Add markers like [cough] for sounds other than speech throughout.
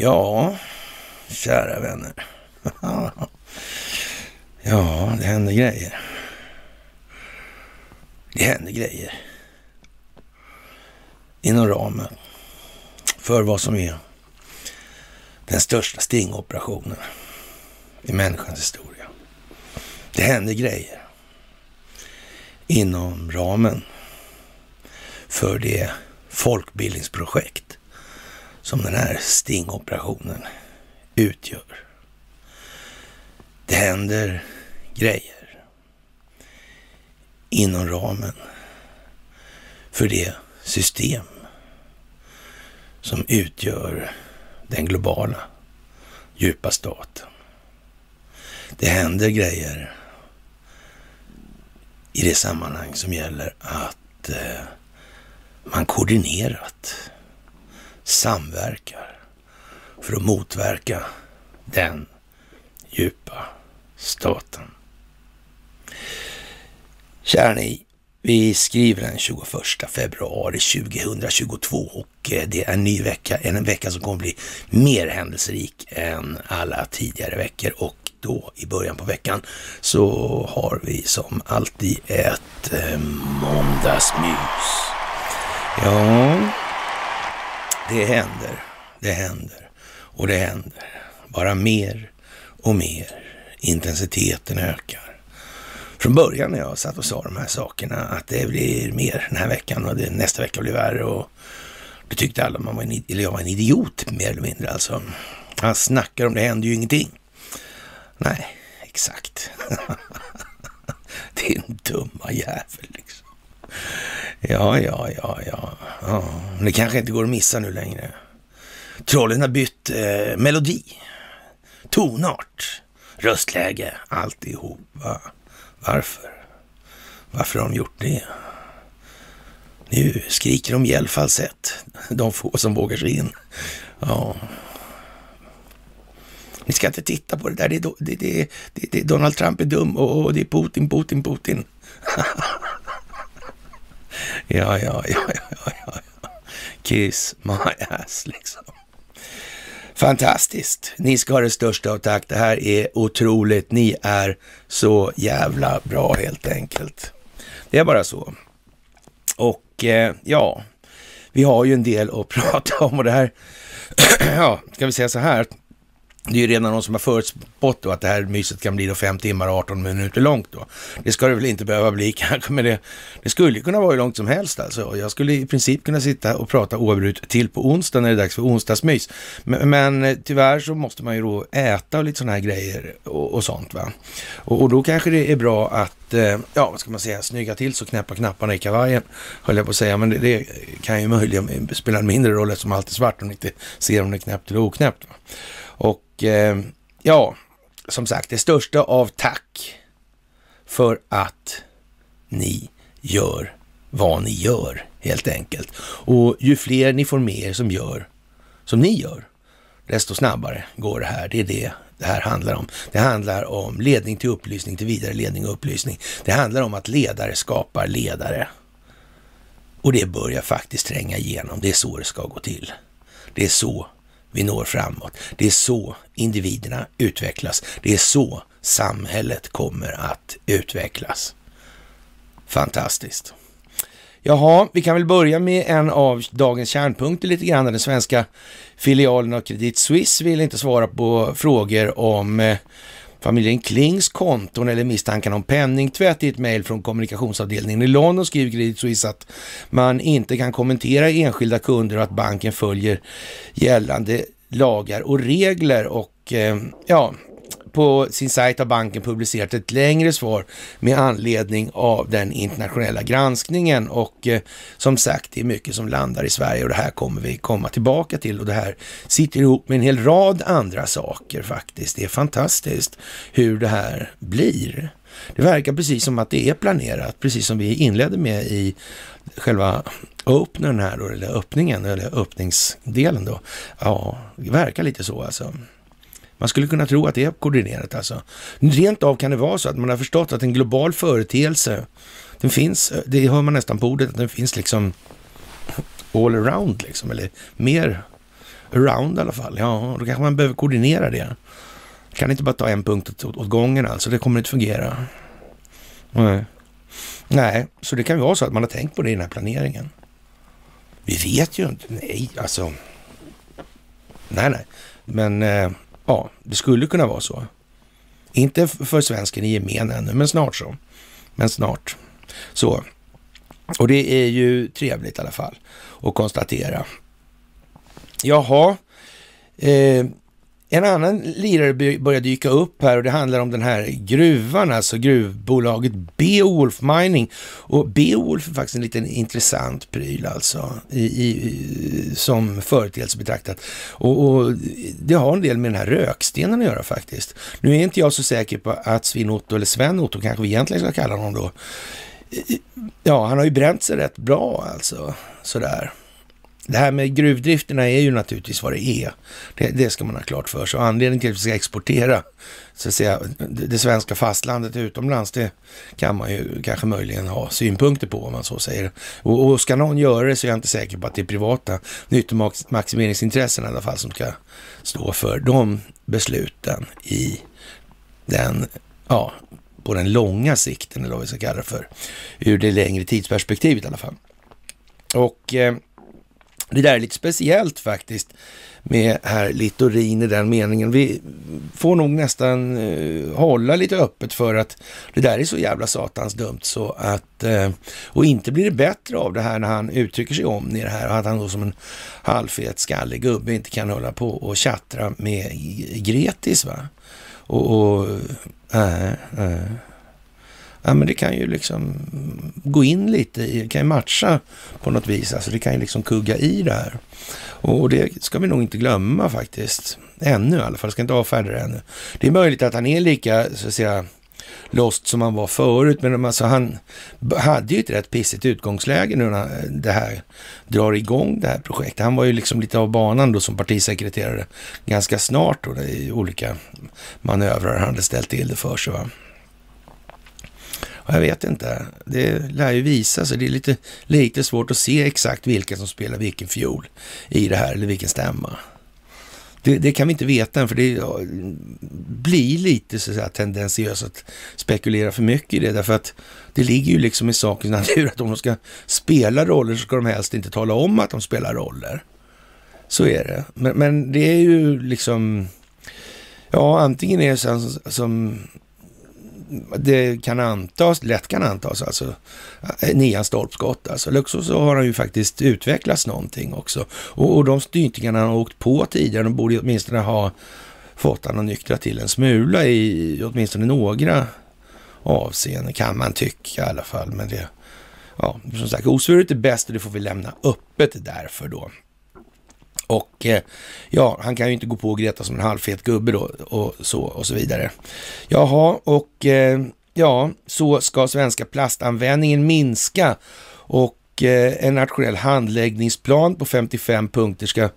Ja, kära vänner. [laughs] Ja, det händer grejer. Det händer grejer. Inom ramen för vad som är den största stingoperationen i människans historia. Det händer grejer inom ramen för det folkbildningsprojekt som den här stingoperationen utgör. Det händer grejer inom ramen för det system som utgör den globala djupa staten. Det händer grejer i det sammanhang som gäller att eh, man koordinerat samverkar för att motverka den djupa staten. Kära ni, vi skriver den 21 februari 2022 och eh, det är en ny vecka, en vecka som kommer bli mer händelserik än alla tidigare veckor och då i början på veckan så har vi som alltid ett eh, måndagsmys. Ja, det händer, det händer och det händer. Bara mer och mer. Intensiteten ökar. Från början när jag satt och sa de här sakerna att det blir mer den här veckan och det, nästa vecka blir värre och det tyckte alla man var en, eller jag var en idiot mer eller mindre alltså. Han snackar om det händer ju ingenting. Nej, exakt. [laughs] Din dumma jävel liksom. Ja, ja, ja, ja. ja. Det kanske inte går att missa nu längre. Trollen har bytt eh, melodi, tonart, röstläge, alltihopa. Varför? Varför har de gjort det? Nu skriker de ihjäl falsett, de få som vågar sig in. Ja. Ni ska inte titta på det där, det är, det, det, det, det Donald Trump är dum och, och det är Putin, Putin, Putin. [laughs] ja, ja, ja, ja, ja. Kiss my ass liksom. Fantastiskt. Ni ska ha det största av tack. Det här är otroligt. Ni är så jävla bra helt enkelt. Det är bara så. Och eh, ja, vi har ju en del att [laughs] prata om och det här, [clears throat] ja, ska vi säga så här, det är ju redan någon som har förutspått då att det här myset kan bli då fem timmar och 18 minuter långt då. Det ska det väl inte behöva bli [laughs] kanske, men det, det skulle kunna vara hur långt som helst alltså. Jag skulle i princip kunna sitta och prata oavbrutet till på onsdag när det är dags för onsdagsmys. Men, men tyvärr så måste man ju då äta och lite sådana här grejer och, och sånt va. Och, och, då kanske det är bra att, eh, ja vad ska man säga, snygga till så knäppa knapparna i kavajen, höll jag på att säga. Men det, det kan ju möjligen spela en mindre roll eftersom allt är svart och inte ser om det är knäppt eller oknäppt. Va? Och eh, ja, som sagt, det största av tack för att ni gör vad ni gör helt enkelt. Och ju fler ni får med er som gör som ni gör, desto snabbare går det här. Det är det det här handlar om. Det handlar om ledning till upplysning, till vidare ledning och upplysning. Det handlar om att ledare skapar ledare. Och det börjar faktiskt tränga igenom. Det är så det ska gå till. Det är så vi når framåt. Det är så individerna utvecklas. Det är så samhället kommer att utvecklas. Fantastiskt. Jaha, vi kan väl börja med en av dagens kärnpunkter lite grann. Den svenska filialen av Credit Suisse vill inte svara på frågor om eh, familjen Klings konton eller misstankarna om penningtvätt i ett mejl från kommunikationsavdelningen i London skriver Credit Suisse att man inte kan kommentera enskilda kunder och att banken följer gällande lagar och regler och eh, ja, på sin sajt har banken publicerat ett längre svar med anledning av den internationella granskningen och eh, som sagt, det är mycket som landar i Sverige och det här kommer vi komma tillbaka till och det här sitter ihop med en hel rad andra saker faktiskt. Det är fantastiskt hur det här blir. Det verkar precis som att det är planerat, precis som vi inledde med i själva öppnaren här då, eller öppningen, eller öppningsdelen då. Ja, det verkar lite så alltså. Man skulle kunna tro att det är koordinerat alltså. Rent av kan det vara så att man har förstått att en global företeelse, den finns, det hör man nästan på ordet, att den finns liksom all around liksom, eller mer around i alla fall. Ja, då kanske man behöver koordinera det. Kan inte bara ta en punkt åt, åt gången alltså, det kommer inte fungera. Nej. Nej, så det kan ju vara så att man har tänkt på det i den här planeringen. Vi vet ju inte. Nej, alltså. Nej, nej. Men eh, ja, det skulle kunna vara så. Inte för svensken i gemen ännu, men snart så. Men snart. Så. Och det är ju trevligt i alla fall att konstatera. Jaha. Eh, en annan lirare börjar dyka upp här och det handlar om den här gruvan, alltså gruvbolaget Beowulf Mining. Och Beowulf är faktiskt en liten intressant pryl alltså, i, i, som företeelse betraktat. Och, och, det har en del med den här rökstenen att göra faktiskt. Nu är inte jag så säker på att Svin-Otto, eller Sven-Otto kanske vi egentligen ska kalla honom då. Ja, han har ju bränt sig rätt bra alltså, sådär. Det här med gruvdrifterna är ju naturligtvis vad det är. Det, det ska man ha klart för sig. Anledningen till att vi ska exportera så att säga, det svenska fastlandet utomlands, det kan man ju kanske möjligen ha synpunkter på om man så säger. Och, och ska någon göra det så är jag inte säker på att det är privata nyttomaximeringsintressen i alla fall som ska stå för de besluten i den, ja, på den långa sikten eller vad vi ska kalla det för. Ur det längre tidsperspektivet i alla fall. Och eh, det där är lite speciellt faktiskt med herr Littorin i den meningen. Vi får nog nästan eh, hålla lite öppet för att det där är så jävla satans dumt så att eh, och inte blir det bättre av det här när han uttrycker sig om det här och att han då som en halvfet skallig gubbe inte kan hålla på och tjattra med Gretis va. Och, och äh, äh. Ja, men det kan ju liksom gå in lite i, det kan ju matcha på något vis. Alltså det kan ju liksom kugga i det här. Och det ska vi nog inte glömma faktiskt. Ännu i alla fall, ska inte avfärda det ännu. Det är möjligt att han är lika, så att säga, lost som han var förut. Men alltså han hade ju ett rätt pissigt utgångsläge nu när det här drar igång det här projektet. Han var ju liksom lite av banan då som partisekreterare ganska snart då i olika manövrar han hade ställt till det för sig. Va? Jag vet inte. Det lär ju visa sig. Det är lite, lite svårt att se exakt vilka som spelar vilken fiol i det här, eller vilken stämma. Det, det, kan vi inte veta än, för det blir lite så att säga, tendensiöst att spekulera för mycket i det, därför att det ligger ju liksom i sakens natur att om de ska spela roller så ska de helst inte tala om att de spelar roller. Så är det. Men, men det är ju liksom, ja, antingen är det så som det kan antas, lätt kan antas, alltså eh, nian stolpskott. Alltså. Eller också så har han ju faktiskt utvecklats någonting också. Och, och de styrningarna han har åkt på tidigare, de borde åtminstone ha fått han att nyktra till en smula i åtminstone några avseenden, kan man tycka i alla fall. Men det, ja, som sagt, osvuret är bäst och det får vi lämna öppet därför då. Och eh, ja, han kan ju inte gå på Greta som en halvfet gubbe då och så och så vidare. Jaha, och eh, ja, så ska svenska plastanvändningen minska och eh, en nationell handläggningsplan på 55 punkter ska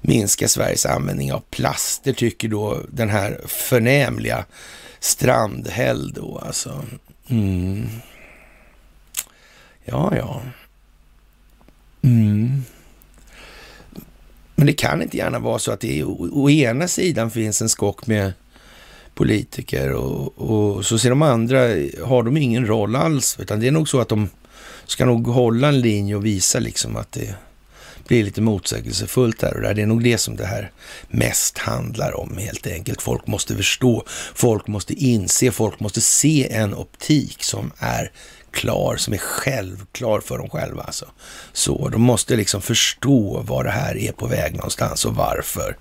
minska Sveriges användning av plaster, tycker då den här förnämliga Strandhäll då alltså. Mm. Ja, ja. Mm. Men det kan inte gärna vara så att det är, å, ena sidan finns en skock med politiker och, och, så ser de andra, har de ingen roll alls. Utan det är nog så att de ska nog hålla en linje och visa liksom att det blir lite motsägelsefullt här och där. Det är nog det som det här mest handlar om helt enkelt. Folk måste förstå, folk måste inse, folk måste se en optik som är klar, som är självklar för dem själva. Alltså. Så de måste liksom förstå var det här är på väg någonstans och varför.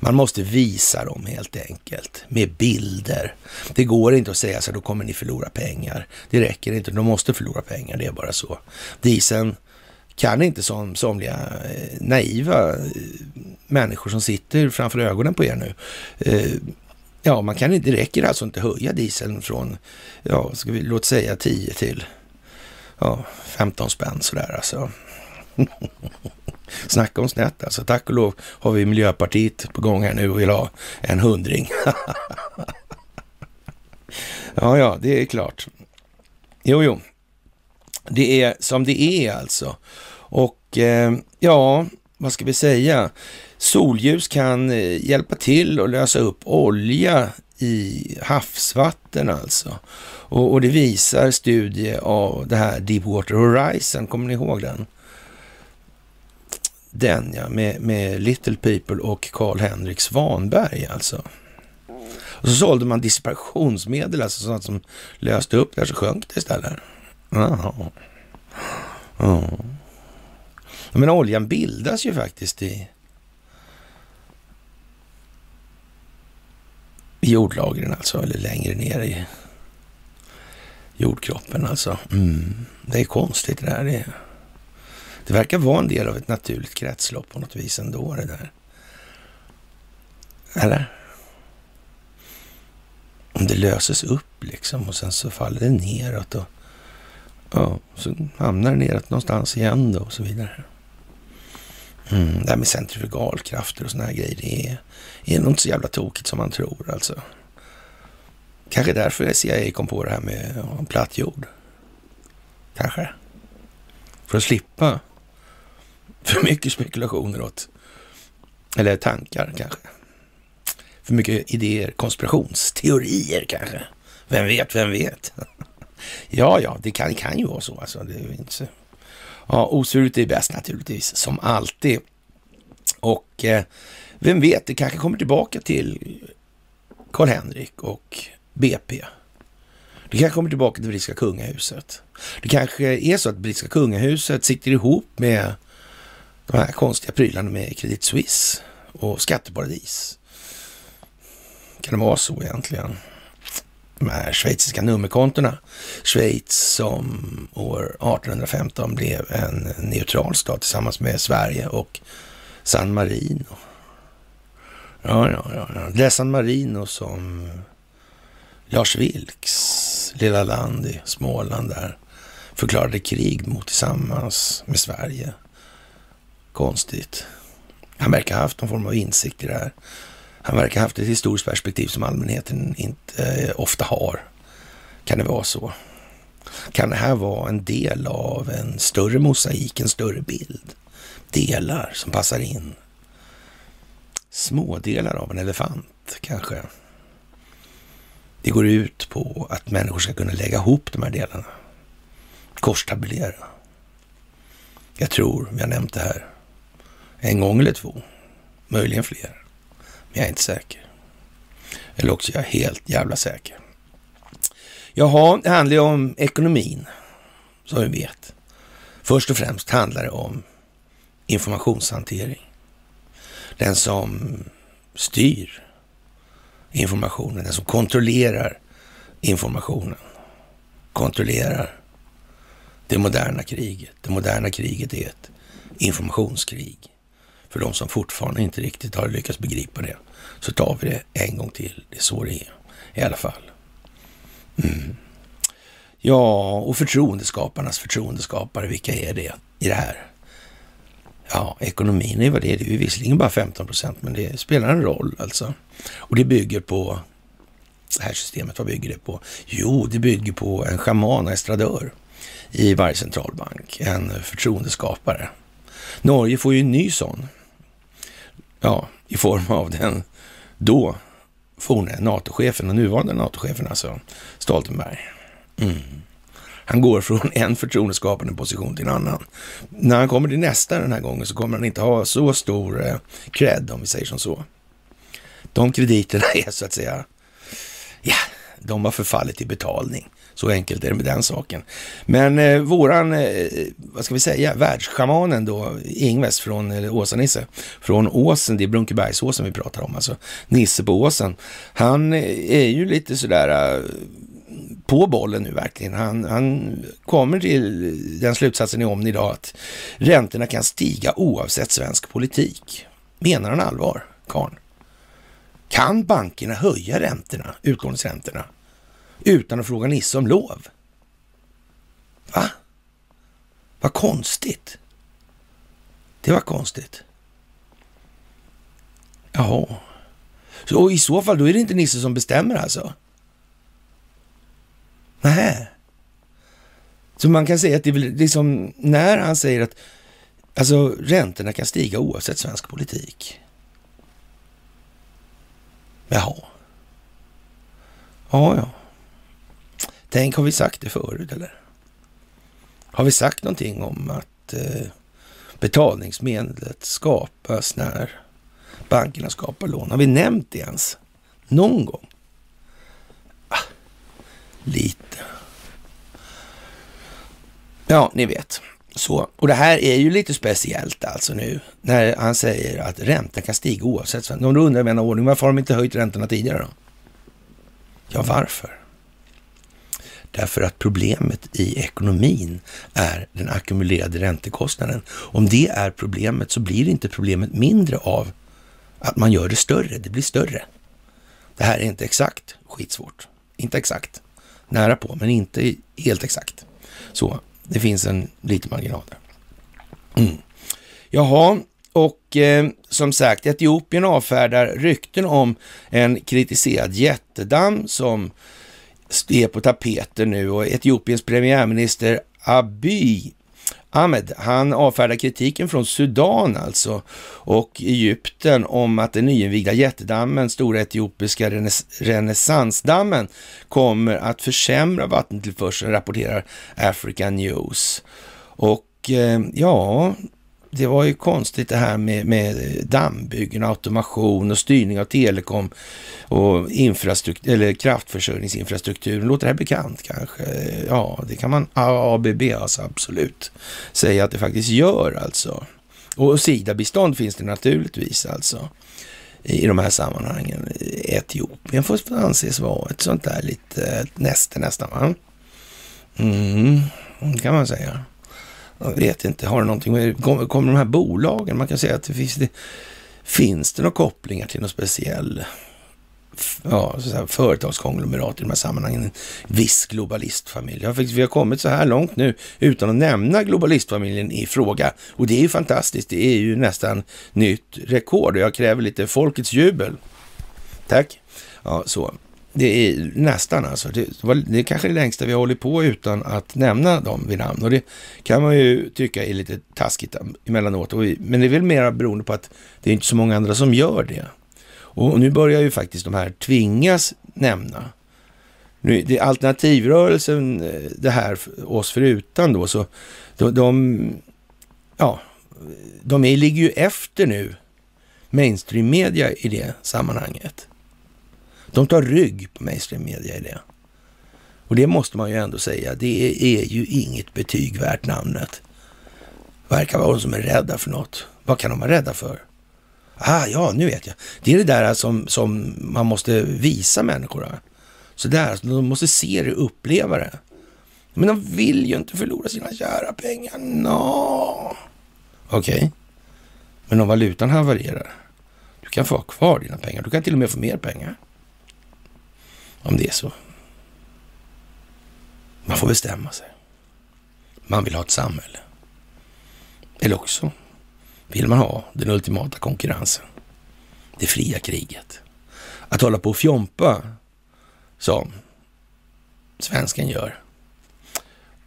Man måste visa dem helt enkelt med bilder. Det går inte att säga så då kommer ni förlora pengar. Det räcker inte, de måste förlora pengar, det är bara så. Dieseln kan inte som somliga eh, naiva eh, människor som sitter framför ögonen på er nu eh, Ja, man kan inte, det räcker alltså inte höja dieseln från, ja, ska vi låt säga 10 till ja, 15 spänn sådär alltså. [laughs] Snacka om snett alltså. Tack och lov har vi Miljöpartiet på gång här nu och vill ha en hundring. [laughs] ja, ja, det är klart. Jo, jo. Det är som det är alltså. Och eh, ja, vad ska vi säga? Solljus kan eh, hjälpa till att lösa upp olja i havsvatten alltså. Och, och, det visar studie av det här Deepwater Horizon, kommer ni ihåg den? Den ja, med, med Little People och Karl-Henrik Svanberg alltså. Och så sålde man dispersionsmedel, alltså sånt som löste upp där, så sjönk det istället. Ja. Ja. Men oljan bildas ju faktiskt i, i jordlagren alltså, eller längre ner i jordkroppen alltså. Mm. Det är konstigt det där. Det, det verkar vara en del av ett naturligt kretslopp på något vis ändå det där. Eller? Om det löses upp liksom och sen så faller det neråt och ja, så hamnar det neråt någonstans igen då och så vidare. Mm, det här med centrifugalkrafter och såna här grejer, det är, är nog inte så jävla tokigt som man tror alltså. Kanske därför CIA kom på det här med ja, platt jord. Kanske. För att slippa för mycket spekulationer åt, eller tankar kanske. För mycket idéer, konspirationsteorier kanske. Vem vet, vem vet? [laughs] ja, ja, det kan, kan ju vara så alltså. Det är inte så. Ja, osvuret är bäst naturligtvis, som alltid. Och eh, vem vet, det kanske kommer tillbaka till Karl-Henrik och BP. Det kanske kommer tillbaka till brittiska kungahuset. Det kanske är så att brittiska kungahuset sitter ihop med de här konstiga prylarna med Credit Suisse och skatteparadis. Kan det vara så egentligen? De här schweiziska nummerkontona. Schweiz som år 1815 blev en neutral stat tillsammans med Sverige och San Marino. Ja, ja, ja. Det är San Marino som Lars Vilks lilla land i Småland där förklarade krig mot tillsammans med Sverige. Konstigt. Han verkar ha haft någon form av insikt i det här. Han verkar ha haft ett historiskt perspektiv som allmänheten inte eh, ofta har. Kan det vara så? Kan det här vara en del av en större mosaik, en större bild? Delar som passar in? Smådelar av en elefant kanske? Det går ut på att människor ska kunna lägga ihop de här delarna. Korstabulera. Jag tror vi har nämnt det här en gång eller två. Möjligen fler. Jag är inte säker. Eller också är jag helt jävla säker. Jaha, det handlar ju om ekonomin, som vi vet. Först och främst handlar det om informationshantering. Den som styr informationen, den som kontrollerar informationen, kontrollerar det moderna kriget. Det moderna kriget är ett informationskrig. För de som fortfarande inte riktigt har lyckats begripa det, så tar vi det en gång till. Det är så det är i alla fall. Mm. Ja, och förtroendeskaparnas förtroendeskapare, vilka är det i det här? Ja, ekonomin är vad det är. Det är ju visserligen bara 15 procent, men det spelar en roll alltså. Och det bygger på, det här systemet, vad bygger det på? Jo, det bygger på en schaman och estradör i varje centralbank, en förtroendeskapare. Norge får ju en ny sån, ja, i form av den då forne NATO-chefen och nuvarande NATO-chefen, alltså Stoltenberg. Mm. Han går från [laughs] en förtroendeskapande position till en annan. När han kommer till nästa den här gången så kommer han inte ha så stor eh, cred, om vi säger som så. De krediterna [laughs] är så att säga, ja, de har förfallit i betalning. Så enkelt är det med den saken. Men eh, våran, eh, vad ska vi säga, världsschamanen då, Ingves från, eller Åsa-Nisse, från Åsen, det är Brunkebergsåsen vi pratar om, alltså Nisse på Åsen. Han eh, är ju lite sådär eh, på bollen nu verkligen. Han, han kommer till den slutsatsen i Omni idag att räntorna kan stiga oavsett svensk politik. Menar han allvar, karn? Kan bankerna höja räntorna, utlåningsräntorna, utan att fråga Nisse om lov? Va? Vad konstigt. Det var konstigt. Jaha. Så, och i så fall, då är det inte Nisse som bestämmer alltså? Nej. Så man kan säga att det är väl liksom när han säger att alltså, räntorna kan stiga oavsett svensk politik. Jaha. Ja, ja. Tänk, har vi sagt det förut eller? Har vi sagt någonting om att eh, betalningsmedlet skapas när bankerna skapar lån? Har vi nämnt det ens? Någon gång? Ah, lite. Ja, ni vet. Så. Och det här är ju lite speciellt alltså nu när han säger att räntan kan stiga oavsett. Om du undrar vän av ordning, varför har de inte höjt räntorna tidigare då? Ja, varför? Därför att problemet i ekonomin är den ackumulerade räntekostnaden. Om det är problemet så blir inte problemet mindre av att man gör det större. Det blir större. Det här är inte exakt skitsvårt. Inte exakt. Nära på, men inte helt exakt. Så det finns en liten marginal där. Mm. Jaha, och eh, som sagt, Etiopien avfärdar rykten om en kritiserad jättedamm som är på tapeten nu och Etiopiens premiärminister Abiy Ahmed, han avfärdar kritiken från Sudan alltså och Egypten om att den nyinvigda jättedammen, stora etiopiska renässansdammen, kommer att försämra vattentillförseln, rapporterar African News. Och eh, ja, det var ju konstigt det här med, med dammbyggen, automation och styrning av telekom och infrastruktur, eller kraftförsörjningsinfrastrukturen. Låter det här bekant kanske? Ja, det kan man ABB alltså absolut säga att det faktiskt gör alltså. Och Sida-bistånd finns det naturligtvis alltså i de här sammanhangen. Etiopien får anses vara ett sånt där lite näste nästan va? Mm, kan man säga. Jag vet inte, har det någonting med, kommer de här bolagen, man kan säga att det finns det, finns det några kopplingar till någon speciell ja, så här, företagskonglomerat i de här sammanhangen, en viss globalistfamilj. Ja, vi har kommit så här långt nu utan att nämna globalistfamiljen i fråga och det är ju fantastiskt. Det är ju nästan nytt rekord och jag kräver lite folkets jubel. Tack. Ja, så. Det är nästan alltså. Det, det är kanske det längsta vi har hållit på utan att nämna dem vid namn. Och det kan man ju tycka är lite taskigt emellanåt. Men det är väl mer beroende på att det är inte så många andra som gör det. Och nu börjar ju faktiskt de här tvingas nämna. Nu, det är alternativrörelsen, eh, det här oss förutan då, så de, de ja, de är, ligger ju efter nu mainstream-media i det sammanhanget. De tar rygg på mainstream-media i det. Och det måste man ju ändå säga, det är ju inget betyg värt namnet. Verkar vara de som är rädda för något. Vad kan de vara rädda för? Ah, ja, nu vet jag. Det är det där som, som man måste visa människor. Så där, de måste se det, uppleva det. Men de vill ju inte förlora sina kära pengar. No. Okej. Okay. Men om valutan havererar, du kan få ha kvar dina pengar. Du kan till och med få mer pengar. Om det är så. Man får bestämma sig. Man vill ha ett samhälle. Eller också vill man ha den ultimata konkurrensen. Det fria kriget. Att hålla på och fjompa som svensken gör.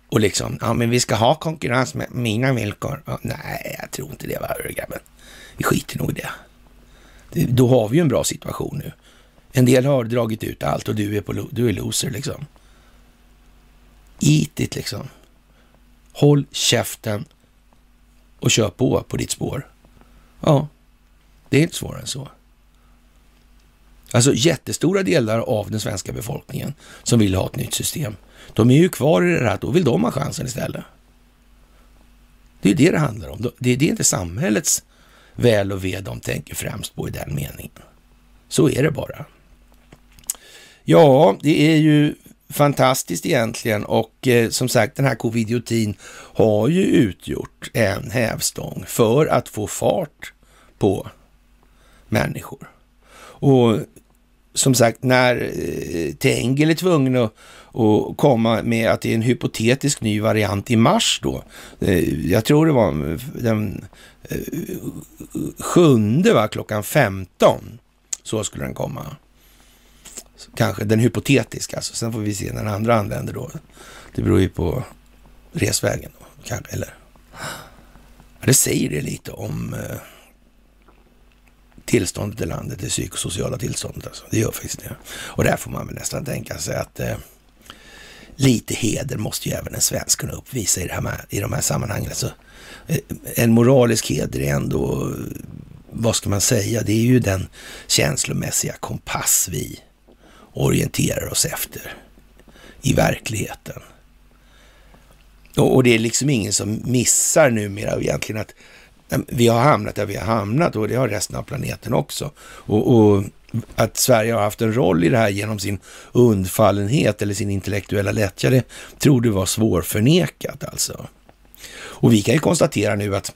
Och liksom, ja men vi ska ha konkurrens med mina villkor. Ja, nej, jag tror inte det var grabben. vi skiter nog i det. Då har vi ju en bra situation nu. En del har dragit ut allt och du är, på, du är loser liksom. Eat it liksom. Håll käften och kör på på ditt spår. Ja, det är inte svårare än så. Alltså jättestora delar av den svenska befolkningen som vill ha ett nytt system, de är ju kvar i det här, då vill de ha chansen istället. Det är det det handlar om. Det är det inte samhällets väl och ve de tänker främst på i den meningen. Så är det bara. Ja, det är ju fantastiskt egentligen och eh, som sagt den här covidiotin har ju utgjort en hävstång för att få fart på människor. Och som sagt, när eh, Tengel är tvungen att, att komma med att det är en hypotetisk ny variant i mars då. Eh, jag tror det var eh, den eh, sjunde, va, klockan 15. Så skulle den komma. Kanske den hypotetiska, alltså. sen får vi se när den andra anländer då. Det beror ju på resvägen då, kanske, eller? Det säger det lite om eh, tillståndet i landet, det psykosociala tillståndet. Alltså. Det gör faktiskt det. Och där får man väl nästan tänka sig att eh, lite heder måste ju även en svensk kunna uppvisa i, det här, i de här sammanhangen. Alltså, eh, en moralisk heder är ändå, vad ska man säga, det är ju den känslomässiga kompass vi orienterar oss efter i verkligheten. Och, och det är liksom ingen som missar numera egentligen att vi har hamnat där vi har hamnat och det har resten av planeten också. Och, och, att Sverige har haft en roll i det här genom sin undfallenhet eller sin intellektuella lättja, det tror du var svårförnekat alltså. Och vi kan ju konstatera nu att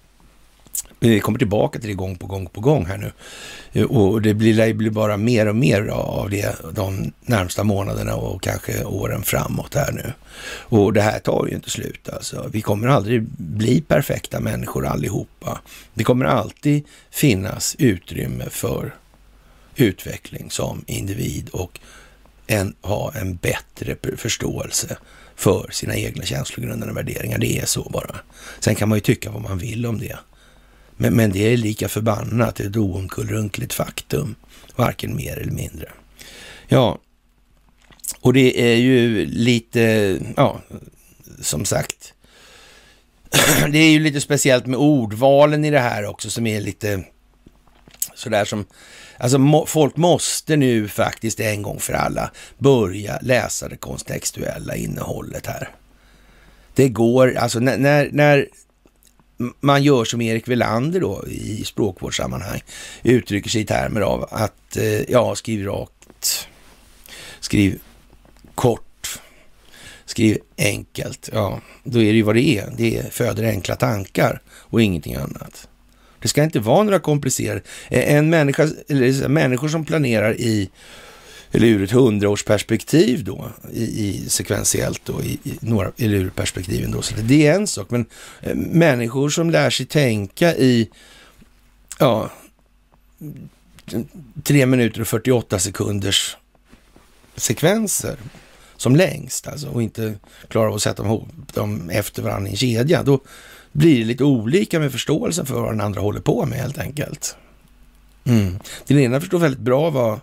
vi kommer tillbaka till det gång på gång på gång här nu. Eh, och det blir, blir bara mer och mer av det de närmsta månaderna och kanske åren framåt här nu. Och det här tar ju inte slut alltså. Vi kommer aldrig bli perfekta människor allihopa. Det kommer alltid finnas utrymme för utveckling som individ och en, ha en bättre förståelse för sina egna känslogrunder och värderingar. Det är så bara. Sen kan man ju tycka vad man vill om det. Men, men det är lika förbannat ett oomkullrunkligt faktum, varken mer eller mindre. Ja, och det är ju lite, ja, som sagt, [clears throat] det är ju lite speciellt med ordvalen i det här också som är lite sådär som, alltså må, folk måste nu faktiskt en gång för alla börja läsa det kontextuella innehållet här. Det går, alltså när, när, när man gör som Erik Velander då i språkvårdssammanhang, uttrycker sig i termer av att, eh, ja, skriv rakt, skriv kort, skriv enkelt. Ja, då är det ju vad det är. Det föder enkla tankar och ingenting annat. Det ska inte vara några komplicerade... Eh, en människa, eller människor som planerar i eller ur ett hundraårsperspektiv då, i, i sekventiellt då, i, i några, eller ur perspektiven då. Så det är en sak, men eh, människor som lär sig tänka i, ja, tre minuter och 48 sekunders sekvenser som längst alltså och inte klarar av att sätta ihop dem efter varandra i en kedja, då blir det lite olika med förståelsen för vad den andra håller på med helt enkelt. Mm. Den ena förstår väldigt bra vad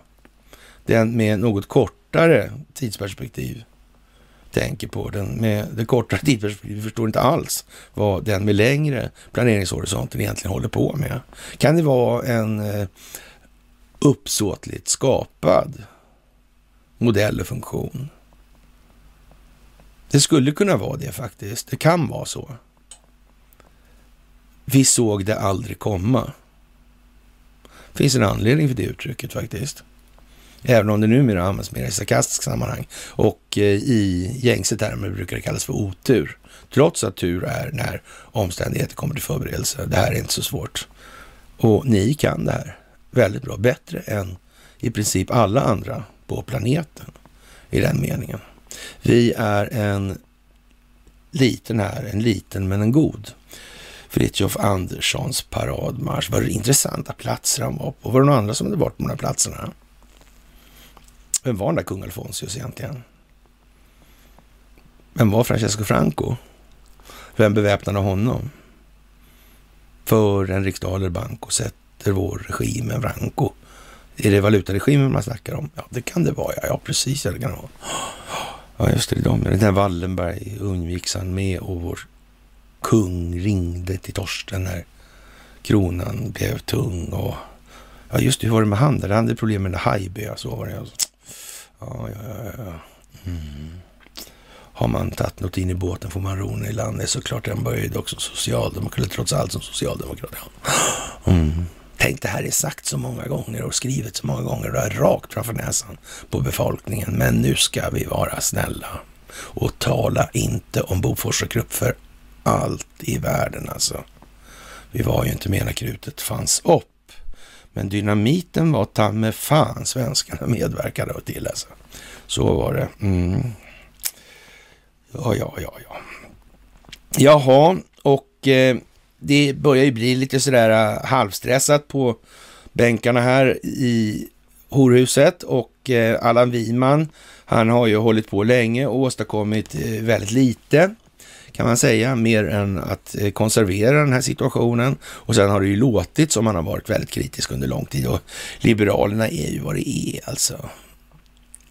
den med något kortare tidsperspektiv tänker på. Den med det kortare tidsperspektivet förstår inte alls vad den med längre planeringshorisonten egentligen håller på med. Kan det vara en eh, uppsåtligt skapad modell och funktion? Det skulle kunna vara det faktiskt. Det kan vara så. Vi såg det aldrig komma. Det finns en anledning för det uttrycket faktiskt. Även om det numera används mer i sarkastisk sammanhang. Och eh, i gängse termer brukar det kallas för otur. Trots att tur är när omständigheter kommer till förberedelse. Det här är inte så svårt. Och ni kan det här väldigt bra. Bättre än i princip alla andra på planeten i den meningen. Vi är en liten här, en liten men en god. Fritjof Anderssons paradmarsch. Var det intressanta platser han var på? Var det några andra som hade varit på de här platserna? Vem var den där kung Alfonsius egentligen? Vem var Francesco Franco? Vem beväpnade honom? För en riksdaler banco sätter vår regim en Franco. Är det valutaregimen man snackar om? Ja, det kan det vara. Ja, ja precis. Det kan det vara. Ja, just det. De. Den där Wallenberg undviks han med och vår kung ringde till Torsten när kronan blev tung. Och, ja, just det. Hur var det med han? Han hade problem med Haijby. Så alltså, var det. Ja, ja, ja. Mm. Har man tagit något in i båten får man ro i land. Det är såklart en böjd också socialdemokrat, eller trots allt som socialdemokrat. Ja. Mm. Tänk, det här är sagt så många gånger och skrivet så många gånger och det är rakt framför näsan på befolkningen. Men nu ska vi vara snälla och tala inte om Bofors och Krupp för allt i världen alltså. Vi var ju inte med när krutet fanns upp. Men dynamiten var ta med fan svenskarna medverkade till alltså. Så var det. Mm. Ja, ja, ja, ja. Jaha, och eh, det börjar ju bli lite sådär uh, halvstressat på bänkarna här i horhuset och eh, Allan Wiman, han har ju hållit på länge och åstadkommit eh, väldigt lite kan man säga, mer än att eh, konservera den här situationen. Och sen har det ju låtit som man har varit väldigt kritisk under lång tid och Liberalerna är ju vad det är alltså.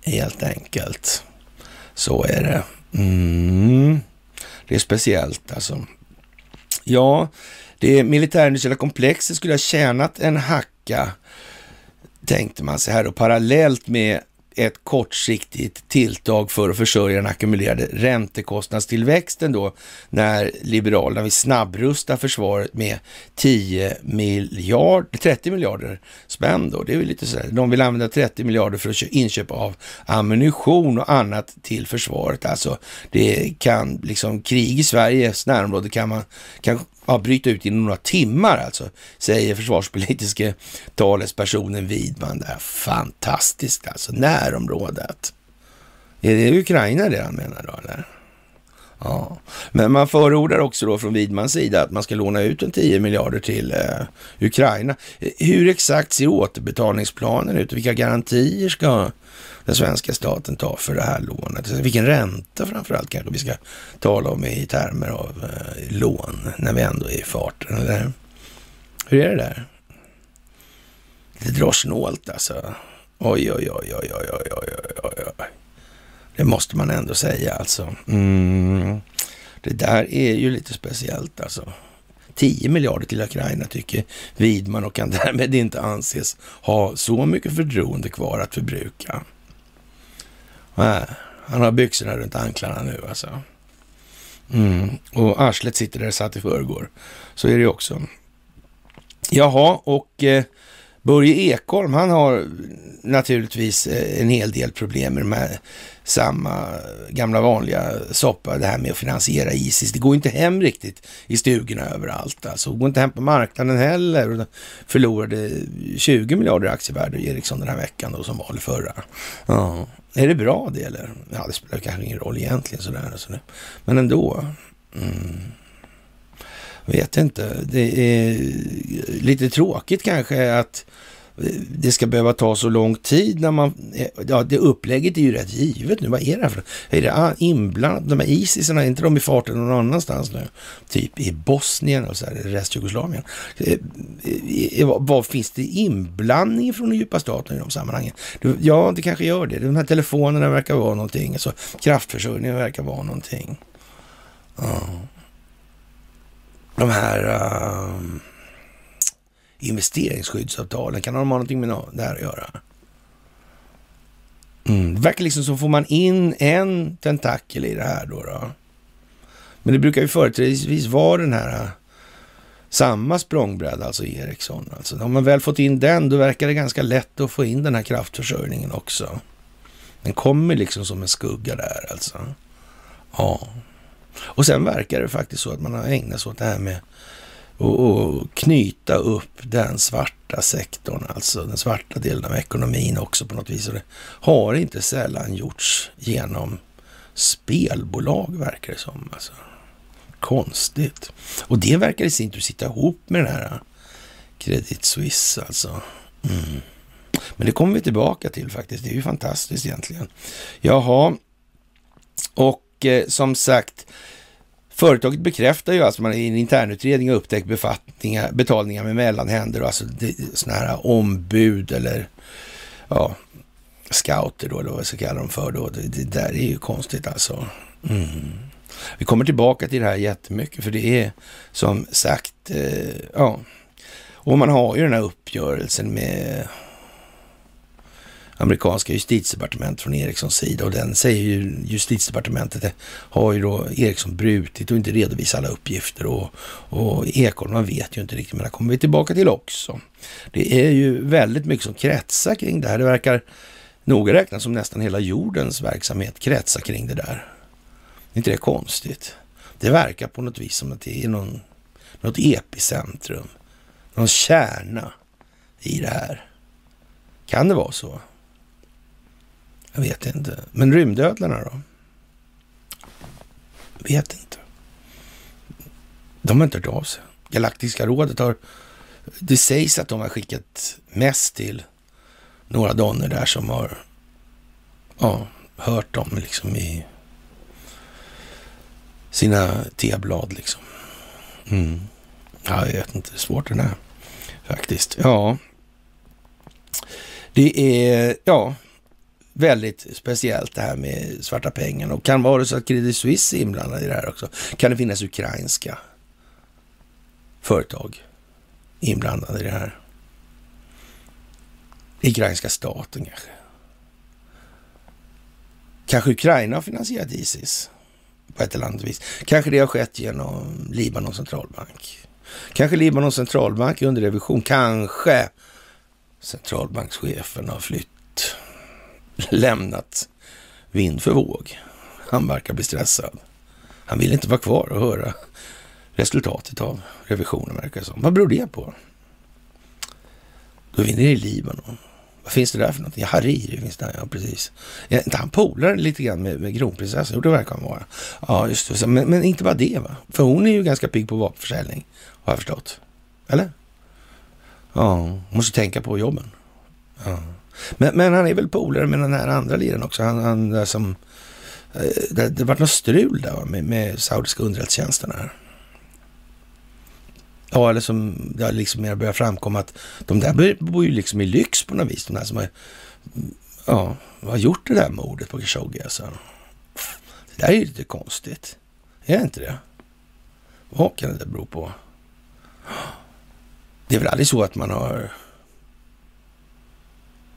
Helt enkelt. Så är det. Mm. Det är speciellt alltså. Ja, det militärindustriella komplexet skulle ha tjänat en hacka, tänkte man sig här och parallellt med ett kortsiktigt tilltag för att försörja den ackumulerade räntekostnadstillväxten då när Liberalerna vill snabbrusta försvaret med 10 miljarder, 30 miljarder spänn då. Det är väl lite sådär. De vill använda 30 miljarder för att inköp av ammunition och annat till försvaret. Alltså det kan liksom krig i Sveriges närområde kan man kan ja, bryta ut inom några timmar alltså, säger försvarspolitiske talespersonen Widman. Det är fantastiskt alltså, närområdet. Är det Ukraina det han menar då eller? Ja, men man förordar också då från Widmans sida att man ska låna ut en 10 miljarder till eh, Ukraina. Hur exakt ser återbetalningsplanen ut? Vilka garantier ska den svenska staten tar för det här lånet. Vilken ränta framförallt kanske vi ska tala om i termer av eh, lån när vi ändå är i farten, eller hur är det där? Det drar snålt alltså. Oj, oj, oj, oj, oj, oj, oj, oj, oj. Det måste man ändå säga alltså. Mm. Det där är ju lite speciellt alltså. 10 miljarder till Ukraina tycker Widman och kan [laughs] därmed inte anses ha så mycket förtroende kvar att förbruka. Nej, han har byxorna runt anklarna nu alltså. Mm. Och arslet sitter där det satt i förrgår. Så är det ju också. Jaha, och eh, Börje Ekholm, han har naturligtvis eh, en hel del problem med de här samma gamla vanliga soppa, det här med att finansiera Isis. Det går inte hem riktigt i stugorna överallt. Alltså, det går inte hem på marknaden heller. Och förlorade 20 miljarder i aktievärde Ericsson den här veckan då, som var förra. Ja. Är det bra det eller? Ja, det spelar kanske ingen roll egentligen sådär. Alltså. Men ändå. Mm. Vet inte. Det är lite tråkigt kanske att det ska behöva ta så lång tid när man... Ja, det upplägget är ju rätt givet nu. Vad är det här för... Är det inblandat? De här Isisarna, är inte de i farten någon annanstans nu? Typ i Bosnien och så här, restjugoslavien. Eh, eh, eh, vad finns det inblandning från den djupa staten i de sammanhangen? Ja, det kanske gör det. De här telefonerna verkar vara någonting. Alltså, kraftförsörjningen verkar vara någonting. Ja. De här... Uh investeringsskyddsavtalen? Kan de ha någonting med det här att göra? Mm. Det verkar liksom som får man in en tentakel i det här då. då. Men det brukar ju företrädesvis vara den här äh, samma språngbräda, alltså Ericsson. Alltså, har man väl fått in den, då verkar det ganska lätt att få in den här kraftförsörjningen också. Den kommer liksom som en skugga där alltså. Ja. Och sen verkar det faktiskt så att man har ägnat sig åt det här med och, och, knyta upp den svarta sektorn, alltså den svarta delen av ekonomin också på något vis. Och det har inte sällan gjorts genom spelbolag, verkar det som. Alltså. Konstigt. Och det verkar i sin tur sitta ihop med den här Credit Suisse, alltså. Mm. Men det kommer vi tillbaka till faktiskt. Det är ju fantastiskt egentligen. Jaha, och eh, som sagt, Företaget bekräftar ju alltså att man i en internutredning har upptäckt befattningar, betalningar med mellanhänder och alltså sådana här ombud eller ja, scouter då, eller vad så ska kalla dem för då. Det, det där är ju konstigt alltså. Mm. Vi kommer tillbaka till det här jättemycket, för det är som sagt, eh, ja, och man har ju den här uppgörelsen med amerikanska justitiedepartement från Ericssons sida och den säger ju justitiedepartementet har ju då Ericsson brutit och inte redovisat alla uppgifter och, och Ekholm, man vet ju inte riktigt, men det kommer vi tillbaka till också. Det är ju väldigt mycket som kretsar kring det här. Det verkar noga räknat som nästan hela jordens verksamhet kretsar kring det där. Är inte det konstigt? Det verkar på något vis som att det är någon, något epicentrum, någon kärna i det här? Kan det vara så? Jag vet inte. Men rymdödlarna då? Vet inte. De har inte hört av sig. Galaktiska rådet har... Det sägs att de har skickat mest till några donner där som har ja, hört dem liksom i sina teblad liksom. Mm. Ja, jag vet inte, svårt det är faktiskt. Ja, det är ja, väldigt speciellt det här med svarta pengar. Och kan vara så att Credit Suisse är inblandad i det här också. Kan det finnas ukrainska företag inblandade i det här? Ukrainska staten kanske. Kanske Ukraina har finansierat Isis på ett eller annat vis. Kanske det har skett genom Libanons centralbank. Kanske Libanons centralbank är under revision. Kanske centralbankschefen har flytt, [laughs] lämnat vind för våg. Han verkar bli stressad. Han vill inte vara kvar och höra resultatet av revisionen verkar det som. Vad beror det på? Då är vi nere i Libanon. Vad finns det där för någonting? Ja, Hariri finns där, ja precis. Är inte han polare lite grann med, med kronprinsessan? Jo, det verkar han vara. Ja, just det. Men, men, inte bara det va? För hon är ju ganska pigg på vapenförsäljning, har jag förstått. Eller? Ja, måste tänka på jobben. Ja. Men, men han är väl polare med den här andra liren också. Han, han där som... Eh, det, det var något strul där va? Med, med saudiska underrättelsetjänsten här. Ja, eller som det har liksom mer börjat framkomma att de där bor ju liksom i lyx på något vis. De där som har, ja, har gjort det där mordet på Khashoggi alltså. Det där är ju lite konstigt. Är det inte det? Vad kan det bero på? Det är väl aldrig så att man har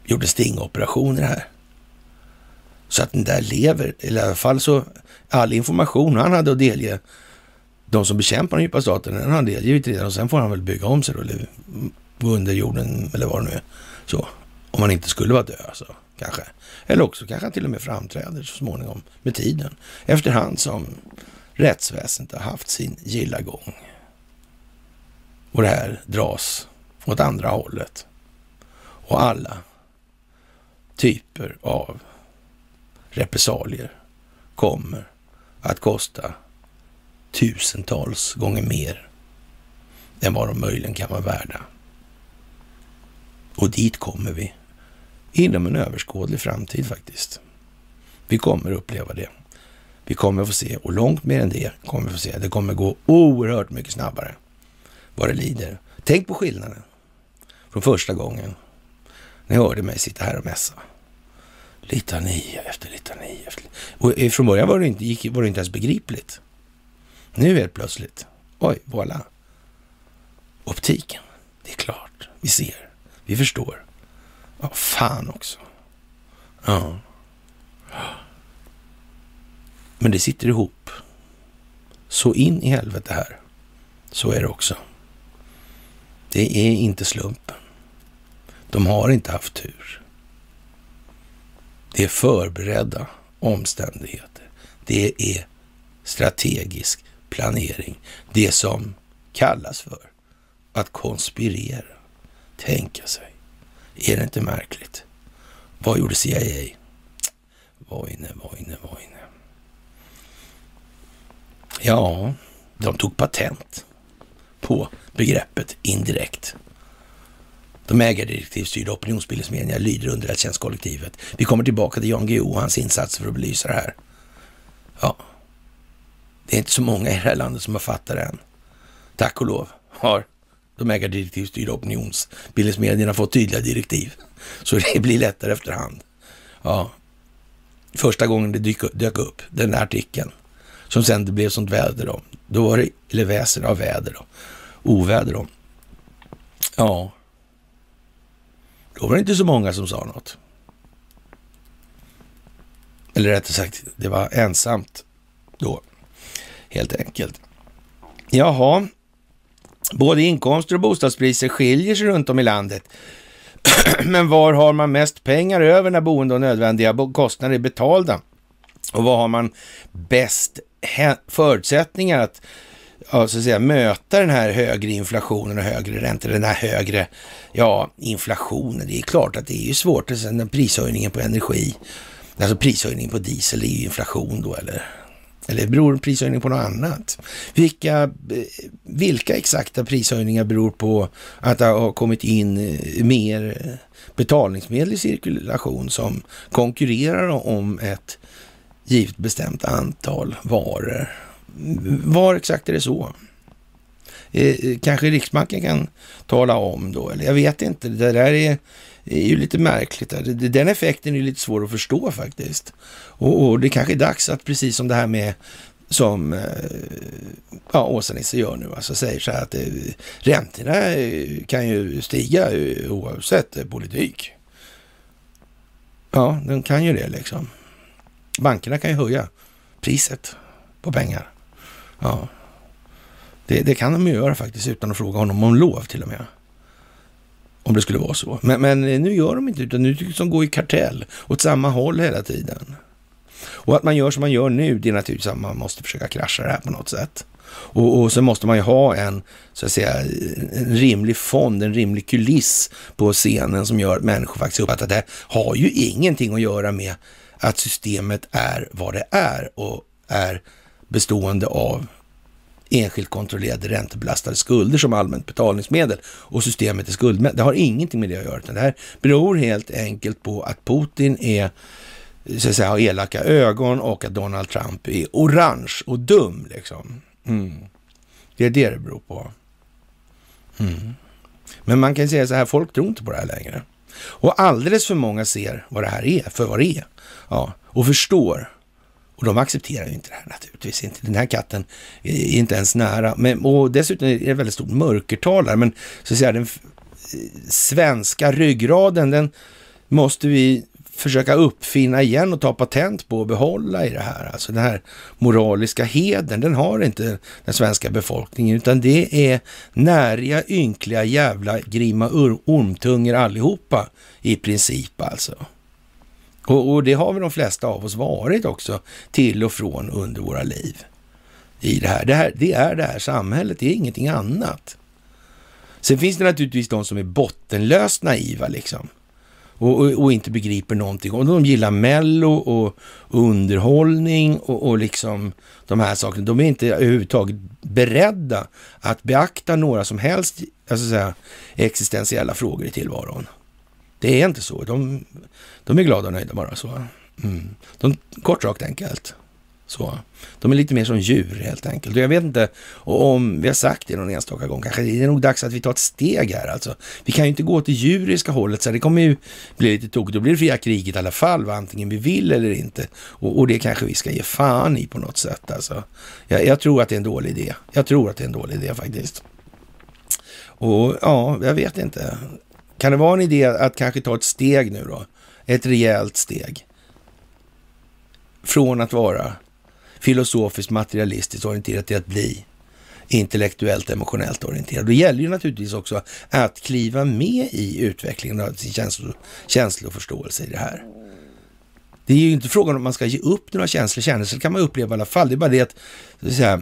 gjorde stingoperationer här. Så att den där lever, eller i alla fall så all information han hade att delge de som bekämpar den djupa staten, den har han delgivit redan och sen får han väl bygga om sig då, eller gå under jorden eller vad det nu är. Så, om han inte skulle vara död alltså, kanske. Eller också kanske han till och med framträder så småningom med tiden, efterhand som rättsväsendet har haft sin gilla gång. Och det här dras åt andra hållet. Och alla typer av repressalier kommer att kosta tusentals gånger mer än vad de möjligen kan vara värda. Och dit kommer vi inom en överskådlig framtid faktiskt. Vi kommer uppleva det. Vi kommer få se, och långt mer än det kommer vi få se. Det kommer gå oerhört mycket snabbare vad det lider. Tänk på skillnaden från första gången ni hörde mig sitta här och mässa. Litania efter litania efter Och från början var det inte, gick, var det inte ens begripligt. Nu helt plötsligt, oj, voilà. Optiken, det är klart. Vi ser, vi förstår. Ja, fan också. Ja. Men det sitter ihop. Så in i helvete här. Så är det också. Det är inte slumpen. De har inte haft tur. Det är förberedda omständigheter. Det är strategisk planering. Det som kallas för att konspirera. Tänka sig. Är det inte märkligt? Vad gjorde CIA? Vojne, vojne, vojne. Ja, de tog patent på begreppet indirekt. De ägardirektivstyrda opinionsbildningsmedierna lyder underrättelsetjänstkollektivet. Vi kommer tillbaka till Jan Guillou och hans insatser för att belysa det här. Ja, det är inte så många i det här landet som har fattat det än. Tack och lov har de ägardirektivstyrda opinionsbildningsmedierna fått tydliga direktiv. Så det blir lättare efterhand. Ja, första gången det dyk, dök upp, den där artikeln, som sen det blev sånt väder om. Då var det, eller väsen av väder då, oväder då. Ja, då var det inte så många som sa något. Eller rättare sagt, det var ensamt då helt enkelt. Jaha, både inkomster och bostadspriser skiljer sig runt om i landet. [clears throat] Men var har man mest pengar över när boende och nödvändiga kostnader är betalda? Och vad har man bäst förutsättningar att ja, så att säga, möta den här högre inflationen och högre räntor, den här högre ja, inflationen. Det är klart att det är ju svårt. Den prishöjningen på energi, alltså prishöjningen på diesel är ju inflation då, eller? Eller beror prishöjningen på något annat? Vilka, eh, vilka exakta prishöjningar beror på att det har kommit in eh, mer eh, betalningsmedel i cirkulation som konkurrerar om ett givet bestämt antal varor? Var exakt är det så? Eh, eh, kanske Riksbanken kan tala om då, eller jag vet inte. Det där är, är ju lite märkligt. Den effekten är lite svår att förstå faktiskt. Och, och det kanske är dags att precis som det här med som eh, ja, Åsa-Nisse gör nu, alltså säger så här att eh, räntorna eh, kan ju stiga eh, oavsett politik. Ja, den kan ju det liksom. Bankerna kan ju höja priset på pengar. Ja, det, det kan de ju göra faktiskt utan att fråga honom om lov till och med. Om det skulle vara så. Men, men nu gör de inte utan nu tycks de gå i kartell åt samma håll hela tiden. Och att man gör som man gör nu, det är naturligtvis att man måste försöka krascha det här på något sätt. Och, och så måste man ju ha en, så att säga, en rimlig fond, en rimlig kuliss på scenen som gör att människor faktiskt uppfattar att det har ju ingenting att göra med att systemet är vad det är och är bestående av enskilt kontrollerade räntebelastade skulder som allmänt betalningsmedel och systemet är skuldmätt. Det har ingenting med det att göra, utan det här beror helt enkelt på att Putin är så att säga, har elaka ögon och att Donald Trump är orange och dum. Liksom. Mm. Det är det det beror på. Mm. Men man kan säga så här, folk tror inte på det här längre. Och alldeles för många ser vad det här är för vad det är. Ja, och förstår. Och de accepterar ju inte det här naturligtvis inte. Den här katten är inte ens nära. Men, och dessutom är det väldigt stort mörkertal här. Men så att säga, den eh, svenska ryggraden, den måste vi försöka uppfinna igen och ta patent på och behålla i det här. Alltså den här moraliska heden, den har inte den svenska befolkningen, utan det är näriga, ynkliga, jävla grima ormtungor allihopa i princip alltså. Och, och, det har väl de flesta av oss varit också till och från under våra liv. I det här. Det, här, det är det här samhället, det är ingenting annat. Sen finns det naturligtvis de som är bottenlöst naiva liksom och, och, och, inte begriper någonting. Och de gillar mello och, underhållning och, och liksom de här sakerna. De är inte överhuvudtaget beredda att beakta några som helst alltså säga, existentiella frågor i tillvaron. Det är inte så. De, de är glada och nöjda bara så. Mm. De, kort rakt enkelt. Så. De är lite mer som djur helt enkelt. Och jag vet inte om vi har sagt det någon enstaka gång, kanske det är nog dags att vi tar ett steg här alltså. Vi kan ju inte gå åt det djuriska hållet, så det kommer ju bli lite tokigt. Då blir det fria kriget i alla fall, va? antingen vi vill eller inte. Och, och, det kanske vi ska ge fan i på något sätt alltså. Jag, jag tror att det är en dålig idé. Jag tror att det är en dålig idé faktiskt. Och ja, jag vet inte. Kan det vara en idé att kanske ta ett steg nu då? Ett rejält steg. Från att vara filosofiskt materialistiskt orienterad till att bli intellektuellt emotionellt orienterad. Det gäller ju naturligtvis också att kliva med i utvecklingen av sin känslo, känsloförståelse i det här. Det är ju inte frågan om man ska ge upp några känslor. Känslor kan man uppleva i alla fall. Det är bara det att, så att säga,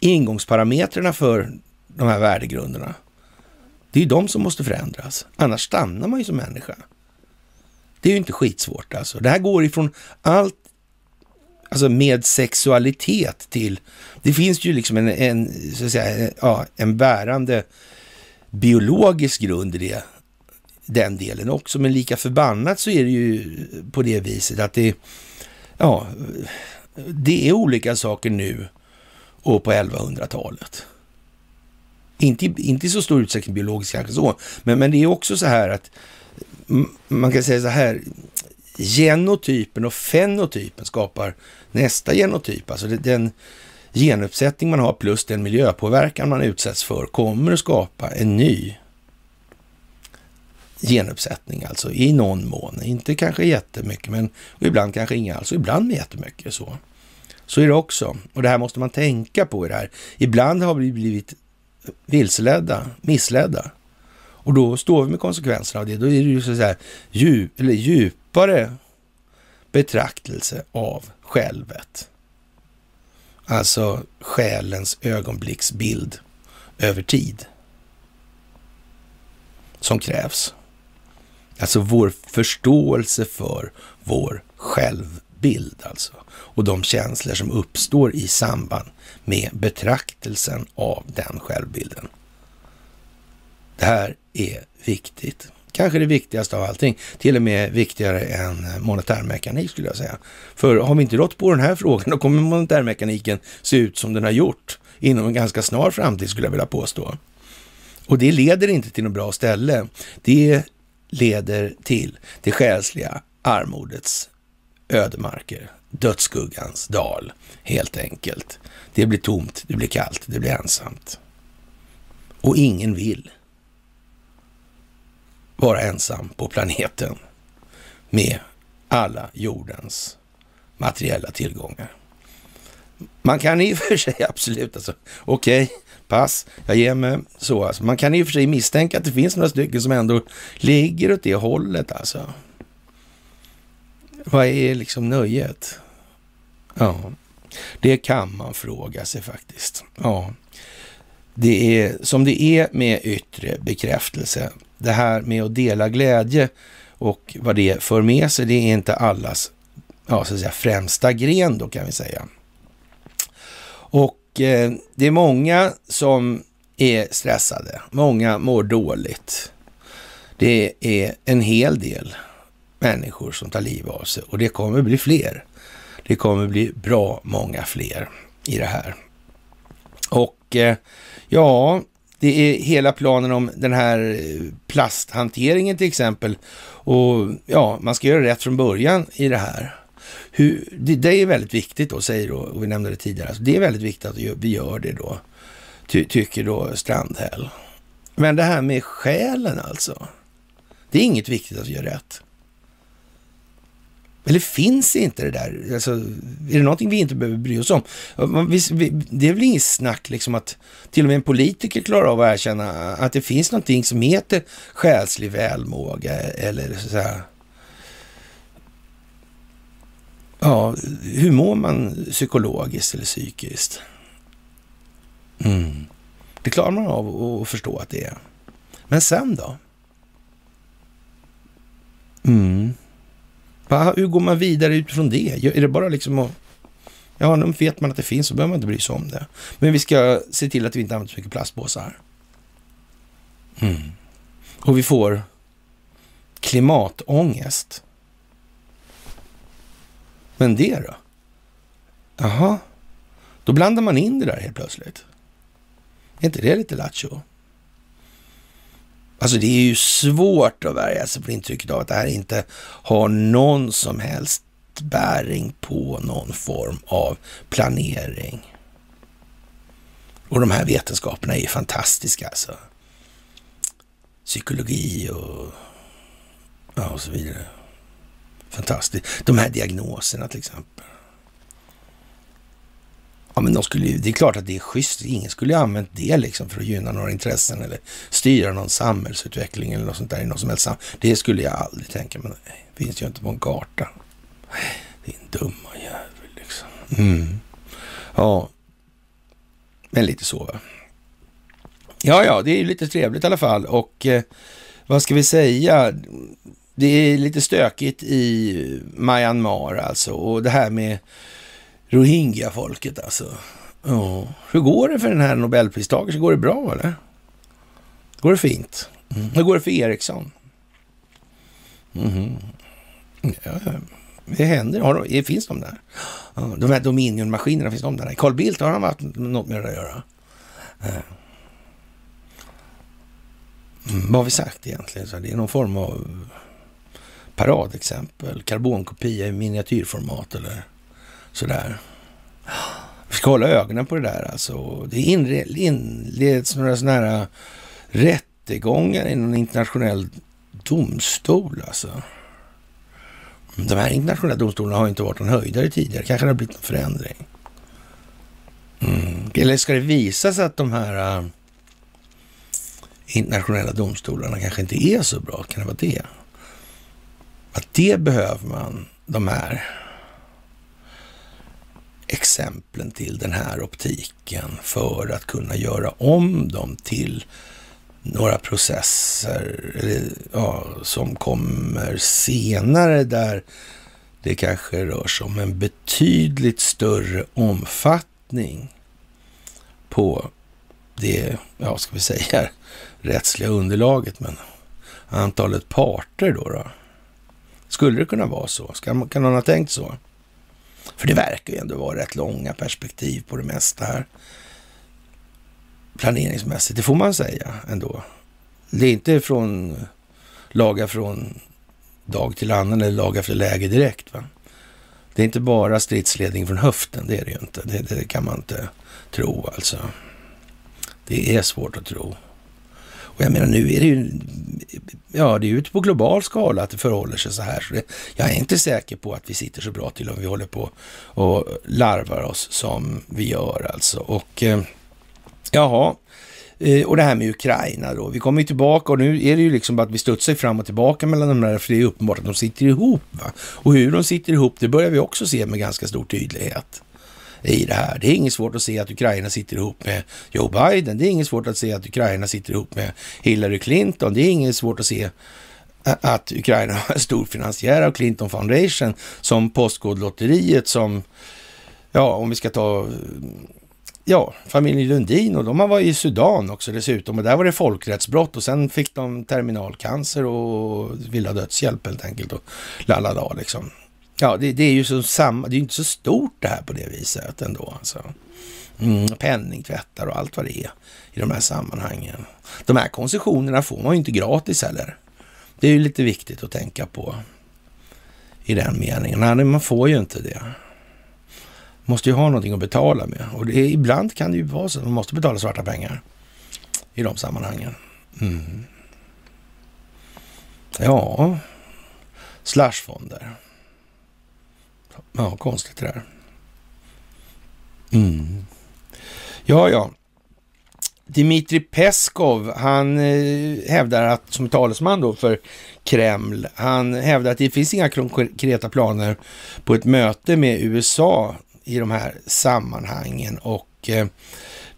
ingångsparametrarna för de här värdegrunderna, det är ju de som måste förändras. Annars stannar man ju som människa. Det är ju inte skitsvårt alltså. Det här går ifrån allt alltså med sexualitet till... Det finns ju liksom en, en, så att säga, ja, en bärande biologisk grund i det, den delen också. Men lika förbannat så är det ju på det viset att det, ja, det är olika saker nu och på 1100-talet. Inte, inte i så stor utsträckning biologiskt kanske så, men, men det är också så här att man kan säga så här, genotypen och fenotypen skapar nästa genotyp. Alltså den genuppsättning man har plus den miljöpåverkan man utsätts för kommer att skapa en ny genuppsättning, alltså i någon mån. Inte kanske jättemycket, men ibland kanske inga alls, och ibland jättemycket. Så. så är det också. Och det här måste man tänka på i det här. Ibland har vi blivit vilseledda, missledda. Och då står vi med konsekvenserna av det. Då är det ju så att säga djup, eller djupare betraktelse av självet. Alltså själens ögonblicksbild över tid. Som krävs. Alltså vår förståelse för vår självbild alltså. Och de känslor som uppstår i samband med betraktelsen av den självbilden. Det här är viktigt. Kanske det viktigaste av allting. Till och med viktigare än monetärmekanik skulle jag säga. För har vi inte rått på den här frågan, då kommer monetärmekaniken se ut som den har gjort inom en ganska snar framtid skulle jag vilja påstå. Och det leder inte till något bra ställe. Det leder till det själsliga armodets ödemarker, dödsskuggans dal, helt enkelt. Det blir tomt, det blir kallt, det blir ensamt. Och ingen vill vara ensam på planeten med alla jordens materiella tillgångar. Man kan i och för sig [laughs] absolut, alltså, okej, okay, pass, jag ger mig så. Alltså. Man kan i och för sig misstänka att det finns några stycken som ändå ligger åt det hållet alltså. Vad är liksom nöjet? Ja, det kan man fråga sig faktiskt. Ja, det är som det är med yttre bekräftelse. Det här med att dela glädje och vad det för med sig, det är inte allas ja, så att säga, främsta gren då kan vi säga. Och eh, det är många som är stressade. Många mår dåligt. Det är en hel del människor som tar liv av sig och det kommer bli fler. Det kommer bli bra många fler i det här. Och eh, ja, det är hela planen om den här eh, plasthanteringen till exempel. Och ja, man ska göra rätt från början i det här. Hur, det, det, är väldigt viktigt då, säger då, och vi nämnde det tidigare, alltså det är väldigt viktigt att vi gör det då, ty, tycker då Strandhäll. Men det här med själen alltså, det är inget viktigt att vi gör rätt. Eller finns inte det där? Alltså, är det någonting vi inte behöver bry oss om? Det är väl inget snack liksom att till och med en politiker klarar av att erkänna att det finns någonting som heter själslig välmåga eller så här, Ja, hur mår man psykologiskt eller psykiskt? Mm. Det klarar man av att förstå att det är. Men sen då? Mm. Va, hur går man vidare utifrån det? Är det bara liksom att... Ja, nu vet man att det finns så behöver man inte bry sig om det. Men vi ska se till att vi inte använder så mycket plastpåsar. Mm. Och vi får klimatångest. Men det då? Jaha, då blandar man in det där helt plötsligt. Är inte det lite lattjo? Alltså det är ju svårt att värja sig för intrycket av att det här inte har någon som helst bäring på någon form av planering. Och de här vetenskaperna är ju fantastiska alltså. Psykologi och, ja, och så vidare. Fantastiskt. De här diagnoserna till exempel. Ja, men de skulle, det är klart att det är schysst. Ingen skulle ju använt det liksom för att gynna några intressen eller styra någon samhällsutveckling eller något sånt där i något som helst. Det skulle jag aldrig tänka mig. Det finns ju inte på en karta. Din dumma jävel liksom. Mm. Ja, men lite så va. Ja, ja, det är lite trevligt i alla fall och eh, vad ska vi säga? Det är lite stökigt i Myanmar alltså och det här med Rohingya-folket alltså. Ja. Hur går det för den här nobelpristagaren? Går det bra eller? Går det fint? Mm. Hur går det för Ericsson? Mm. Ja, det händer. Har de, finns de där? Ja, de här Dominion-maskinerna, finns de där? Carl Bildt, har han haft något med det att göra? Mm, vad har vi sagt egentligen? Så det är någon form av paradexempel, karbonkopia i miniatyrformat eller sådär. Vi ska hålla ögonen på det där alltså. Det inleds några sådana här äh, rättegångar i någon internationell domstol alltså. Mm, de här internationella domstolarna har inte varit någon höjdare tidigare. Kanske det har blivit en förändring. Mm. Eller ska det visa sig att de här äh, internationella domstolarna kanske inte är så bra? Kan det vara det? Att det behöver man, de här exemplen till den här optiken för att kunna göra om dem till några processer ja, som kommer senare där det kanske rör sig om en betydligt större omfattning på det, ja ska vi säga, [laughs] rättsliga underlaget, men antalet parter då? då? Skulle det kunna vara så? Ska, kan någon ha tänkt så? För det verkar ju ändå vara rätt långa perspektiv på det mesta här. Planeringsmässigt, det får man säga ändå. Det är inte från laga från dag till annan eller laga efter läge direkt. Va? Det är inte bara stridsledning från höften, det är det ju inte. Det, det kan man inte tro alltså. Det är svårt att tro. Och jag menar, nu är det ju, ja, det är ute på global skala att det förhåller sig så här. Så det, jag är inte säker på att vi sitter så bra till om vi håller på och larvar oss som vi gör alltså. Och eh, jaha, eh, och det här med Ukraina då. Vi kommer ju tillbaka och nu är det ju liksom bara att vi studsar fram och tillbaka mellan de där, för det är uppenbart att de sitter ihop. Va? Och hur de sitter ihop, det börjar vi också se med ganska stor tydlighet i det här. Det är inget svårt att se att Ukraina sitter ihop med Joe Biden. Det är inget svårt att se att Ukraina sitter ihop med Hillary Clinton. Det är inget svårt att se att Ukraina har en stor finansiär av Clinton Foundation som Postkodlotteriet som, ja, om vi ska ta ja, familjen Lundin och de har varit i Sudan också dessutom och där var det folkrättsbrott och sen fick de terminalcancer och ville ha dödshjälp helt enkelt och lalala liksom. Ja, det, det, är ju så samma, det är inte så stort det här på det viset ändå. Alltså. Mm, penningtvättar och allt vad det är i de här sammanhangen. De här koncessionerna får man ju inte gratis heller. Det är ju lite viktigt att tänka på i den meningen. Nej, man får ju inte det. Måste ju ha någonting att betala med. Och det, ibland kan det ju vara så att man måste betala svarta pengar i de sammanhangen. Mm. Ja, slashfonder. Ja, konstigt det där. Mm. Ja, ja. Dmitrij Peskov, han eh, hävdar att, som talesman då för Kreml, han hävdar att det finns inga konkreta planer på ett möte med USA i de här sammanhangen och eh,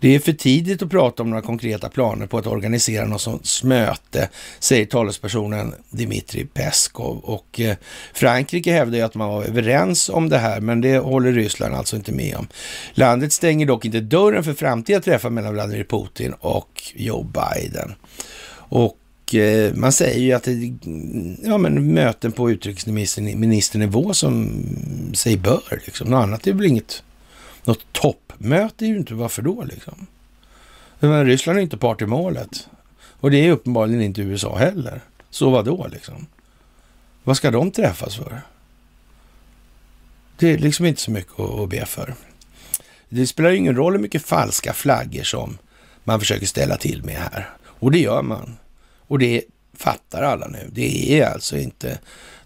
det är för tidigt att prata om några konkreta planer på att organisera något sånt möte, säger talespersonen Dmitrij Peskov. Och eh, Frankrike hävdar ju att man var överens om det här, men det håller Ryssland alltså inte med om. Landet stänger dock inte dörren för framtida träffar mellan Vladimir Putin och Joe Biden. Och eh, man säger ju att det, ja, men möten på utrikesministernivå som sig bör. Liksom. Något annat är väl inget, något toppmöte är ju inte, varför då liksom? Men Ryssland är inte part i målet. Och det är uppenbarligen inte USA heller. Så vad då liksom? Vad ska de träffas för? Det är liksom inte så mycket att be för. Det spelar ingen roll hur mycket falska flaggor som man försöker ställa till med här. Och det gör man. Och det fattar alla nu. Det är alltså inte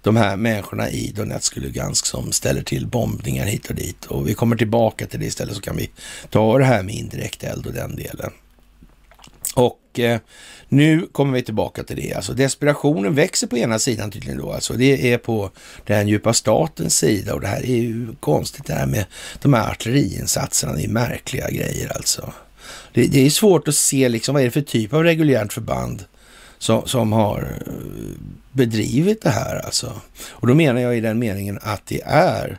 de här människorna i Donetsk och Lugansk som ställer till bombningar hit och dit. Och vi kommer tillbaka till det istället så kan vi ta det här med indirekt eld och den delen. Och eh, nu kommer vi tillbaka till det. Alltså desperationen växer på ena sidan tydligen då. Alltså det är på den djupa statens sida och det här är ju konstigt det här med de här artilleriinsatserna. Det är märkliga grejer alltså. Det, det är svårt att se liksom vad är det för typ av reguljärt förband som, som har eh, bedrivit det här alltså. Och då menar jag i den meningen att det är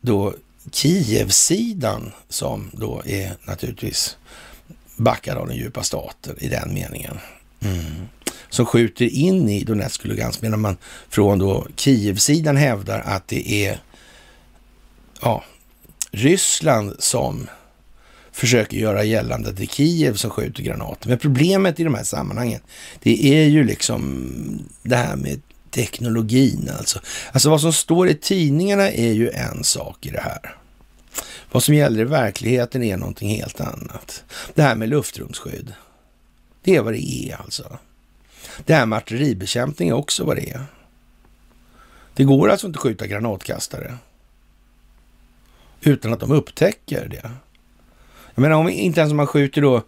då Kievsidan som då är naturligtvis backad av den djupa staten i den meningen. Mm. Som skjuter in i Donetsk och Lugansk medan man från då Kievsidan hävdar att det är ja, Ryssland som försöker göra gällande att det är Kiev som skjuter granater. Men problemet i de här sammanhangen, det är ju liksom det här med teknologin alltså. Alltså vad som står i tidningarna är ju en sak i det här. Vad som gäller i verkligheten är någonting helt annat. Det här med luftrumsskydd. Det är vad det är alltså. Det här med artilleribekämpning är också vad det är. Det går alltså inte att skjuta granatkastare utan att de upptäcker det. Jag menar, om inte ens om man skjuter då,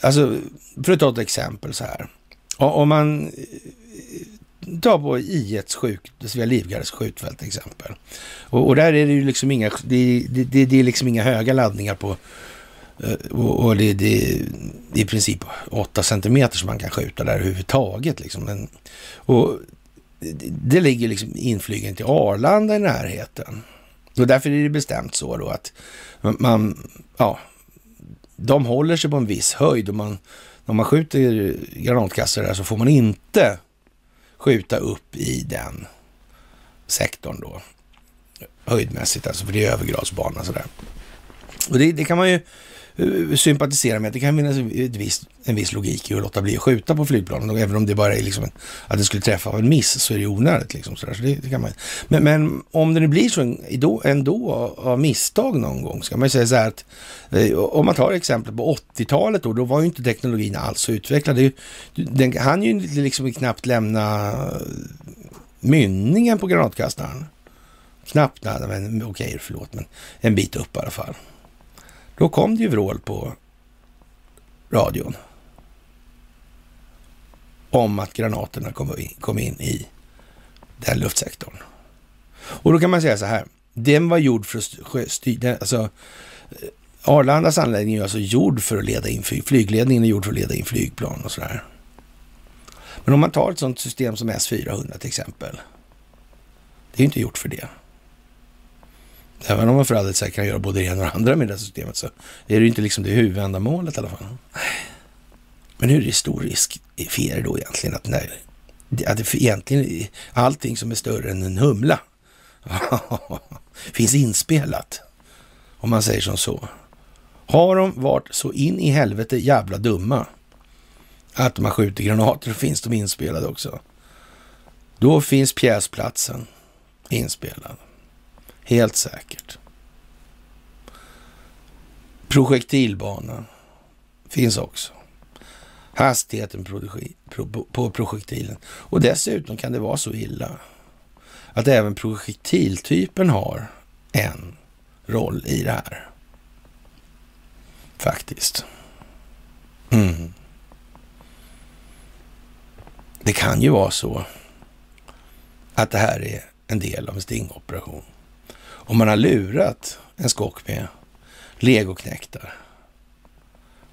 alltså för att ta ett exempel så här. Om man eh, ta på I1 Svea Livgardes skjutfält till exempel. Och, och, där är det ju liksom inga, det, det, det är liksom inga höga laddningar på eh, och, och det, det, är i princip 8 centimeter som man kan skjuta där överhuvudtaget. Liksom. Men, och det, det ligger liksom inflygen till Arlanda i närheten. Och därför är det bestämt så då att man, ja, de håller sig på en viss höjd och man, när man skjuter granatkastare där så får man inte skjuta upp i den sektorn då. Höjdmässigt alltså, för det är övergradsbana sådär. Och det, det kan man ju Eh, sympatisera med. Det kan finnas ett en viss logik i att låta bli att skjuta på flygplanen. Och även om det bara är liksom att det skulle träffa av en miss så är det onödigt. Liksom. Så det, det kan man. Men, men, om det nu blir så ändå, ändå av misstag någon gång, ska man ju säga så här att eh, om man tar exempel på 80-talet då, då var ju inte teknologin alls så utvecklad. Det, den han ju liksom knappt lämna eh, mynningen på granatkastaren. Knappt, nej, men okej, förlåt, men en bit upp i alla fall. Då kom det ju vrål på radion om att granaterna kom in, kom in i den luftsektorn. Och då kan man säga så här, den var gjord för att styra, alltså eh, Arlandas anläggning är alltså gjord för att leda in flyg, flygledningen är gjord för att leda in flygplan och sådär. Men om man tar ett sådant system som S400 till exempel, det är inte gjort för det. Även om man för all säkert kan göra både det ena och det andra med det här systemet så är det ju inte liksom det huvudändamålet i alla fall. Men hur är det stor risk för er då egentligen att, när, att det egentligen allting som är större än en humla [laughs] finns inspelat? Om man säger som så. Har de varit så in i helvete jävla dumma att man skjuter granater så finns de inspelade också. Då finns pjäsplatsen inspelad. Helt säkert. Projektilbanan finns också. Hastigheten på projektilen. Och dessutom kan det vara så illa att även projektiltypen har en roll i det här. Faktiskt. Mm. Det kan ju vara så att det här är en del av en stingoperation. Om man har lurat en skock med legoknäktar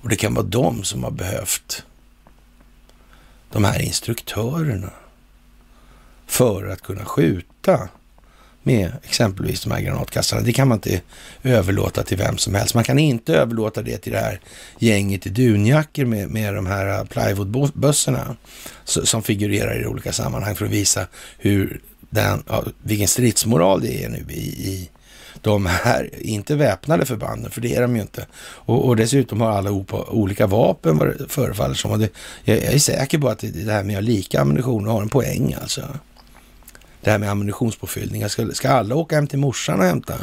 och det kan vara de som har behövt de här instruktörerna för att kunna skjuta med exempelvis de här granatkastarna. Det kan man inte överlåta till vem som helst. Man kan inte överlåta det till det här gänget i dunjackor med, med de här plywoodbössorna som figurerar i olika sammanhang för att visa hur den, ja, vilken stridsmoral det är nu i, i de här, inte väpnade förbanden, för det är de ju inte. Och, och dessutom har alla olika vapen vad det förefaller som. Och det, jag, jag är säker på att det här med att ha lika ammunition har en poäng alltså. Det här med ammunitionspåfyllningar, ska, ska alla åka hem till morsan och hämta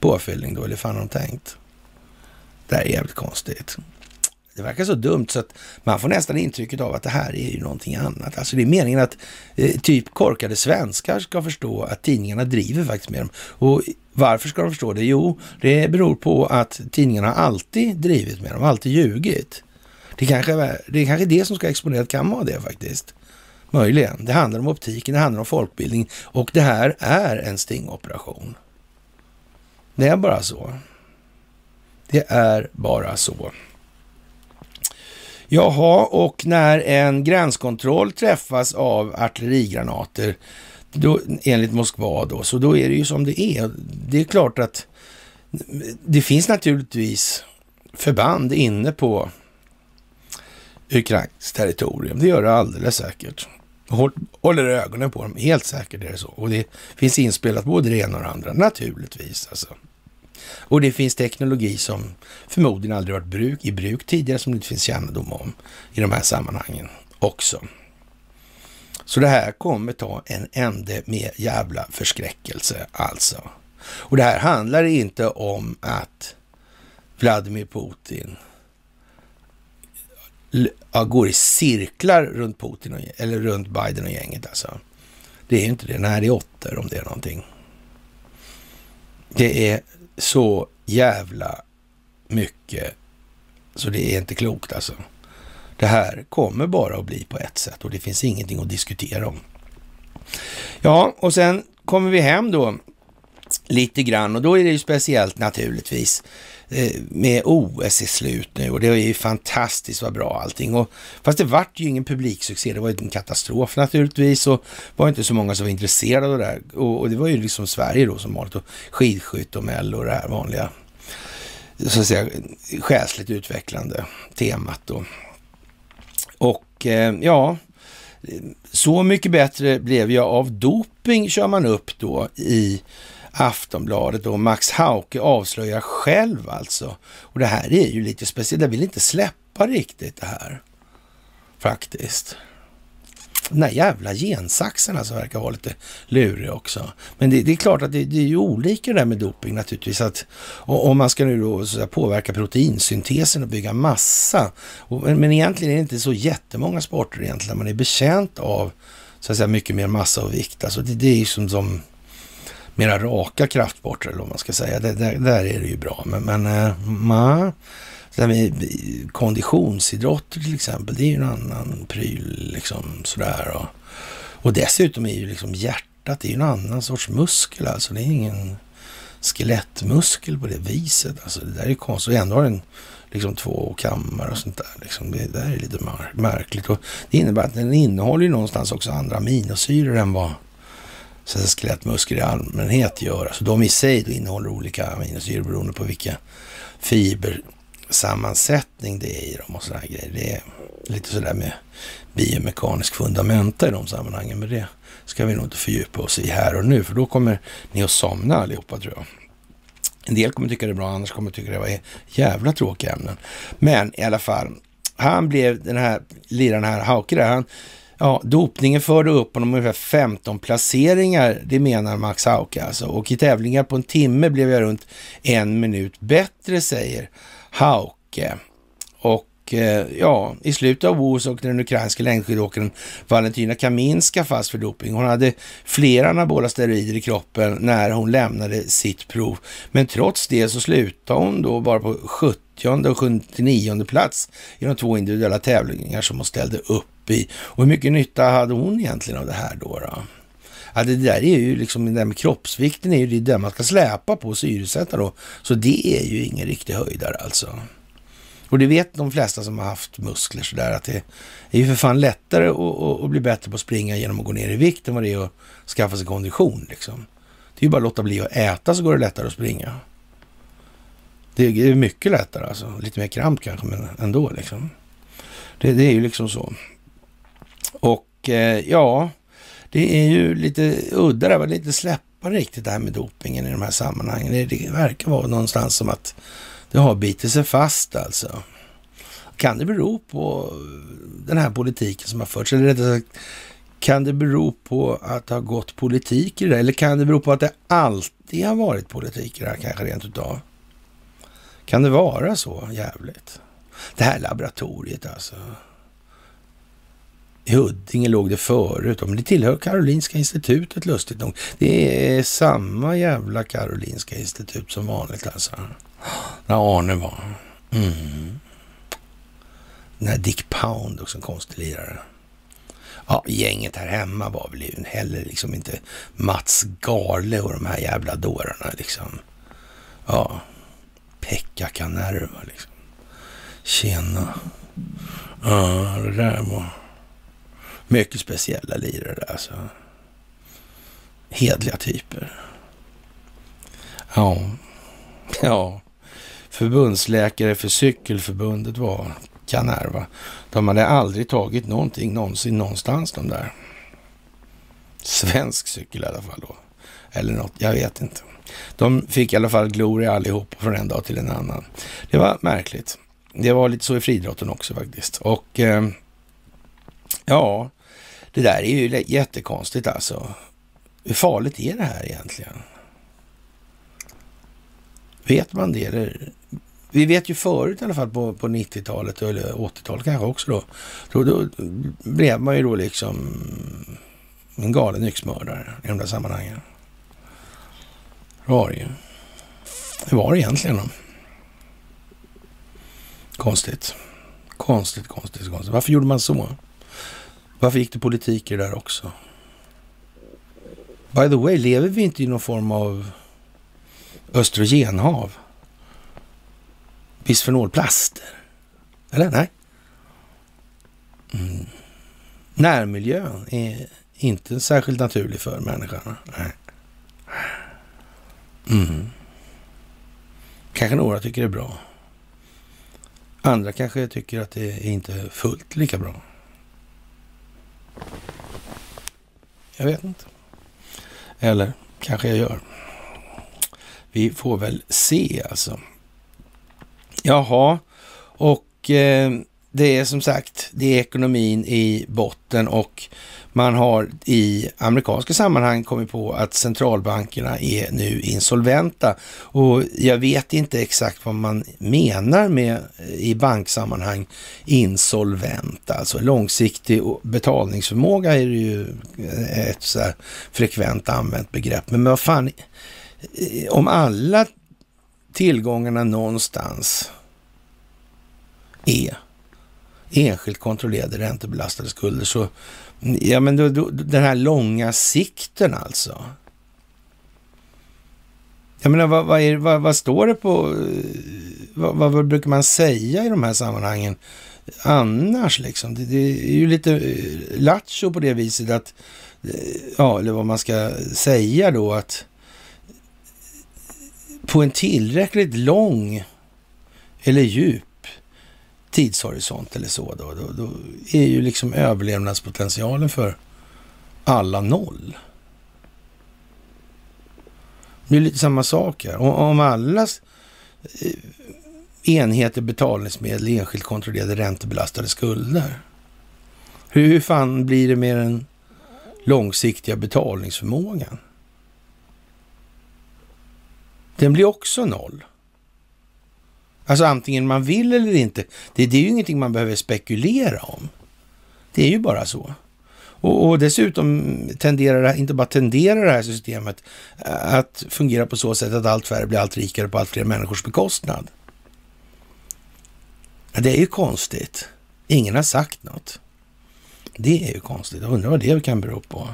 påfyllning då, eller fan har de tänkt? Det här är jävligt konstigt. Det verkar så dumt så att man får nästan intrycket av att det här är ju någonting annat. Alltså det är meningen att eh, typ korkade svenskar ska förstå att tidningarna driver faktiskt med dem. Och varför ska de förstå det? Jo, det beror på att tidningarna alltid drivit med dem, alltid ljugit. Det kanske, det är kanske det som ska exponeras, kan vara det faktiskt. Möjligen. Det handlar om optiken, det handlar om folkbildning och det här är en stingoperation. Det är bara så. Det är bara så. Jaha, och när en gränskontroll träffas av artillerigranater, då, enligt Moskva då, så då är det ju som det är. Det är klart att det finns naturligtvis förband inne på Ukrains territorium. Det gör det alldeles säkert. Håller ögonen på dem, helt säkert är det så. Och det finns inspelat både det ena och det andra, naturligtvis. Alltså. Och det finns teknologi som förmodligen aldrig varit bruk, i bruk tidigare, som det inte finns kännedom om i de här sammanhangen också. Så det här kommer ta en ände med jävla förskräckelse alltså. Och det här handlar inte om att Vladimir Putin går i cirklar runt Putin, och, eller runt Biden och gänget alltså. Det är inte det. Nej, det är åttor om det är någonting. Det är så jävla mycket så det är inte klokt alltså. Det här kommer bara att bli på ett sätt och det finns ingenting att diskutera om. Ja, och sen kommer vi hem då lite grann och då är det ju speciellt naturligtvis Eh, med OS i slut nu och det är ju fantastiskt vad bra allting. Och, fast det vart ju ingen publiksuccé, det var ju en katastrof naturligtvis och var inte så många som var intresserade av det där. Och, och det var ju liksom Sverige då som vanligt och skidskytte och mello och det här vanliga så att säga själsligt utvecklande temat då. Och eh, ja, så mycket bättre blev jag av doping kör man upp då i Aftonbladet och Max Hauke avslöjar själv alltså. Och det här är ju lite speciellt. Jag vill inte släppa riktigt det här faktiskt. Den här jävla gensaxen alltså verkar vara lite lurig också. Men det, det är klart att det, det, är ju olika det där med doping naturligtvis. Att, om man ska nu då så påverka proteinsyntesen och bygga massa. Och, men, men egentligen är det inte så jättemånga sporter egentligen. Man är bekänt av så att säga mycket mer massa och vikt. Alltså det, det är ju som, som mera raka kraftsporter eller vad man ska säga. Det, där, där är det ju bra. Men, men eh, ma, det med eh, konditionsidrotter till exempel, det är ju en annan pryl liksom sådär. Och, och dessutom är ju liksom hjärtat, det är ju en annan sorts muskel alltså. Det är ingen skelettmuskel på det viset. Alltså det där är konstigt. Och ändå har den liksom två kammar och sånt där. Liksom. Det där är lite märkligt. Och det innebär att den innehåller ju någonstans också andra aminosyror än vad så skelettmuskler i allmänhet gör. Alltså de i sig då innehåller olika aminosyror beroende på vilka fibersammansättning det är i dem och sådana grejer. Det är lite sådär med biomekanisk fundamenta i de sammanhangen. Men det ska vi nog inte fördjupa oss i här och nu, för då kommer ni att somna allihopa tror jag. En del kommer tycka det är bra, annars kommer tycka det var jävla tråkiga ämnen. Men i alla fall, han blev den här liraren här, Hauke där, han Ja, dopningen förde upp honom ungefär 15 placeringar, det menar Max Hauke alltså. Och i tävlingar på en timme blev jag runt en minut bättre, säger Hauke. Och eh, ja, i slutet av OS åkte den ukrainska längdskidåkaren Valentina Kaminska fast för doping. Hon hade flera anabola steroider i kroppen när hon lämnade sitt prov. Men trots det så slutade hon då bara på 70 och 79 plats i de två individuella tävlingar som hon ställde upp i. Och hur mycket nytta hade hon egentligen av det här då? då? Ja, det där är ju liksom, det där med kroppsvikten är ju det där man ska släpa på och syresätta då. Så det är ju ingen riktig höjdare alltså. Och det vet de flesta som har haft muskler sådär att det är ju för fan lättare att, att, att, bli bättre på att springa genom att gå ner i vikt än vad det är att skaffa sig kondition liksom. Det är ju bara att låta bli att äta så går det lättare att springa. Det är mycket lättare alltså. Lite mer kramp kanske, men ändå liksom. Det, det är ju liksom så. Och eh, ja, det är ju lite udda där, lite släppa riktigt det här med dopingen i de här sammanhangen. Det, det verkar vara någonstans som att det har bitit sig fast alltså. Kan det bero på den här politiken som har förts? Eller rättare sagt, kan det bero på att det har gått politik i det? Eller kan det bero på att det alltid har varit politik i det här kanske rent utav? Kan det vara så jävligt? Det här laboratoriet alltså. I Huddinge låg det förut, men det tillhör Karolinska institutet lustigt nog. Det är samma jävla Karolinska institut som vanligt alltså. När Arne var. Mm. Den här Dick Pound också, en konstig lirare. Ja, gänget här hemma var väl ju heller liksom inte Mats Garle och de här jävla dårarna liksom. Ja, Pekka Kanerva liksom. Tjena. Ja, det där var mycket speciella lirare alltså. Hedliga typer. Ja, ja. Förbundsläkare för cykelförbundet var Kanerva. De hade aldrig tagit någonting någonsin någonstans de där. Svensk cykel i alla fall då. Eller något, jag vet inte. De fick i alla fall gloria allihop från en dag till en annan. Det var märkligt. Det var lite så i friidrotten också faktiskt. Och eh, ja, det där är ju jättekonstigt alltså. Hur farligt är det här egentligen? Vet man det? Eller? Vi vet ju förut i alla fall på, på 90-talet eller 80-talet kanske också då. Då, då blev man ju då liksom en galen yxmördare i de där sammanhangen. Det var det ju. Hur var det egentligen då? Konstigt. Konstigt, konstigt, konstigt. Varför gjorde man så? Varför gick det politik i det där också? By the way, lever vi inte i någon form av östrogenhav? Bisfenolplaster? Eller? Nej. Mm. Närmiljön är inte särskilt naturlig för människan. Nej. Mm. Kanske några tycker det är bra. Andra kanske tycker att det är inte fullt lika bra. Jag vet inte. Eller kanske jag gör. Vi får väl se alltså. Jaha, och eh, det är som sagt, det är ekonomin i botten och man har i amerikanska sammanhang kommit på att centralbankerna är nu insolventa. Och jag vet inte exakt vad man menar med eh, i banksammanhang insolvent. Alltså långsiktig betalningsförmåga är det ju eh, ett så frekvent använt begrepp. Men vad fan, eh, om alla tillgångarna någonstans är enskilt kontrollerade räntebelastade skulder så Ja, men då, då, den här långa sikten alltså. Jag menar, vad, vad, är, vad, vad står det på... Eh, vad, vad, brukar man säga i de här sammanhangen annars liksom? Det, det är ju lite eh, lattjo på det viset att... Eh, ja, eller vad man ska säga då att... På en tillräckligt lång eller djup tidshorisont eller så, då, då, då är ju liksom överlevnadspotentialen för alla noll. Det är lite samma sak här. Om alla eh, enheter betalningsmedel enskilt kontrollerade räntebelastade skulder. Hur fan blir det med den långsiktiga betalningsförmågan? Den blir också noll. Alltså antingen man vill eller inte. Det, det är ju ingenting man behöver spekulera om. Det är ju bara så. Och, och, dessutom tenderar, inte bara tenderar det här systemet eh, att fungera på så sätt att allt färre blir allt rikare på allt fler människors bekostnad. Det är ju konstigt. Ingen har sagt något. Det är ju konstigt. Jag undrar vad det kan bero på.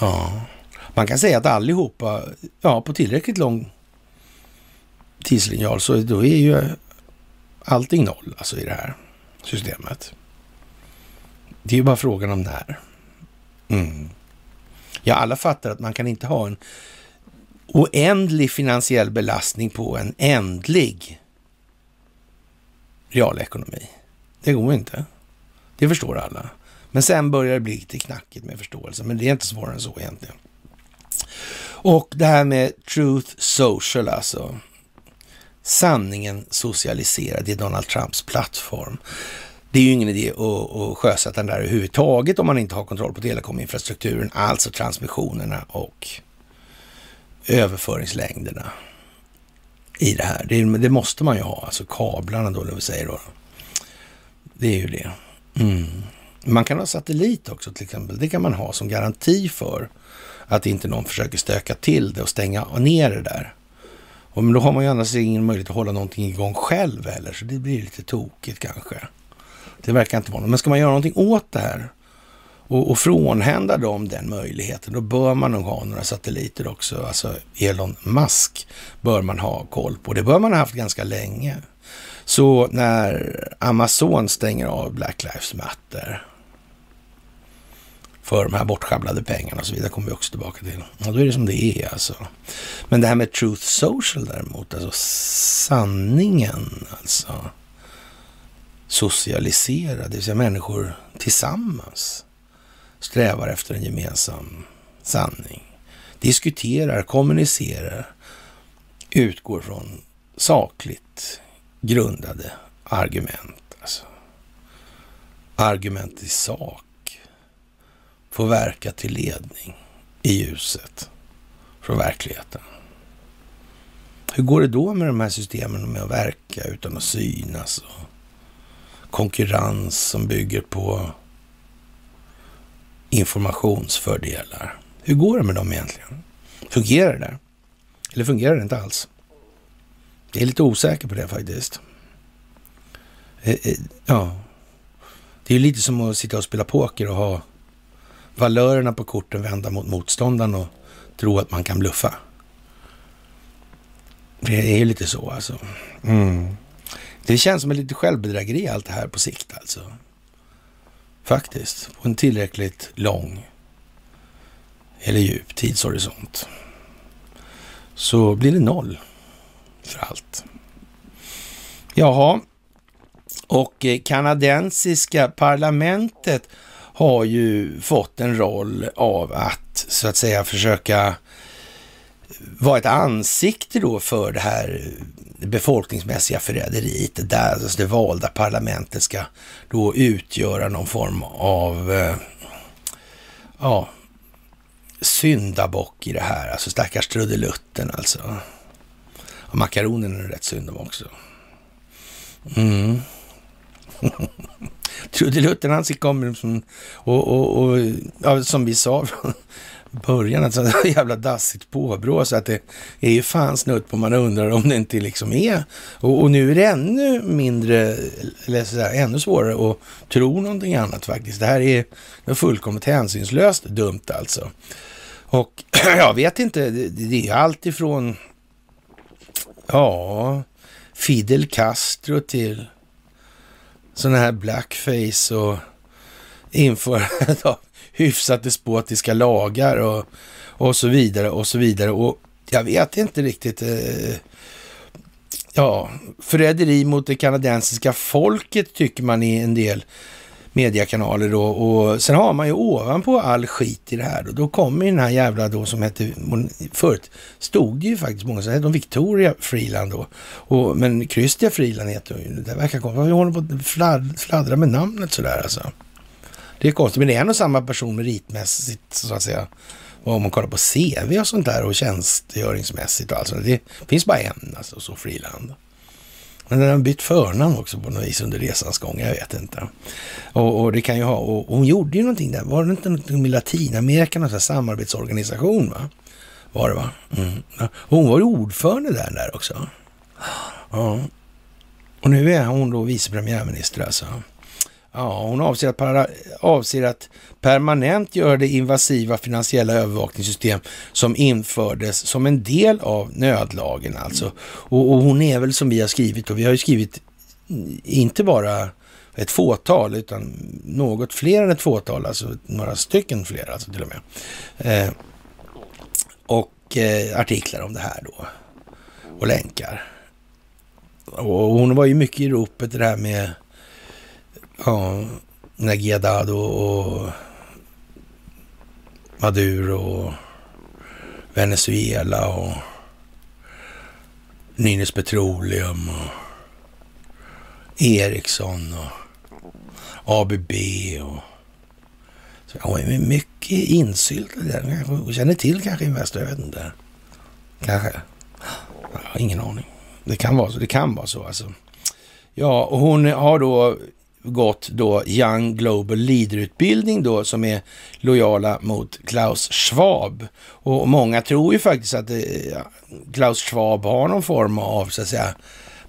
Ja, man kan säga att allihopa, ja, på tillräckligt lång tidslinjal så då är ju allting noll alltså i det här systemet. Det är ju bara frågan om när. Mm. Ja, alla fattar att man kan inte ha en oändlig finansiell belastning på en ändlig realekonomi. Det går inte. Det förstår alla. Men sen börjar det bli lite knackigt med förståelse, men det är inte svårare än så egentligen. Och det här med Truth Social alltså sanningen socialiserad i Donald Trumps plattform. Det är ju ingen idé att, att sjösätta den där överhuvudtaget om man inte har kontroll på telekominfrastrukturen, alltså transmissionerna och överföringslängderna i det här. Det, det måste man ju ha, alltså kablarna då, det vill säga då. Det är ju det. Mm. Man kan ha satellit också till exempel. Det kan man ha som garanti för att inte någon försöker stöka till det och stänga ner det där. Och men då har man ju annars ingen möjlighet att hålla någonting igång själv heller, så det blir lite tokigt kanske. Det verkar inte vara något. Men ska man göra någonting åt det här och, och frånhända dem den möjligheten, då bör man nog ha några satelliter också. Alltså Elon Musk bör man ha koll på. Det bör man ha haft ganska länge. Så när Amazon stänger av Black Lives Matter för de här bortsjabblade pengarna och så vidare kommer vi också tillbaka till. Ja, då är det som det är alltså. Men det här med Truth Social däremot, alltså sanningen alltså. Socialisera, det vill säga människor tillsammans strävar efter en gemensam sanning. Diskuterar, kommunicerar, utgår från sakligt grundade argument. Alltså. Argument i sak få verka till ledning i ljuset från verkligheten. Hur går det då med de här systemen med att verka utan att synas? Och konkurrens som bygger på informationsfördelar. Hur går det med dem egentligen? Fungerar det där? Eller fungerar det inte alls? Jag är lite osäker på det faktiskt. Eh, eh, ja, det är lite som att sitta och spela poker och ha valörerna på korten vända mot motståndaren och tro att man kan bluffa. Det är ju lite så alltså. Mm. Det känns som ett lite självbedrägeri allt det här på sikt alltså. Faktiskt. På en tillräckligt lång eller djup tidshorisont. Så blir det noll för allt. Jaha, och kanadensiska parlamentet har ju fått en roll av att så att säga försöka vara ett ansikte då för det här befolkningsmässiga förräderiet, där alltså det valda parlamentet ska då utgöra någon form av eh, ja, syndabock i det här. Alltså stackars trudelutten alltså. Och makaronen är rätt synd om också. Mm. [laughs] trudelutten han kommer som, och, och, och ja, som vi sa från början, alltså [laughs] jävla dassigt påbrå så att det är ju fan snutt på man undrar om det inte liksom är. Och, och nu är det ännu mindre, eller så där, ännu svårare att tro någonting annat faktiskt. Det här är, är fullkomligt hänsynslöst dumt alltså. Och [clears throat] jag vet inte, det, det är allt ifrån ja, Fidel Castro till sådana här blackface och införandet [laughs] av hyfsat despotiska lagar och, och så vidare och så vidare. Och jag vet inte riktigt. Eh, ja, förräderi mot det kanadensiska folket tycker man i en del mediekanaler då. Och sen har man ju ovanpå all skit i det här då, då kommer ju den här jävla då som hette, förut stod det ju faktiskt många som hette Victoria Freeland då. Och, men Christia Freeland heter hon ju. Det verkar konstigt. Vi håller på att fladdra med namnet sådär alltså? Det är konstigt, men det är en och samma person meritmässigt så att säga. Och om man kollar på CV och sånt där och tjänstgöringsmässigt och allt sånt. Det finns bara en, alltså så Freeland. Men den har bytt förnamn också på något vis under resans gång, jag vet inte. Och, och det kan ju ha, och, och, hon gjorde ju någonting där, var det inte någonting med Latinamerika, någon samarbetsorganisation va? Var det va? Mm. Hon var ju ordförande där, där också. Ja. Och nu är hon då vice premiärminister alltså. Ja, hon avser att, para, avser att permanent göra det invasiva finansiella övervakningssystem som infördes som en del av nödlagen alltså. Och, och hon är väl som vi har skrivit, och vi har ju skrivit mm, inte bara ett fåtal, utan något fler än ett fåtal, alltså några stycken fler alltså till och med. Eh, och eh, artiklar om det här då. Och länkar. Och hon var ju mycket i ropet det här med Ja, Nagiadado och Maduro och Venezuela och Nynäs Petroleum och Ericsson och ABB och så ja, mycket insyltad där. Hon känner till kanske Investor, jag vet inte. Kanske. Jag har ingen aning. Det kan vara så. Det kan vara så alltså. Ja, och hon har då gått då Young Global Leader-utbildning då som är lojala mot Klaus Schwab. Och många tror ju faktiskt att det, ja, Klaus Schwab har någon form av så att säga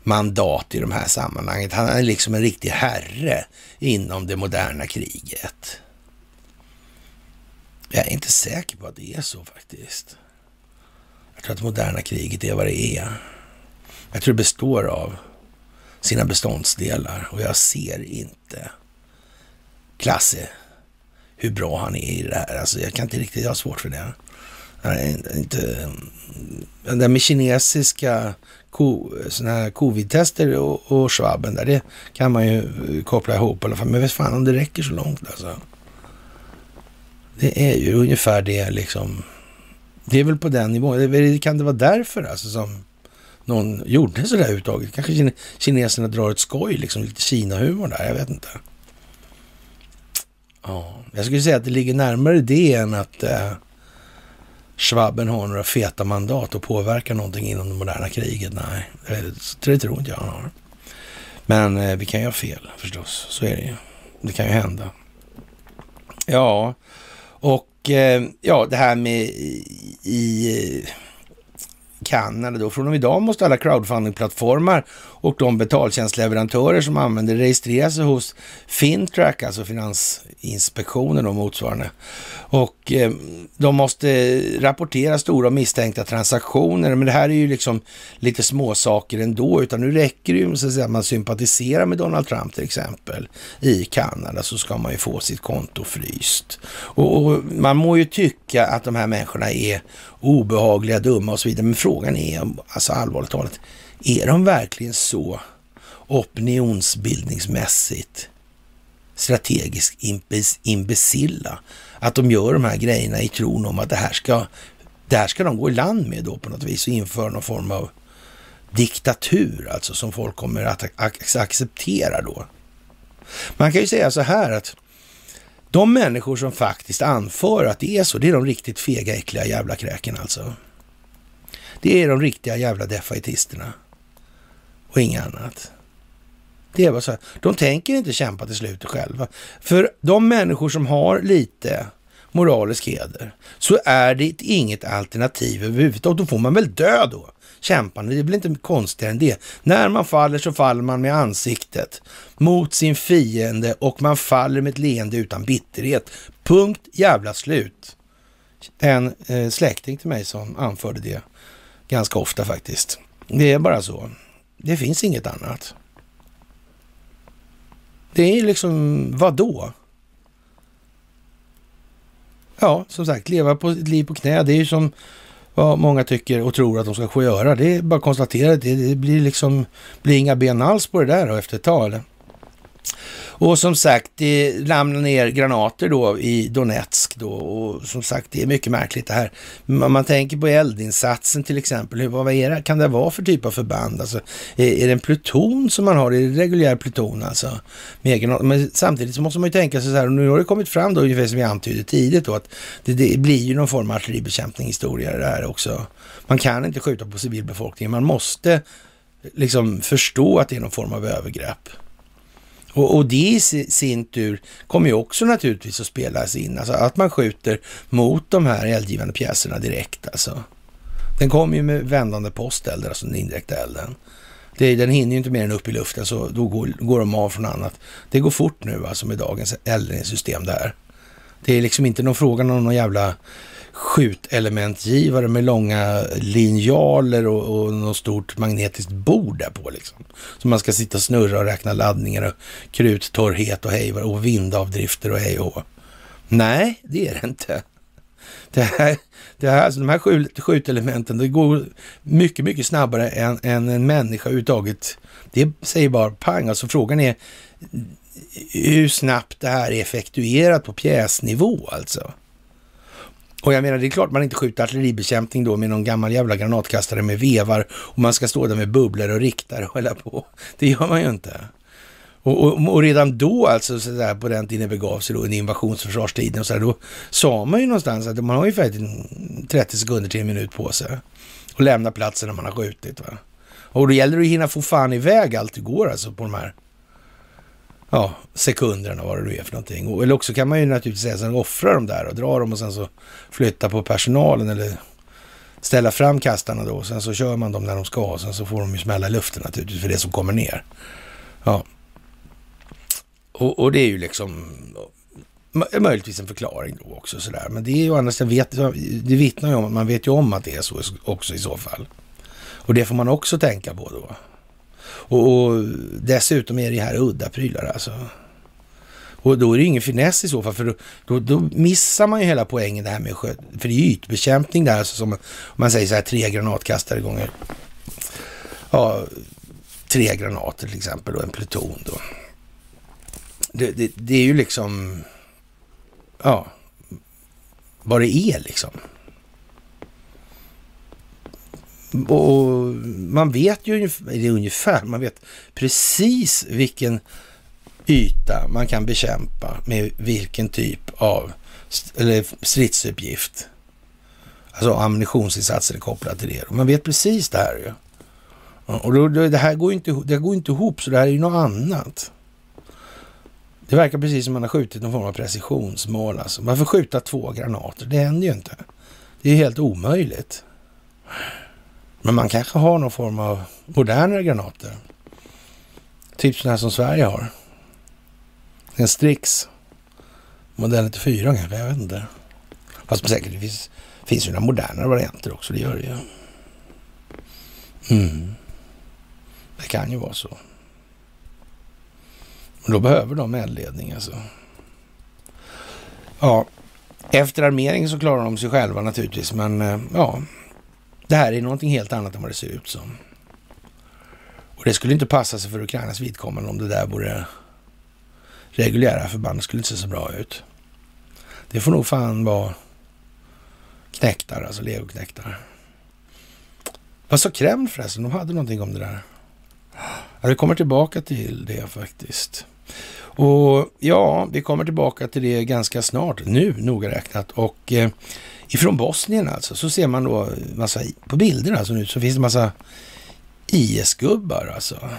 mandat i de här sammanhanget. Han är liksom en riktig herre inom det moderna kriget. Jag är inte säker på att det är så faktiskt. Jag tror att det moderna kriget är vad det är. Jag tror det består av sina beståndsdelar och jag ser inte Klasse, hur bra han är i det här. Alltså jag kan inte riktigt, jag har svårt för det. Inte, det där med kinesiska såna här covid-tester och, och schwabben där, det kan man ju koppla ihop i alla fall. Men vet fan om det räcker så långt alltså. Det är ju ungefär det liksom. Det är väl på den nivån. Kan det vara därför alltså som någon gjorde sådär överhuvudtaget. Kanske kineserna drar ett skoj, liksom lite Kina-humor där, jag vet inte. Ja, jag skulle säga att det ligger närmare det än att eh, Schwaben har några feta mandat och påverkar någonting inom det moderna kriget. Nej, det, det tror inte jag han har. Men eh, vi kan ju ha fel förstås, så är det ju. Det kan ju hända. Ja, och eh, ja, det här med i, i Kanada då. Från och med idag måste alla crowdfundingplattformar och de betaltjänstleverantörer som använder registrerar sig hos Fintrack, alltså Finansinspektionen och motsvarande. Och eh, de måste rapportera stora och misstänkta transaktioner, men det här är ju liksom lite småsaker ändå, utan nu räcker det ju så att säga, man sympatiserar med Donald Trump till exempel i Kanada så ska man ju få sitt konto fryst. Och, och man må ju tycka att de här människorna är obehagliga, dumma och så vidare, men frågan är, alltså allvarligt talat, är de verkligen så opinionsbildningsmässigt strategiskt imbecilla att de gör de här grejerna i tron om att det här ska, det här ska de gå i land med då på något vis och införa någon form av diktatur, alltså som folk kommer att acceptera då. Man kan ju säga så här att de människor som faktiskt anför att det är så, det är de riktigt fega, äckliga jävla kräken alltså. Det är de riktiga jävla defaitisterna och inget annat. Det är bara så här. De tänker inte kämpa till slutet själva. För de människor som har lite moralisk heder så är det inget alternativ överhuvudtaget. Då får man väl dö då, kämpande. Det blir inte konstigare än det. När man faller så faller man med ansiktet mot sin fiende och man faller med ett leende utan bitterhet. Punkt jävla slut. En eh, släkting till mig som anförde det ganska ofta faktiskt. Det är bara så. Det finns inget annat. Det är liksom, vad då? Ja, som sagt, leva på ett liv på knä, det är ju som vad många tycker och tror att de ska få göra. Det är bara att konstatera det, det blir liksom, blir inga ben alls på det där då efter ett tag. Och som sagt, det ramlar ner granater då i Donetsk då och som sagt, det är mycket märkligt det här. Om man tänker på eldinsatsen till exempel, hur, vad är det, kan det vara för typ av förband? Alltså, är, är det en pluton som man har? Är det reguljär pluton alltså? Men samtidigt så måste man ju tänka sig så här, och nu har det kommit fram då, ungefär som vi antydde tidigt då, att det, det blir ju någon form av artilleribekämpningshistoria det här också. Man kan inte skjuta på civilbefolkningen, man måste liksom förstå att det är någon form av övergrepp. Och, och det i sin tur kommer ju också naturligtvis att spelas in, alltså att man skjuter mot de här eldgivande pjäserna direkt alltså. Den kommer ju med vändande posteld, alltså den indirekta elden. Det, den hinner ju inte mer än upp i luften, så då går, går de av från annat. Det går fort nu alltså med dagens eldningssystem där. Det är liksom inte någon fråga om någon jävla skjutelementgivare med långa linjaler och, och något stort magnetiskt bord där på liksom. Så man ska sitta och snurra och räkna laddningar och kruttorrhet och hej och vindavdrifter och hej och Nej, det är det inte. Det här, det här, alltså de här skjutelementen, det går mycket, mycket snabbare än, än en människa överhuvudtaget. Det säger bara pang. Alltså frågan är hur snabbt det här är effektuerat på pjäsnivå alltså. Och jag menar, det är klart man inte skjuter artilleribekämpning då med någon gammal jävla granatkastare med vevar och man ska stå där med bubblor och riktare och hålla på. Det gör man ju inte. Och, och, och redan då, alltså så där, på den tiden begav sig då under invasionsförsvarstiden, och så där, då sa man ju någonstans att man har ungefär 30 sekunder till en minut på sig och lämna platsen när man har skjutit. Va? Och då gäller det att hinna få fan iväg allt det går alltså på de här ja, sekunderna, vad det nu är för någonting. Eller också kan man ju naturligtvis säga sen offra dem där och dra dem och sen så flytta på personalen eller ställa fram kastarna då. Sen så kör man dem när de ska och sen så får de ju smälla i luften naturligtvis för det som kommer ner. Ja. Och, och det är ju liksom möjligtvis en förklaring då också sådär. Men det är ju annars, vet, det vittnar ju om att man vet ju om att det är så också i så fall. Och det får man också tänka på då. Och, och dessutom är det här udda prylar alltså. Och då är det ingen finess i så fall, för då, då, då missar man ju hela poängen det här med sköt. För det är ytbekämpning där, alltså som om man säger så här tre granatkastare gånger, ja, tre granater till exempel och en pluton då. Det, det, det är ju liksom, ja, vad det är liksom. Och man vet ju ungefär, man vet precis vilken yta man kan bekämpa med vilken typ av eller stridsuppgift. Alltså ammunitionsinsatser är kopplat till det. Man vet precis det här ju. Och då, det här går inte, det går inte ihop, så det här är ju något annat. Det verkar precis som man har skjutit någon form av precisionsmål. Alltså. får skjuta två granater? Det händer ju inte. Det är helt omöjligt. Men man kanske har någon form av modernare granater. Typ sådana här som Sverige har. En Strix. Modell 94 kanske, jag vet inte. Fast säkert det finns, finns ju några modernare varianter också, det gör det ju. Mm. Det kan ju vara så. Men då behöver de eldledning alltså. Ja, efter armeringen så klarar de sig själva naturligtvis, men eh, ja, det här är någonting helt annat än vad det ser ut som. Och det skulle inte passa sig för Ukrainas vidkommande om det där vore reguljära förband. Det skulle inte se så bra ut. Det får nog fan vara knäktar, alltså legoknäktar. Vad sa Kreml förresten? De hade någonting om det där. Ja, vi kommer tillbaka till det faktiskt. Och ja, vi kommer tillbaka till det ganska snart, nu noga räknat. Och eh, ifrån Bosnien alltså, så ser man då massa, på bilderna alltså nu, så finns det massa IS-gubbar alltså.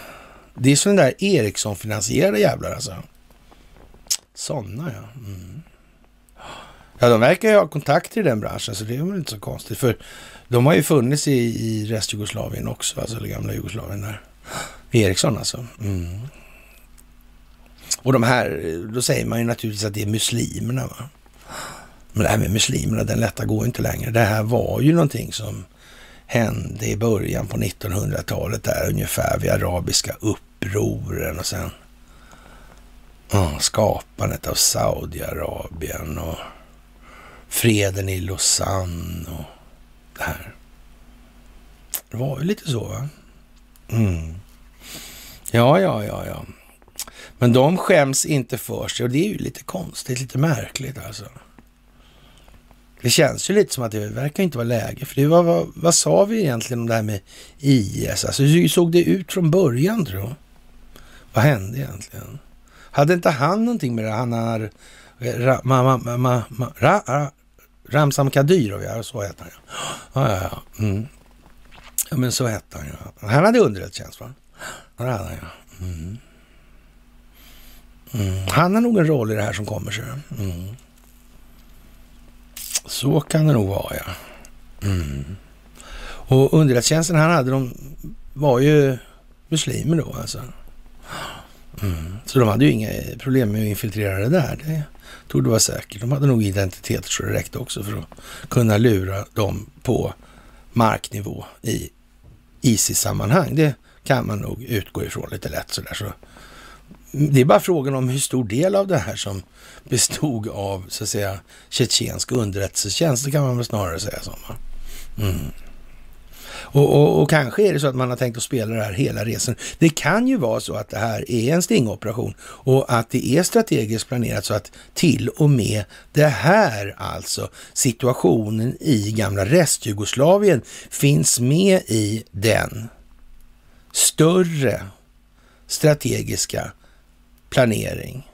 Det är sådana där Ericsson-finansierade jävlar alltså. Sådana ja. Mm. Ja, de verkar ju ha kontakter i den branschen, så det är väl inte så konstigt. För de har ju funnits i, i restjugoslavien också, alltså det gamla Jugoslavien där. Ericsson alltså. Mm. Och de här, då säger man ju naturligtvis att det är muslimerna. Va? Men det här med muslimerna, den lätta går inte längre. Det här var ju någonting som hände i början på 1900-talet där ungefär vid arabiska upproren och sen oh, skapandet av Saudiarabien och freden i Lausanne och det här. Det var ju lite så va? Mm. Ja, ja, ja, ja. Men de skäms inte för sig och det är ju lite konstigt, lite märkligt alltså. Det känns ju lite som att det verkar inte vara läge. För det var, vad, vad sa vi egentligen om det här med IS? Alltså hur såg det ut från början tror? Vad hände egentligen? Hade inte han någonting med det? Han har... Ra, ma, ma, ma, ma, ra, ra, Ramsam Kadyrov, ja, så hette han ja. Ja, ja, ja. Mm. ja men så hette han ja. Han hade underrättelsetjänst va? Ja, det hade han ja. Mm. Mm. Han har nog en roll i det här som kommer Så. Mm. Så kan det nog vara, ja. Mm. Och underrättelsetjänsten han hade, de var ju muslimer då alltså. Mm. Så de hade ju inga problem med att infiltrera det där. Det tog det vara säkert. De hade nog identitet så det räckte också för att kunna lura dem på marknivå i ISIS-sammanhang. Det kan man nog utgå ifrån lite lätt sådär. Så det är bara frågan om hur stor del av det här som bestod av så att säga tjetjensk underrättelsetjänst, det kan man väl snarare säga som. Mm. Och, och, och, kanske är det så att man har tänkt att spela det här hela resan. Det kan ju vara så att det här är en stingoperation och att det är strategiskt planerat så att till och med det här, alltså situationen i gamla restjugoslavien, finns med i den större strategiska planering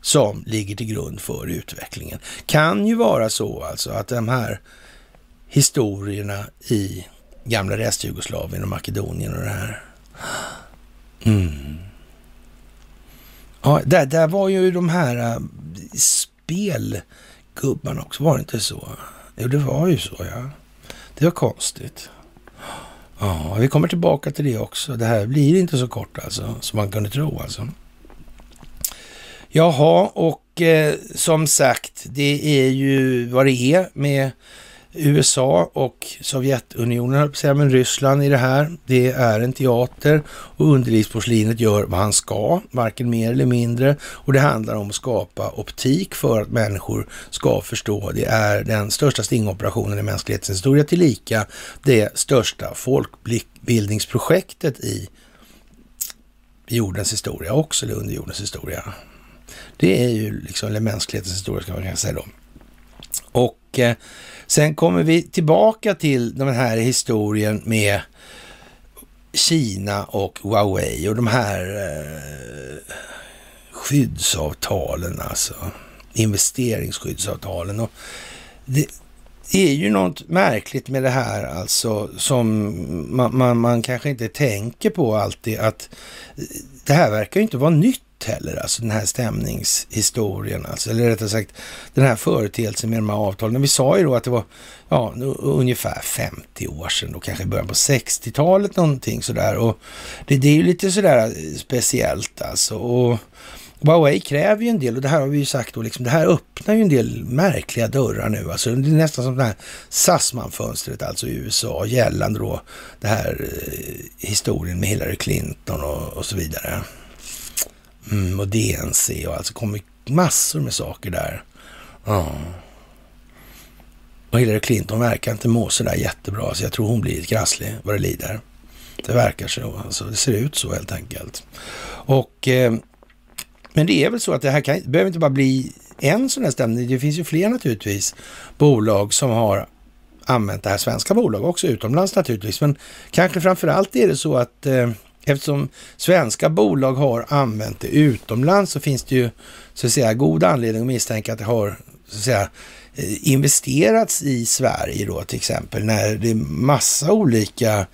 som ligger till grund för utvecklingen. Kan ju vara så alltså att de här historierna i gamla restjugoslavien och Makedonien och det här. Mm. Ja, där, där var ju de här äh, spelgubbarna också, var det inte så? Jo, det var ju så ja. Det var konstigt. Ja, vi kommer tillbaka till det också. Det här blir inte så kort alltså, som man kunde tro alltså. Jaha, och eh, som sagt, det är ju vad det är med USA och Sovjetunionen, säga, men Ryssland i det här. Det är en teater och underlivsporslinet gör vad han ska, varken mer eller mindre. Och det handlar om att skapa optik för att människor ska förstå. Det är den största stingoperationen i mänsklighetens historia, tillika det största folkbildningsprojektet i jordens historia också, eller under jordens historia. Det är ju liksom eller mänsklighetens historia, ska man kunna säga då. Och eh, sen kommer vi tillbaka till den här historien med Kina och Huawei och de här eh, skyddsavtalen, alltså investeringsskyddsavtalen. Och det är ju något märkligt med det här alltså som man, man, man kanske inte tänker på alltid att det här verkar ju inte vara nytt heller, alltså den här stämningshistorien, alltså, eller rättare sagt den här företeelsen med de här avtalen. Vi sa ju då att det var ja, ungefär 50 år sedan, då kanske början på 60-talet någonting sådär. Och det, det är ju lite sådär eh, speciellt alltså. Och Huawei kräver ju en del och det här har vi ju sagt då, liksom, det här öppnar ju en del märkliga dörrar nu. Alltså, det är nästan som det här Sassman-fönstret alltså i USA gällande då det här eh, historien med Hillary Clinton och, och så vidare. Mm, och DNC och alltså kommer massor med saker där. Ja. Och Hillary Clinton verkar inte må sådär jättebra, så jag tror hon blir krasslig vad det lider. Det verkar så, alltså det ser ut så helt enkelt. Och eh, men det är väl så att det här kan, behöver inte bara bli en sån här stämning. Det finns ju fler naturligtvis bolag som har använt det här, svenska bolag också utomlands naturligtvis. Men kanske framför allt är det så att eh, eftersom svenska bolag har använt det utomlands så finns det ju så att säga god anledning att misstänka att det har så att säga eh, investerats i Sverige då till exempel när det är massa olika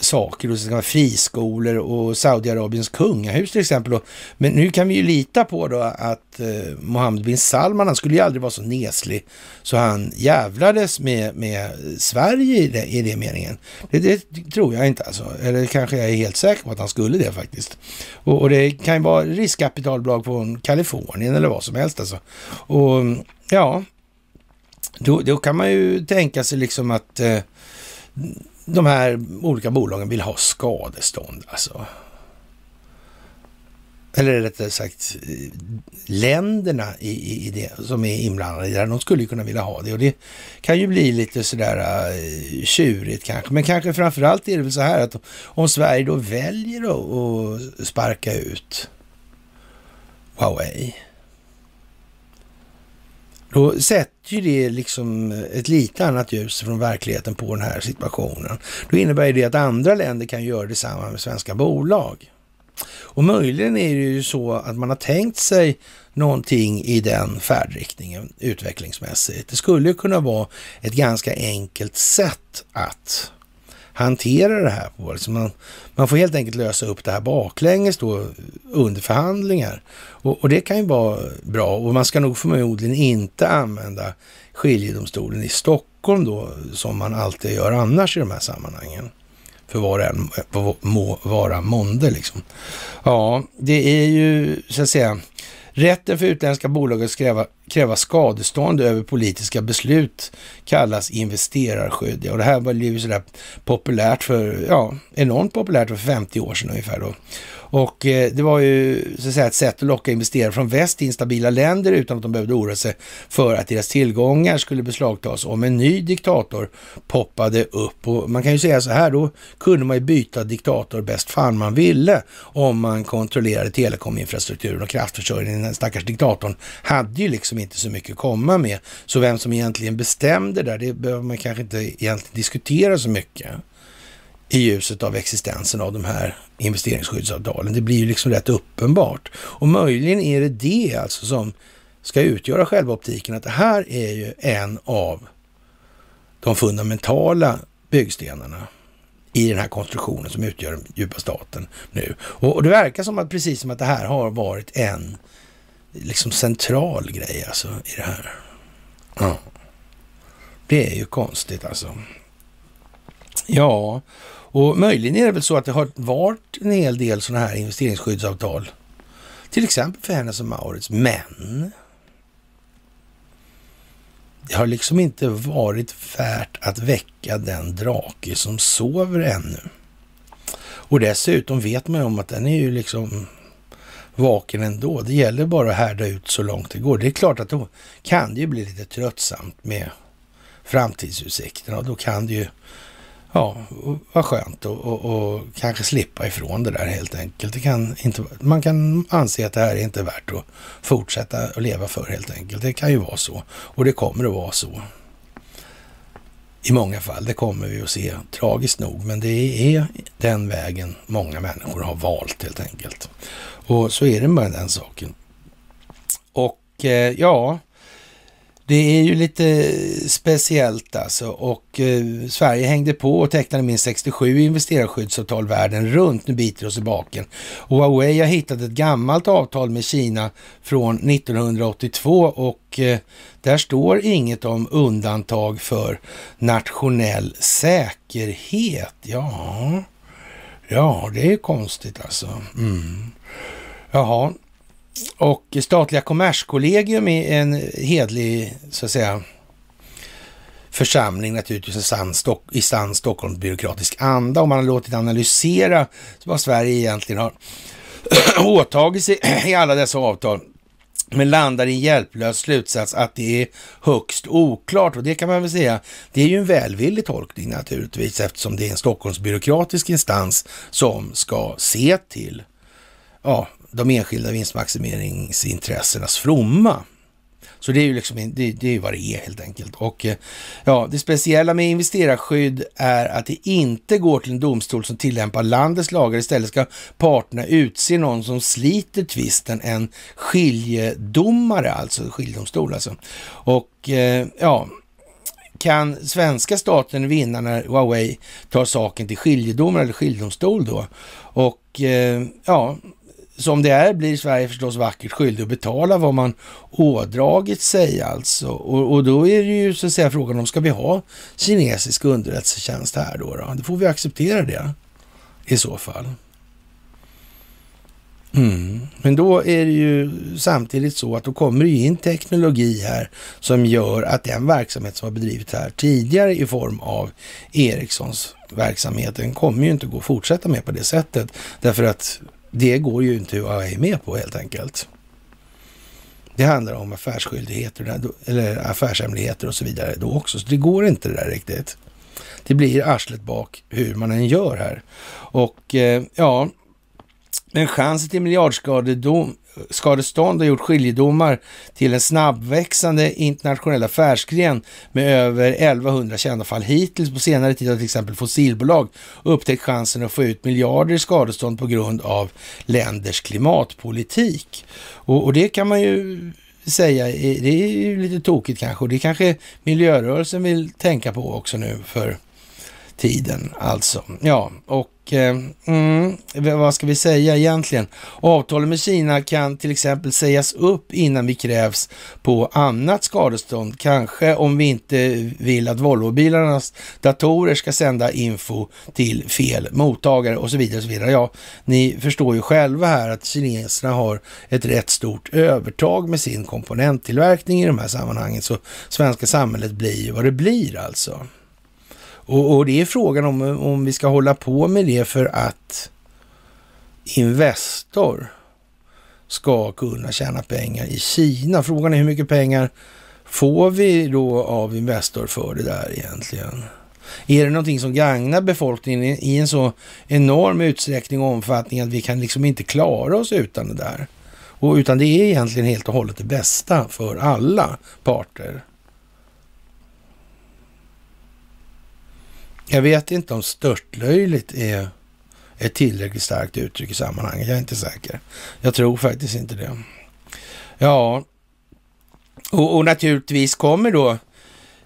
saker och så ska friskolor och Saudiarabiens kungahus till exempel. Men nu kan vi ju lita på då att eh, Mohammed bin Salman, han skulle ju aldrig vara så neslig så han jävlades med, med Sverige i det, i det meningen. Det, det, tror jag inte alltså. Eller kanske jag är helt säker på att han skulle det faktiskt. Och, och det kan ju vara riskkapitalbolag från Kalifornien eller vad som helst alltså. Och ja, då, då kan man ju tänka sig liksom att eh, de här olika bolagen vill ha skadestånd alltså. Eller rättare sagt länderna i, i, i det som är inblandade i det här, de skulle ju kunna vilja ha det. Och det kan ju bli lite sådär uh, tjurigt kanske. Men kanske framförallt är det väl så här att om Sverige då väljer att sparka ut Huawei då sätter ju det liksom ett lite annat ljus från verkligheten på den här situationen. Då innebär det att andra länder kan göra detsamma med svenska bolag. Och möjligen är det ju så att man har tänkt sig någonting i den färdriktningen utvecklingsmässigt. Det skulle kunna vara ett ganska enkelt sätt att hantera det här på. Alltså man, man får helt enkelt lösa upp det här baklänges då under förhandlingar. Och, och, det kan ju vara bra och man ska nog förmodligen inte använda skiljedomstolen i Stockholm då som man alltid gör annars i de här sammanhangen. För vad det än må vara månde liksom. Ja, det är ju så att säga Rätten för utländska bolag att kräva, kräva skadestånd över politiska beslut kallas investerarskydd. Och det här var ju sådär populärt för, ja, enormt populärt för 50 år sedan ungefär då. Och eh, det var ju så att säga, ett sätt att locka investerare från väst till instabila länder utan att de behövde oroa sig för att deras tillgångar skulle beslagtas om en ny diktator poppade upp. Och man kan ju säga så här, då kunde man ju byta diktator bäst fan man ville om man kontrollerade telekominfrastrukturen och kraftförsörjningen. Den stackars diktatorn hade ju liksom liksom inte så mycket att komma med. Så vem som egentligen bestämde där, det behöver man kanske inte egentligen diskutera så mycket i ljuset av existensen av de här investeringsskyddsavtalen. Det blir ju liksom rätt uppenbart. Och möjligen är det det alltså som ska utgöra själva optiken, att det här är ju en av de fundamentala byggstenarna i den här konstruktionen som utgör den djupa staten nu. Och, och, det verkar som att precis som att det här har varit en liksom central grej alltså i det här. Ja. Det är ju konstigt alltså. Ja, och möjligen är det väl så att det har varit en hel del sådana här investeringsskyddsavtal. Till exempel för Hennes och Maurits. Men det har liksom inte varit värt att väcka den drake som sover ännu. Och dessutom vet man ju om att den är ju liksom vaken ändå. Det gäller bara att härda ut så långt det går. Det är klart att då kan det ju bli lite tröttsamt med framtidsutsikterna och då kan det ju ja, vara skönt och, och, och, kanske slippa ifrån det där helt enkelt. Det kan inte, man kan anse att det här är inte värt att fortsätta att leva för helt enkelt. Det kan ju vara så och det kommer att vara så. I många fall, det kommer vi att se tragiskt nog, men det är den vägen många människor har valt helt enkelt. Och så är det med den saken. Och eh, ja, det är ju lite speciellt alltså och eh, Sverige hängde på och tecknade minst 67 investerarskyddsavtal världen runt. Nu biter oss i baken. Och Huawei har hittat ett gammalt avtal med Kina från 1982 och eh, där står inget om undantag för nationell säkerhet. Ja, ja det är konstigt alltså. Mm. Jaha, och statliga kommerskollegium är en hedlig, så att säga, församling naturligtvis i sann, Stock, i sann Stockholmsbyråkratisk anda. Och man har låtit analysera vad Sverige egentligen har [clears throat] åtagit sig [clears throat] i alla dessa avtal men landar i en hjälplös slutsats att det är högst oklart. Och det kan man väl säga, det är ju en välvillig tolkning naturligtvis eftersom det är en Stockholmsbyråkratisk instans som ska se till ja, de enskilda vinstmaximeringsintressenas fromma. Så det är ju liksom, det, det är vad det är helt enkelt. Och eh, ja, det speciella med investerarskydd är att det inte går till en domstol som tillämpar landets lagar. Istället ska parterna utse någon som sliter tvisten, en skiljedomare, alltså skiljedomstol alltså. Och eh, ja, kan svenska staten vinna när Huawei tar saken till skiljedomare eller skiljedomstol då? Och eh, ja, som det är blir Sverige förstås vackert skyldig att betala vad man ådragit sig alltså. Och, och, då är det ju så att säga frågan om ska vi ha kinesisk underrättelsetjänst här då? då? Då får vi acceptera det i så fall. Mm. Men då är det ju samtidigt så att då kommer det in teknologi här som gör att den verksamhet som har bedrivits här tidigare i form av Ericssons verksamhet, den kommer ju inte gå att fortsätta med på det sättet. Därför att det går ju inte att vara med på helt enkelt. Det handlar om affärsskyldigheter eller affärshemligheter och så vidare då också. Så det går inte det där riktigt. Det blir arslet bak hur man än gör här. Och eh, ja, men chansen till miljardskadedom skadestånd och gjort skiljedomar till en snabbväxande internationell affärsgren med över 1100 kända fall hittills. På senare tid har till exempel fossilbolag upptäckt chansen att få ut miljarder i skadestånd på grund av länders klimatpolitik. Och, och det kan man ju säga, det är ju lite tokigt kanske och det kanske miljörörelsen vill tänka på också nu för tiden alltså. Ja, och Eh, mm, vad ska vi säga egentligen? Avtalet med Kina kan till exempel sägas upp innan vi krävs på annat skadestånd. Kanske om vi inte vill att Volvobilarnas datorer ska sända info till fel mottagare och så vidare. Och så vidare. Ja, ni förstår ju själva här att kineserna har ett rätt stort övertag med sin komponenttillverkning i de här sammanhangen. Så svenska samhället blir ju vad det blir alltså. Och, och, det är frågan om, om vi ska hålla på med det för att Investor ska kunna tjäna pengar i Kina. Frågan är hur mycket pengar får vi då av Investor för det där egentligen? Är det någonting som gagnar befolkningen i en så enorm utsträckning och omfattning att vi kan liksom inte klara oss utan det där? Och utan det är egentligen helt och hållet det bästa för alla parter. Jag vet inte om störtlöjligt är ett tillräckligt starkt uttryck i sammanhanget. Jag är inte säker. Jag tror faktiskt inte det. Ja, och, och naturligtvis kommer då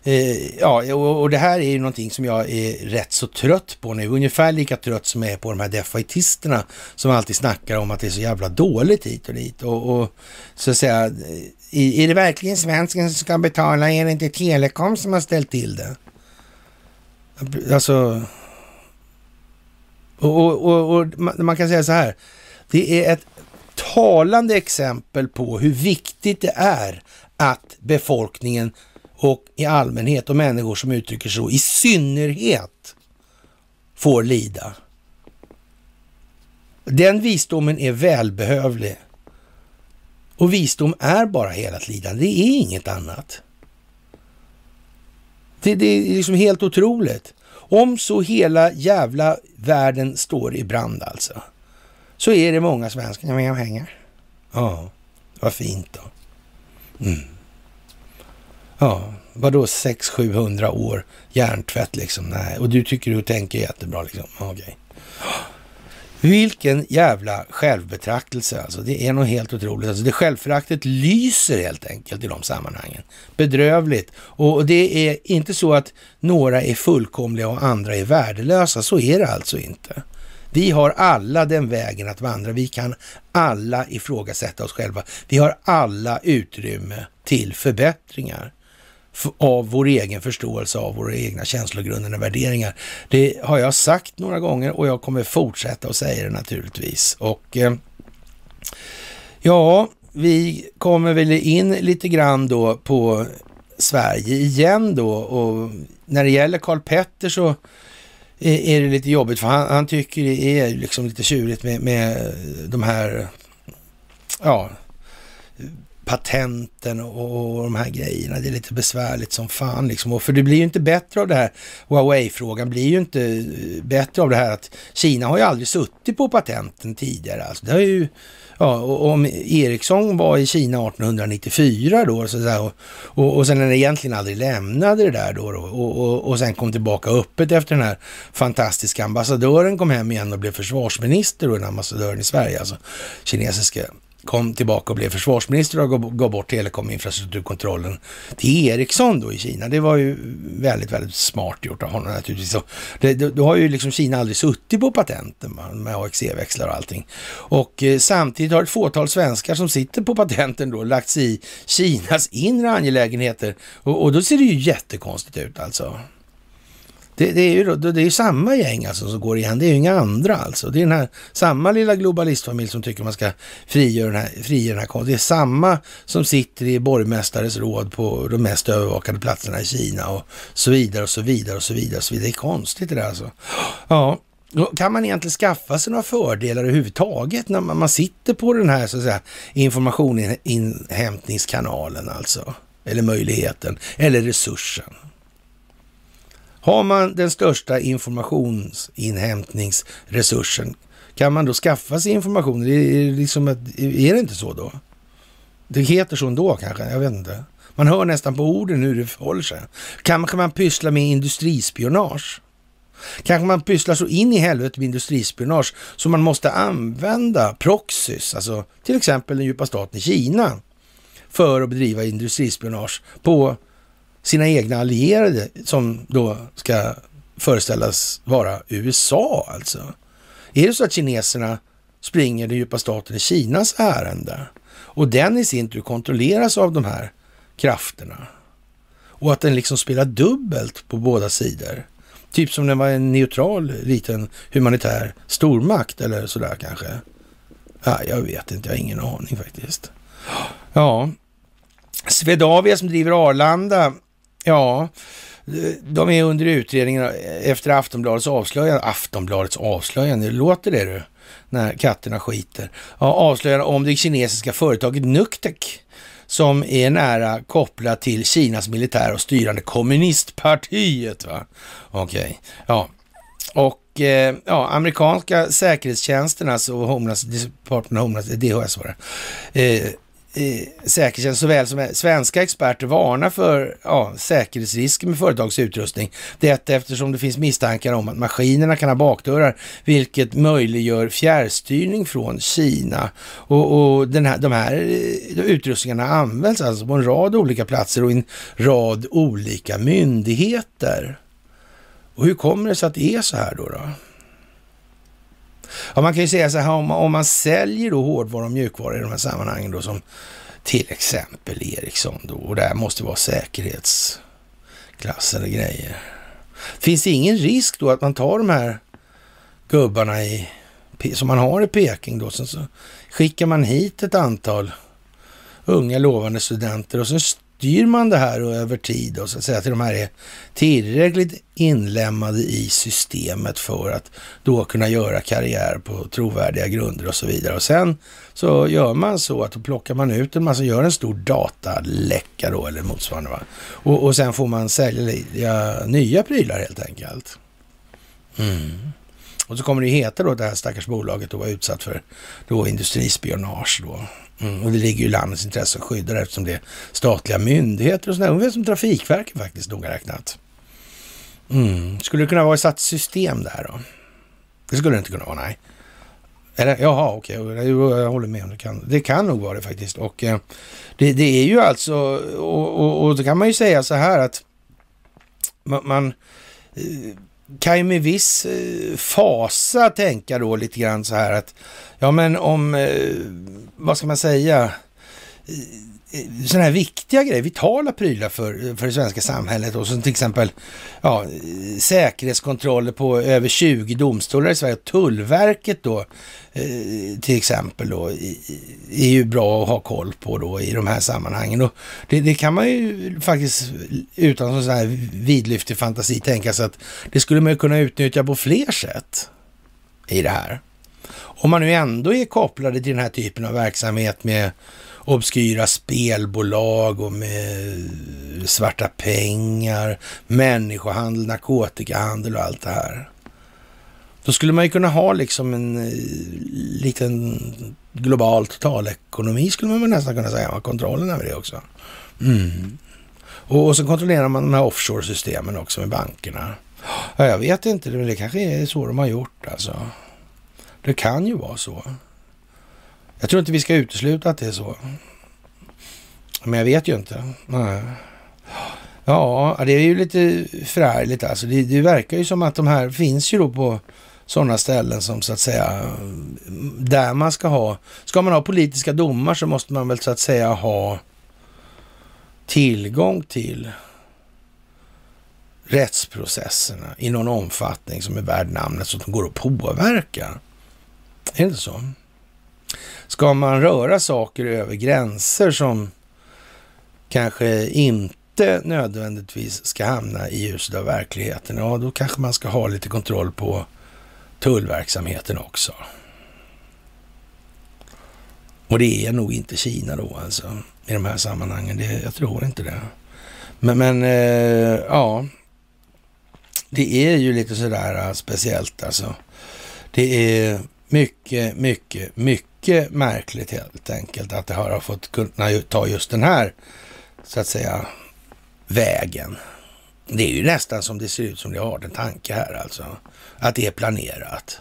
Eh, ja, och, och, det här är ju någonting som jag är rätt så trött på nu. Ungefär lika trött som jag är på de här defaitisterna som alltid snackar om att det är så jävla dåligt hit och dit. Och, och så att säga, är, är det verkligen svensken som ska betala? Är det inte Telekom som har ställt till det? Alltså... Och, och, och, och, man kan säga så här. Det är ett talande exempel på hur viktigt det är att befolkningen och i allmänhet och människor som uttrycker så i synnerhet får lida. Den visdomen är välbehövlig. Och visdom är bara hela lidande. Det är inget annat. Det, det är liksom helt otroligt. Om så hela jävla världen står i brand alltså, så är det många svenskar som har pengar. Ja, vad fint då. Mm. Ja, vadå 600-700 år hjärntvätt liksom? Nej, och du tycker du tänker jättebra liksom? Okej. Okay. Vilken jävla självbetraktelse alltså. Det är nog helt otroligt. Alltså det självföraktet lyser helt enkelt i de sammanhangen. Bedrövligt. Och det är inte så att några är fullkomliga och andra är värdelösa. Så är det alltså inte. Vi har alla den vägen att vandra. Vi kan alla ifrågasätta oss själva. Vi har alla utrymme till förbättringar av vår egen förståelse av våra egna känslogrunder och värderingar. Det har jag sagt några gånger och jag kommer fortsätta att säga det naturligtvis. Och eh, ja, vi kommer väl in lite grann då på Sverige igen då och när det gäller Karl Petter så är det lite jobbigt för han, han tycker det är liksom lite tjurigt med, med de här ja, patenten och de här grejerna. Det är lite besvärligt som fan liksom. Och för det blir ju inte bättre av det här. Huawei-frågan blir ju inte eh, bättre av det här att Kina har ju aldrig suttit på patenten tidigare. Alltså det har ju, ja, och om Ericsson var i Kina 1894 då så där, och, och, och sen när den egentligen aldrig lämnade det där då, då och, och, och sen kom tillbaka öppet efter den här fantastiska ambassadören kom hem igen och blev försvarsminister och den ambassadören i Sverige, alltså kinesiska kom tillbaka och blev försvarsminister och gav bort telekominfrastrukturkontrollen till Ericsson då i Kina. Det var ju väldigt, väldigt smart gjort av honom naturligtvis. Det, då har ju liksom Kina aldrig suttit på patenten med AXE-växlar och allting. Och eh, samtidigt har ett fåtal svenskar som sitter på patenten då lagt sig i Kinas inre angelägenheter och, och då ser det ju jättekonstigt ut alltså. Det, det, är ju det är samma gäng alltså som går igen, det är ju inga andra alltså. Det är den här samma lilla globalistfamilj som tycker man ska frigöra den här, frigöra den här konsten. Det är samma som sitter i borgmästares råd på de mest övervakade platserna i Kina och så vidare och så vidare och så vidare. Och så vidare. Det är konstigt det där alltså. Ja, kan man egentligen skaffa sig några fördelar överhuvudtaget när man, man sitter på den här så att säga, informationsinhämtningskanalen alltså? Eller möjligheten, eller resursen. Har man den största informationsinhämtningsresursen, kan man då skaffa sig information? Är det, liksom ett, är det inte så då? Det heter så ändå kanske, jag vet inte. Man hör nästan på orden hur det förhåller sig. Kanske man pysslar med industrispionage? Kanske man pysslar så in i helvete med industrispionage så man måste använda proxys, alltså till exempel den djupa staten i Kina, för att bedriva industrispionage på sina egna allierade som då ska föreställas vara USA alltså. Är det så att kineserna springer den djupa staten i Kinas ärende och den i sin tur kontrolleras av de här krafterna och att den liksom spelar dubbelt på båda sidor. Typ som den var en neutral liten humanitär stormakt eller sådär kanske. Ja, jag vet inte, jag har ingen aning faktiskt. Ja, Swedavia som driver Arlanda Ja, de är under utredning efter Aftonbladets avslöjande. Aftonbladets avslöjande, låter det du? När katterna skiter. Ja, avslöjande om det kinesiska företaget Nuktek som är nära kopplat till Kinas militär och styrande kommunistpartiet. Va? Okej, okay. ja. Och eh, ja, amerikanska säkerhetstjänsternas och Homeland, Department of Homeland, DHS var det, eh, eh, säkerhetstjänst såväl som svenska experter varnar för ja, säkerhetsrisker med företagsutrustning. Detta eftersom det finns misstankar om att maskinerna kan ha bakdörrar, vilket möjliggör fjärrstyrning från Kina. Och, och den här, de här eh, utrustningarna används alltså på en rad olika platser och i en rad olika myndigheter. Och hur kommer det sig att det är så här då? då? Ja, man kan ju säga så här, om man, om man säljer då hårdvara och mjukvara i de här sammanhangen då som till exempel Ericsson då, och det här måste vara säkerhetsklassade grejer. Finns det ingen risk då att man tar de här gubbarna i, som man har i Peking då, sen så skickar man hit ett antal unga lovande studenter och sen styr man det här över tid och så att säga till de här är tillräckligt inlämnade i systemet för att då kunna göra karriär på trovärdiga grunder och så vidare. Och sen så gör man så att då plockar man ut en massa, gör en stor dataläcka då eller motsvarande. Va? Och, och sen får man sälja nya prylar helt enkelt. Mm. Och så kommer det heta då att det här stackars bolaget då var utsatt för då industrispionage då. Mm, och det ligger ju i landets intresse att skydda det eftersom det är statliga myndigheter och sådär. Ungefär som Trafikverket faktiskt noga räknat. Mm. Skulle det kunna vara ett satt system där då? Det skulle det inte kunna vara, nej. Eller, jaha, okej, okay. jag håller med om det. Kan, det kan nog vara det faktiskt. Och eh, det, det, är ju alltså, och, och, och då kan man ju säga så här att man, man eh, kan ju med viss eh, fasa tänka då lite grann så här att, ja men om, eh, vad ska man säga, Eh, sådana här viktiga grejer, vitala prylar för, för det svenska samhället. Och som till exempel ja, säkerhetskontroller på över 20 domstolar i Sverige. Tullverket då eh, till exempel då är ju bra att ha koll på då i de här sammanhangen. Och det, det kan man ju faktiskt utan sån här vidlyftig fantasi tänka sig att det skulle man ju kunna utnyttja på fler sätt i det här. Om man nu ändå är kopplade till den här typen av verksamhet med obskyra spelbolag och med svarta pengar, människohandel, narkotikahandel och allt det här. Då skulle man ju kunna ha liksom en eh, liten global totalekonomi skulle man nästan kunna säga, kontrollen över det också. Mm. Och, och, så kontrollerar man de här offshore-systemen också med bankerna. Ja, jag vet inte, men det kanske är så de har gjort alltså. Det kan ju vara så. Jag tror inte vi ska utesluta att det är så. Men jag vet ju inte. Nej. Ja, det är ju lite förärligt alltså. Det, det, verkar ju som att de här finns ju då på sådana ställen som så att säga där man ska ha, ska man ha politiska domar så måste man väl så att säga ha tillgång till rättsprocesserna i någon omfattning som är värd namnet så att de går att påverka. Är det inte så? Ska man röra saker över gränser som kanske inte nödvändigtvis ska hamna i ljuset av verkligheten, ja då kanske man ska ha lite kontroll på tullverksamheten också. Och det är nog inte Kina då alltså i de här sammanhangen. Det, jag tror inte det. Men, men eh, ja, det är ju lite sådär eh, speciellt alltså. Det är mycket, mycket, mycket märkligt helt enkelt att det har fått kunna ta just den här, så att säga, vägen. Det är ju nästan som det ser ut som det har en tanke här alltså. Att det är planerat.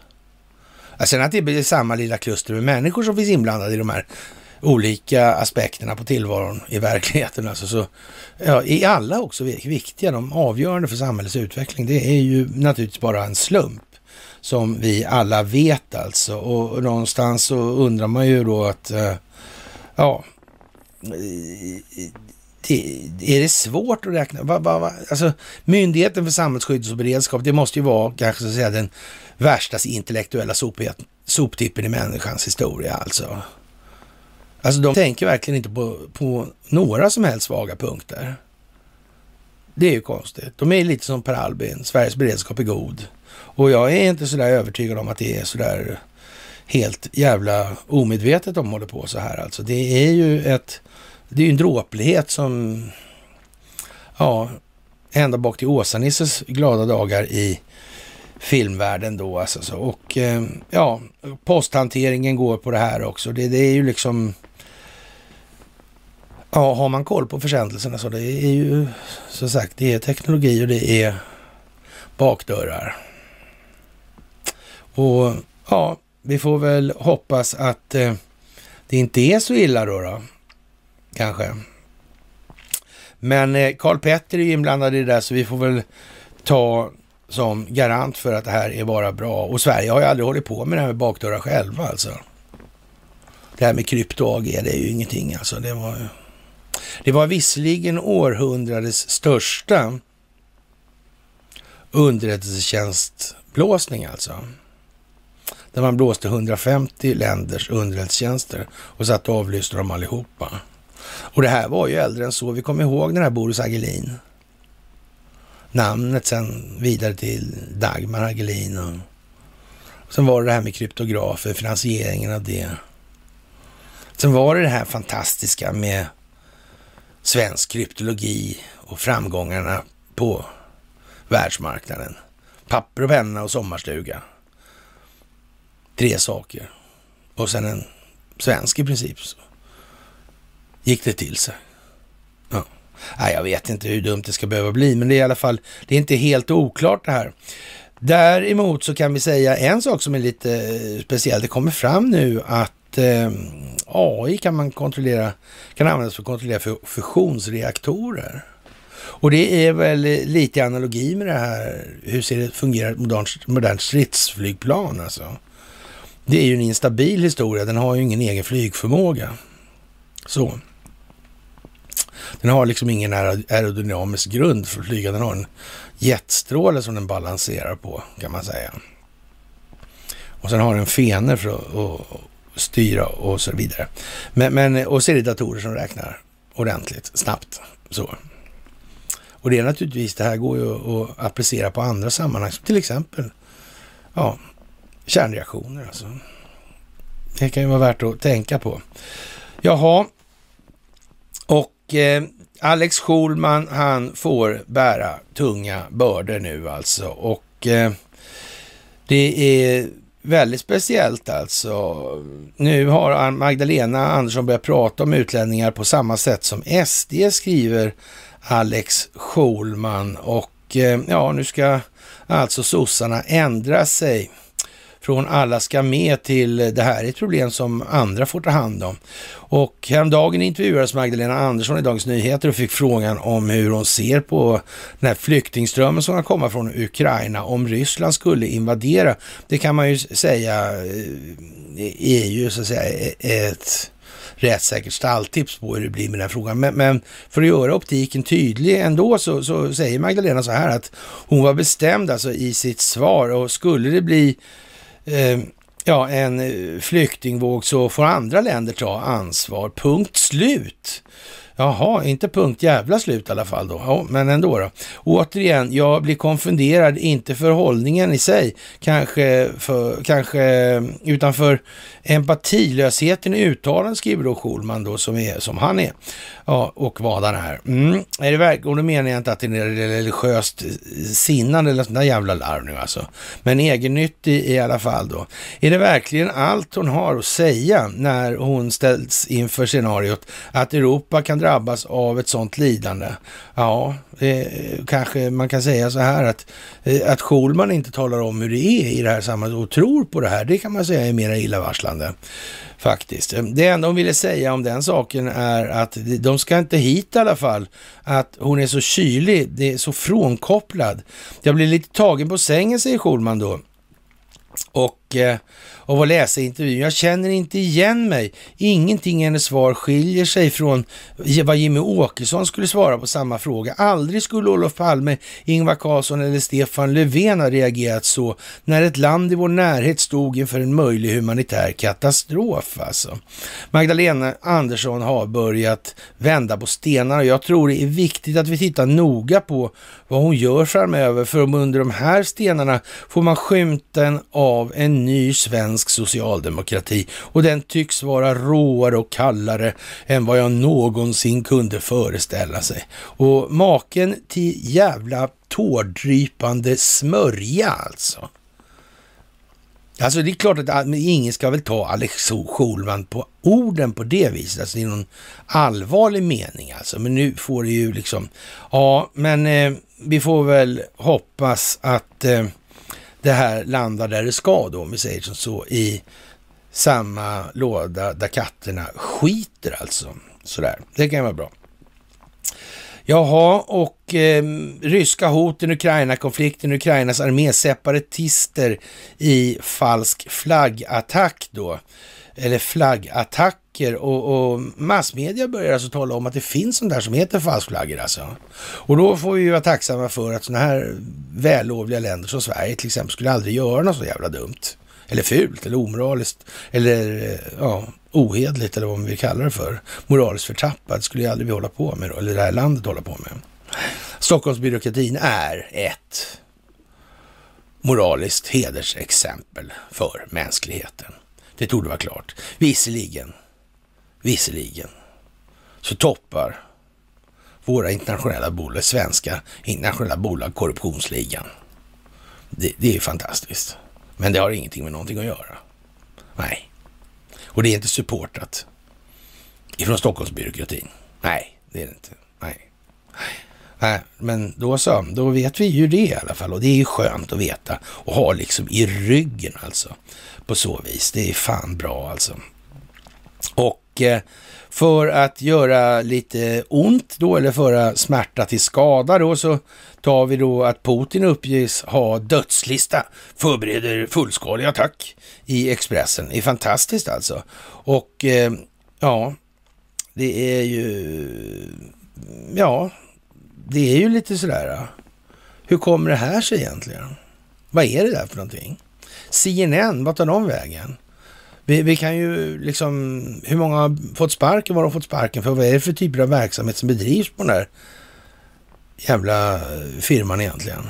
Sen att det blir samma lilla kluster med människor som finns inblandade i de här olika aspekterna på tillvaron i verkligheten. Alltså så, ja, är alla också viktiga, de avgörande för samhällets utveckling. Det är ju naturligtvis bara en slump som vi alla vet alltså. Och någonstans så undrar man ju då att, eh, ja, det, är det svårt att räkna? Va, va, va? Alltså, Myndigheten för samhällsskydd och beredskap, det måste ju vara kanske så att säga den värsta intellektuella soptippen i människans historia alltså. Alltså de tänker verkligen inte på, på några som helst svaga punkter. Det är ju konstigt. De är lite som Per Albin, Sveriges beredskap är god. Och jag är inte sådär övertygad om att det är sådär helt jävla omedvetet de håller på så här alltså. Det är ju ett, det är ju en dråplighet som, ja, ända bak till Åsa-Nisses glada dagar i filmvärlden då alltså. Så. Och eh, ja, posthanteringen går på det här också. Det, det är ju liksom, ja, har man koll på försändelserna så det är ju, som sagt, det är teknologi och det är bakdörrar. Och ja, vi får väl hoppas att eh, det inte är så illa då, då kanske. Men eh, Karl Petter är inblandad i det där så vi får väl ta som garant för att det här är bara bra. Och Sverige har ju aldrig hållit på med det här med bakdörrar själva alltså. Det här med krypto AG, det är ju ingenting alltså. Det var, det var visserligen århundradets största underrättelsetjänstblåsning alltså där man blåste 150 länders underrättelsetjänster och satt och avlyssnade dem allihopa. Och det här var ju äldre än så. Vi kommer ihåg den här Boris Agelin. Namnet sen vidare till Dagmar Agelin. Och sen var det det här med kryptografer, finansieringen av det. Sen var det det här fantastiska med svensk kryptologi och framgångarna på världsmarknaden. Papper och penna och sommarstuga. Tre saker. Och sen en svensk i princip. Så gick det till sig. Ja. Nej, jag vet inte hur dumt det ska behöva bli, men det är i alla fall, det är inte helt oklart det här. Däremot så kan vi säga en sak som är lite eh, speciell. Det kommer fram nu att eh, AI kan man kontrollera, kan användas för att kontrollera fusionsreaktorer. Och det är väl lite i analogi med det här, hur ser det fungerar ett modernt, modernt stridsflygplan alltså. Det är ju en instabil historia, den har ju ingen egen flygförmåga. Så. Den har liksom ingen aerodynamisk grund för att flyga, den har en jetstråle som den balanserar på kan man säga. Och sen har den fenor för att, och, styra och så vidare. Men, men, och så är det datorer som räknar ordentligt, snabbt. Så. Och det är naturligtvis, det här går ju att applicera på andra sammanhang, till exempel ja, kärnreaktioner. Alltså. Det kan ju vara värt att tänka på. Jaha, och eh, Alex Schulman, han får bära tunga bördor nu alltså. Och eh, det är väldigt speciellt alltså. Nu har Magdalena Andersson börjat prata om utlänningar på samma sätt som SD skriver Alex Schulman. Och eh, ja, nu ska alltså sossarna ändra sig från alla ska med till det här är ett problem som andra får ta hand om. Och häromdagen intervjuades Magdalena Andersson i Dagens Nyheter och fick frågan om hur hon ser på den här flyktingströmmen som kan komma från Ukraina om Ryssland skulle invadera. Det kan man ju säga eh, är ju så att säga ett rättssäkert stalltips på hur det blir med den här frågan. Men, men, för att göra optiken tydlig ändå så, så säger Magdalena så här att hon var bestämd alltså i sitt svar och skulle det bli eh, ja, en eh, flyktingvåg så får andra länder ta ansvar. Punkt slut. Jaha, inte punkt jävla slut i alla fall då. Ja, men ändå då. Återigen, jag blir konfunderad, inte för hållningen i sig, kanske, för, kanske mm, utan för empatilösheten i uttalandet, skriver då Schulman då, som, är, som han är. Ja, och vad han är. Mm. är det verkligen, och då menar jag inte att det är religiöst eh, sinnande eller sådana jävla larv nu alltså. Men egennyttig i alla fall då. Är det verkligen allt hon har att säga när hon ställs inför scenariot att Europa kan drabbas av ett sådant lidande? Ja, eh, kanske man kan säga så här att, eh, att Schulman inte talar om hur det är i det här sammanhanget och tror på det här, det kan man säga är mera illavarslande faktiskt. Eh, det enda hon ville säga om den saken är att de ska inte hit i alla fall. Att hon är så kylig, det är så frånkopplad. Jag blir lite tagen på sängen, säger Schulman då. Och eh, av att läsa intervjun. Jag känner inte igen mig. Ingenting i hennes svar skiljer sig från vad Jimmy Åkesson skulle svara på samma fråga. Aldrig skulle Olof Palme, Ingvar Carlsson eller Stefan Löfven ha reagerat så när ett land i vår närhet stod inför en möjlig humanitär katastrof. Alltså. Magdalena Andersson har börjat vända på stenarna. jag tror det är viktigt att vi tittar noga på vad hon gör framöver, för om under de här stenarna får man skymten av en ny svensk socialdemokrati och den tycks vara råare och kallare än vad jag någonsin kunde föreställa sig. Och maken till jävla tårdrypande smörja alltså. Alltså det är klart att ingen ska väl ta Alex Schulman på orden på det viset, alltså i någon allvarlig mening alltså. Men nu får det ju liksom, ja men eh, vi får väl hoppas att eh, det här landar där det ska då, om vi säger som så, i samma låda där katterna skiter alltså. Sådär, det kan vara bra. Jaha, och eh, ryska hoten, Ukraina-konflikten, Ukrainas armé, separatister i falsk flaggattack då, eller flaggattacker och, och massmedia börjar alltså tala om att det finns sånt där som heter falskflaggor alltså. Och då får vi ju vara tacksamma för att sådana här vällovliga länder som Sverige till exempel skulle aldrig göra något så jävla dumt. Eller fult, eller omoraliskt, eller eh, ja, ohedligt eller vad man vill kalla det för. Moraliskt förtappad skulle ju aldrig vi hålla på med då, eller det här landet hålla på med. Stockholmsbyråkratin är ett moraliskt hedersexempel för mänskligheten. Det tog vara klart. Visserligen, visserligen, så toppar våra internationella bolag, svenska internationella bolag, korruptionsligan. Det, det är fantastiskt. Men det har ingenting med någonting att göra. Nej. Och det är inte supportat ifrån Stockholmsbyråkratin. Nej, det är det inte. Nej. Nej, men då så, då vet vi ju det i alla fall och det är ju skönt att veta och ha liksom i ryggen alltså på så vis. Det är fan bra alltså. Och eh, för att göra lite ont då, eller föra smärta till skada då, så tar vi då att Putin uppges ha dödslista, förbereder fullskalig attack i Expressen. Det är fantastiskt alltså. Och eh, ja, det är ju, ja, det är ju lite sådär. Hur kommer det här sig egentligen? Vad är det där för någonting? CNN, vad tar de vägen? Vi, vi, kan ju liksom, hur många har fått sparken, Var har de fått sparken för? Vad är det för typer av verksamhet som bedrivs på den där jävla eh, firman egentligen?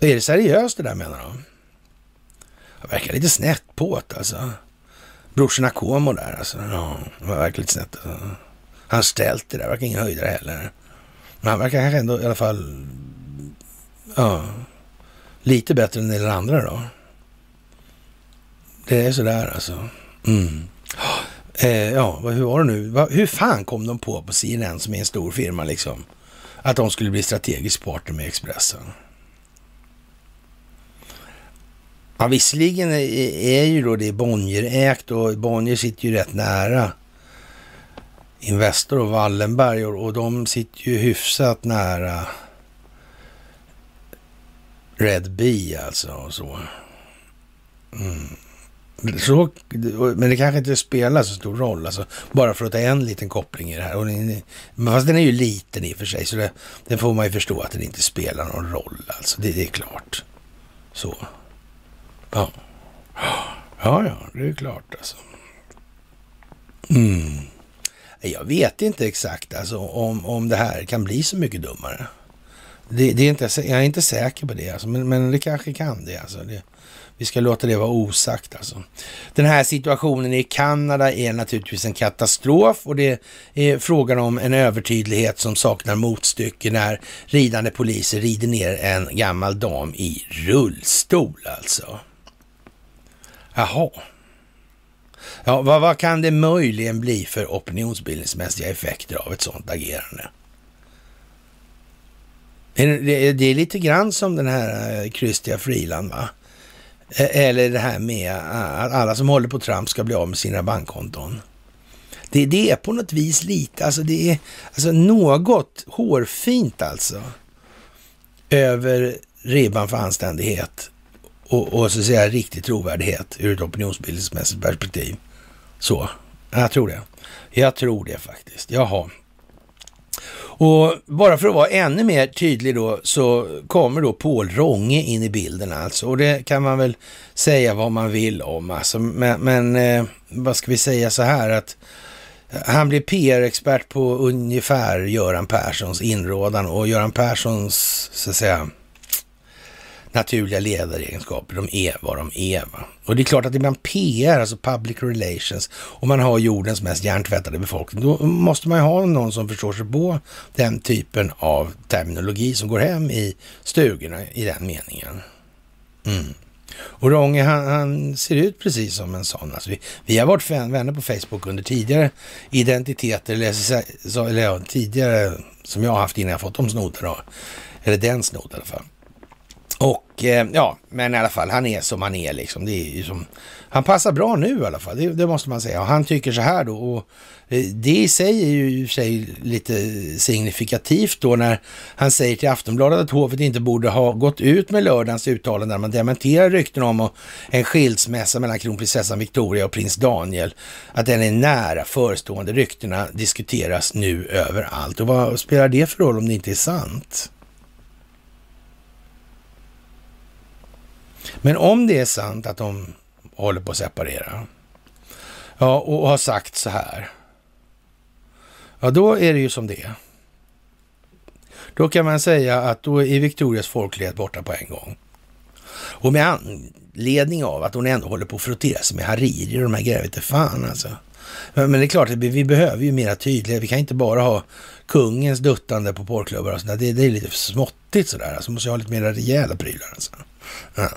Är det seriöst det där menar de? Det verkar lite snett på det alltså. Brorsorna Como där alltså. Ja, det var verkligen lite snett. Alltså. Han ställt det där, verkar ingen höjdare heller. Men han verkar kanske ändå i alla fall, ja, lite bättre än den andra då. Det är sådär alltså. Mm. Eh, ja, hur var det nu? Hur fan kom de på på CNN som är en stor firma liksom? Att de skulle bli strategisk partner med Expressen? Ja, visserligen är ju då det Bonnier-ägt och Bonnier sitter ju rätt nära Investor och Wallenberg och, de sitter ju hyfsat nära Red Bee alltså och så. Mm. Så, men det kanske inte spelar så stor roll, alltså, bara för att ta en liten koppling i det här. Och fast den är ju liten i och för sig, så det, den får man ju förstå att den inte spelar någon roll. Alltså, det, det är klart. Så. Ja. ja, ja, det är klart alltså. Mm. Jag vet inte exakt alltså, om, om det här kan bli så mycket dummare. Det, det är inte, jag är inte säker på det, alltså, men, men det kanske kan det. Alltså. det vi ska låta det vara osagt alltså. Den här situationen i Kanada är naturligtvis en katastrof och det är frågan om en övertydlighet som saknar motstycke när ridande poliser rider ner en gammal dam i rullstol alltså. Jaha. Ja, vad, vad kan det möjligen bli för opinionsbildningsmässiga effekter av ett sådant agerande? Det, det är lite grann som den här eh, Christia Friland, va? E-, eller det här med att alla som håller på Trump ska bli av med sina bankkonton. Det, det är på något vis lite, alltså det är alltså något hårfint alltså. Över ribban för anständighet och, och så att säga riktig trovärdighet ur ett opinionsbildningsmässigt perspektiv. Så, jag tror det. Jag tror det faktiskt. Jaha. Och bara för att vara ännu mer tydlig då så kommer då Paul Ronge in i bilden alltså. Och det kan man väl säga vad man vill om alltså. Men, men eh, vad ska vi säga så här att han blir PR-expert på ungefär Göran Perssons inrådan och Göran Perssons så att säga naturliga ledaregenskaper. De är vad de är. Va? Och det är klart att ibland PR, alltså public relations, och man har jordens mest hjärntvättade befolkning, då måste man ju ha någon som förstår sig på den typen av terminologi som går hem i stugorna i den meningen. Mm. Och Ronge, han, han, ser ut precis som en sån. Alltså vi, vi har varit vänner på Facebook under tidigare identiteter, eller, eller ja, tidigare som jag har haft innan jag fått dem snodda Eller den snodd i alla fall. Och eh, ja, men i alla fall, han är som han är liksom. Det är ju som, han passar bra nu i alla fall, det, det måste man säga. Och han tycker så här då. Och eh, det i sig är ju i sig lite signifikativt då när han säger till Aftonbladet att hovet inte borde ha gått ut med lördagens uttalande där man dementerar rykten om en skilsmässa mellan kronprinsessan Victoria och prins Daniel. Att den är nära förestående. Ryktena diskuteras nu överallt. Och vad spelar det för roll om det inte är sant? Men om det är sant att de håller på att separera, ja, och har sagt så här, ja, då är det ju som det är. Då kan man säga att då är Victorias folklighet borta på en gång. Och med anledning av att hon ändå håller på att frottera sig med Hariri och de här grejerna, fan alltså. Men det är klart, vi behöver ju mera tydlighet. Vi kan inte bara ha kungens duttande på porrklubbar och sådär. Det, det är lite småttigt sådär. Alltså, måste ha lite mer rejäla prylar alltså. Ja.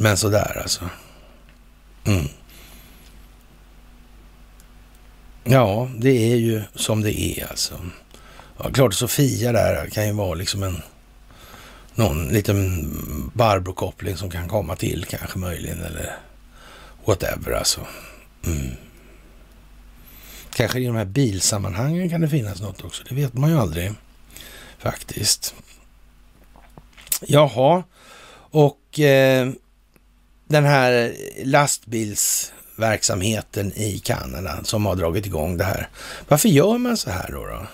Men sådär alltså. Mm. Ja, det är ju som det är alltså. Ja, klart Sofia där kan ju vara liksom en någon liten Barbro-koppling som kan komma till kanske möjligen eller whatever alltså. Mm. Kanske i de här bilsammanhangen kan det finnas något också. Det vet man ju aldrig faktiskt. Jaha, och eh, den här lastbilsverksamheten i Kanada som har dragit igång det här. Varför gör man så här då? då?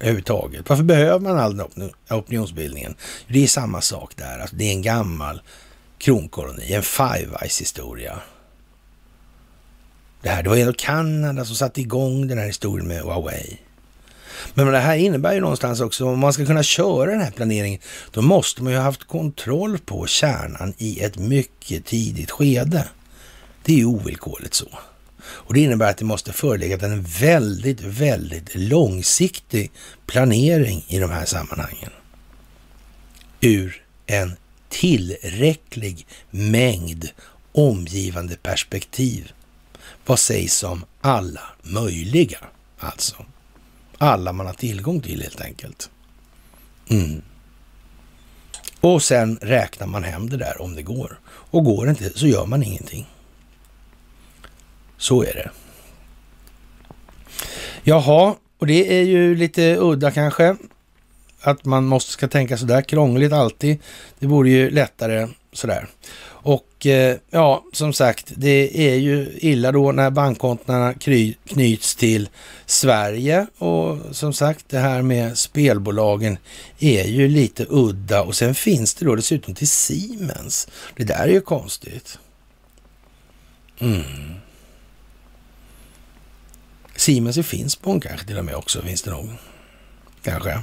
Överhuvudtaget. Varför behöver man all den opinionsbildningen? Det är samma sak där. Alltså, det är en gammal kronkoloni, en Five Eyes historia. Det, här, det var ändå Kanada som satte igång den här historien med Huawei. Men det här innebär ju någonstans också, om man ska kunna köra den här planeringen, då måste man ju ha haft kontroll på kärnan i ett mycket tidigt skede. Det är ju ovillkorligt så. Och det innebär att det måste föreligga en väldigt, väldigt långsiktig planering i de här sammanhangen. Ur en tillräcklig mängd omgivande perspektiv. Vad sägs om alla möjliga, alltså? Alla man har tillgång till helt enkelt. Mm. Och sen räknar man hem det där om det går. Och går det inte så gör man ingenting. Så är det. Jaha, och det är ju lite udda kanske. Att man måste ska tänka sådär krångligt alltid. Det vore ju lättare sådär. Och eh, ja, som sagt, det är ju illa då när bankkontona knyts till Sverige och som sagt, det här med spelbolagen är ju lite udda och sen finns det då dessutom till Siemens. Det där är ju konstigt. Mm. Siemens i Finspång kanske till och med också finns det nog. Kanske.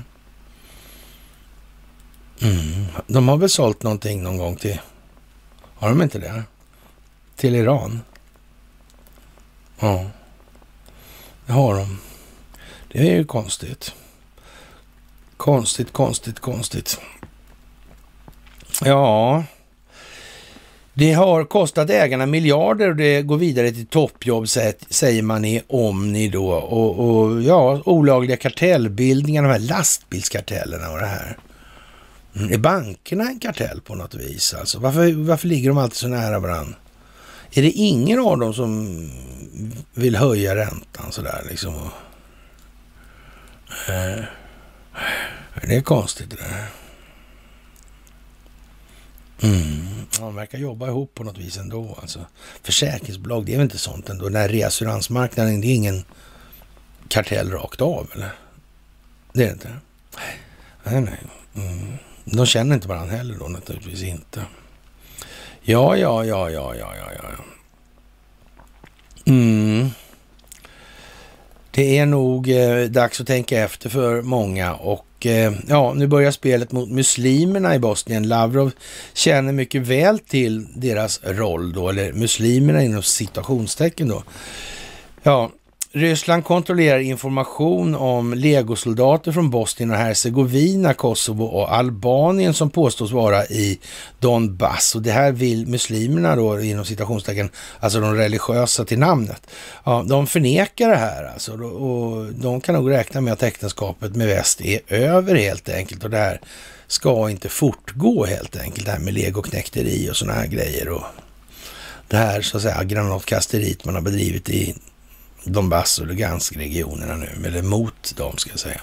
Mm. De har väl sålt någonting någon gång till har de inte det? Till Iran? Ja, det har de. Det är ju konstigt. Konstigt, konstigt, konstigt. Ja, det har kostat ägarna miljarder och det går vidare till toppjobb, säger man i Omni då. Och, och ja, olagliga kartellbildningar, de här lastbilskartellerna och det här. Mm. Är bankerna en kartell på något vis? Alltså, varför, varför ligger de alltid så nära varandra? Är det ingen av dem som vill höja räntan sådär liksom? Och... det är konstigt det där. Mm. De verkar jobba ihop på något vis ändå. Alltså, försäkringsbolag, det är väl inte sånt ändå? Den här reasuransmarknaden, det är ingen kartell rakt av eller? Det är det inte? Nej, nej. Mm. De känner inte varandra heller då naturligtvis inte. Ja, ja, ja, ja, ja, ja, ja. Mm. Det är nog eh, dags att tänka efter för många och eh, ja, nu börjar spelet mot muslimerna i Bosnien. Lavrov känner mycket väl till deras roll då, eller muslimerna inom situationstecken då. Ja, Ryssland kontrollerar information om legosoldater från Bosnien och Hercegovina, Kosovo och Albanien som påstås vara i Donbass. Och det här vill muslimerna då inom citationstecken, alltså de religiösa till namnet. Ja, de förnekar det här alltså och de kan nog räkna med att äktenskapet med väst är över helt enkelt och det här ska inte fortgå helt enkelt, det här med legoknäkteri och sådana här grejer och det här så att säga granatkasteriet man har bedrivit i Donbass och Lugansk-regionerna nu, eller mot dem ska jag säga.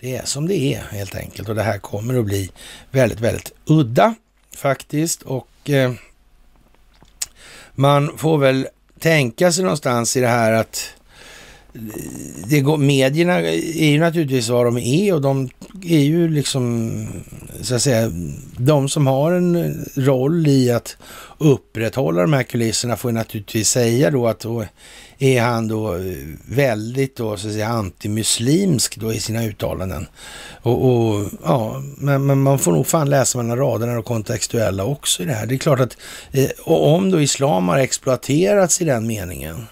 Det är som det är helt enkelt och det här kommer att bli väldigt, väldigt udda faktiskt och eh, man får väl tänka sig någonstans i det här att eh, det går, medierna är ju naturligtvis vad de är och de är ju liksom, så att säga, de som har en eh, roll i att upprätthålla de här kulisserna får naturligtvis säga då att då är han då eh, väldigt då, så att säga, antimuslimsk då i sina uttalanden. Och, och ja, men, men, man får nog fan läsa mellan raderna och kontextuella också i det här. Det är klart att eh, om då islam har exploaterats i den meningen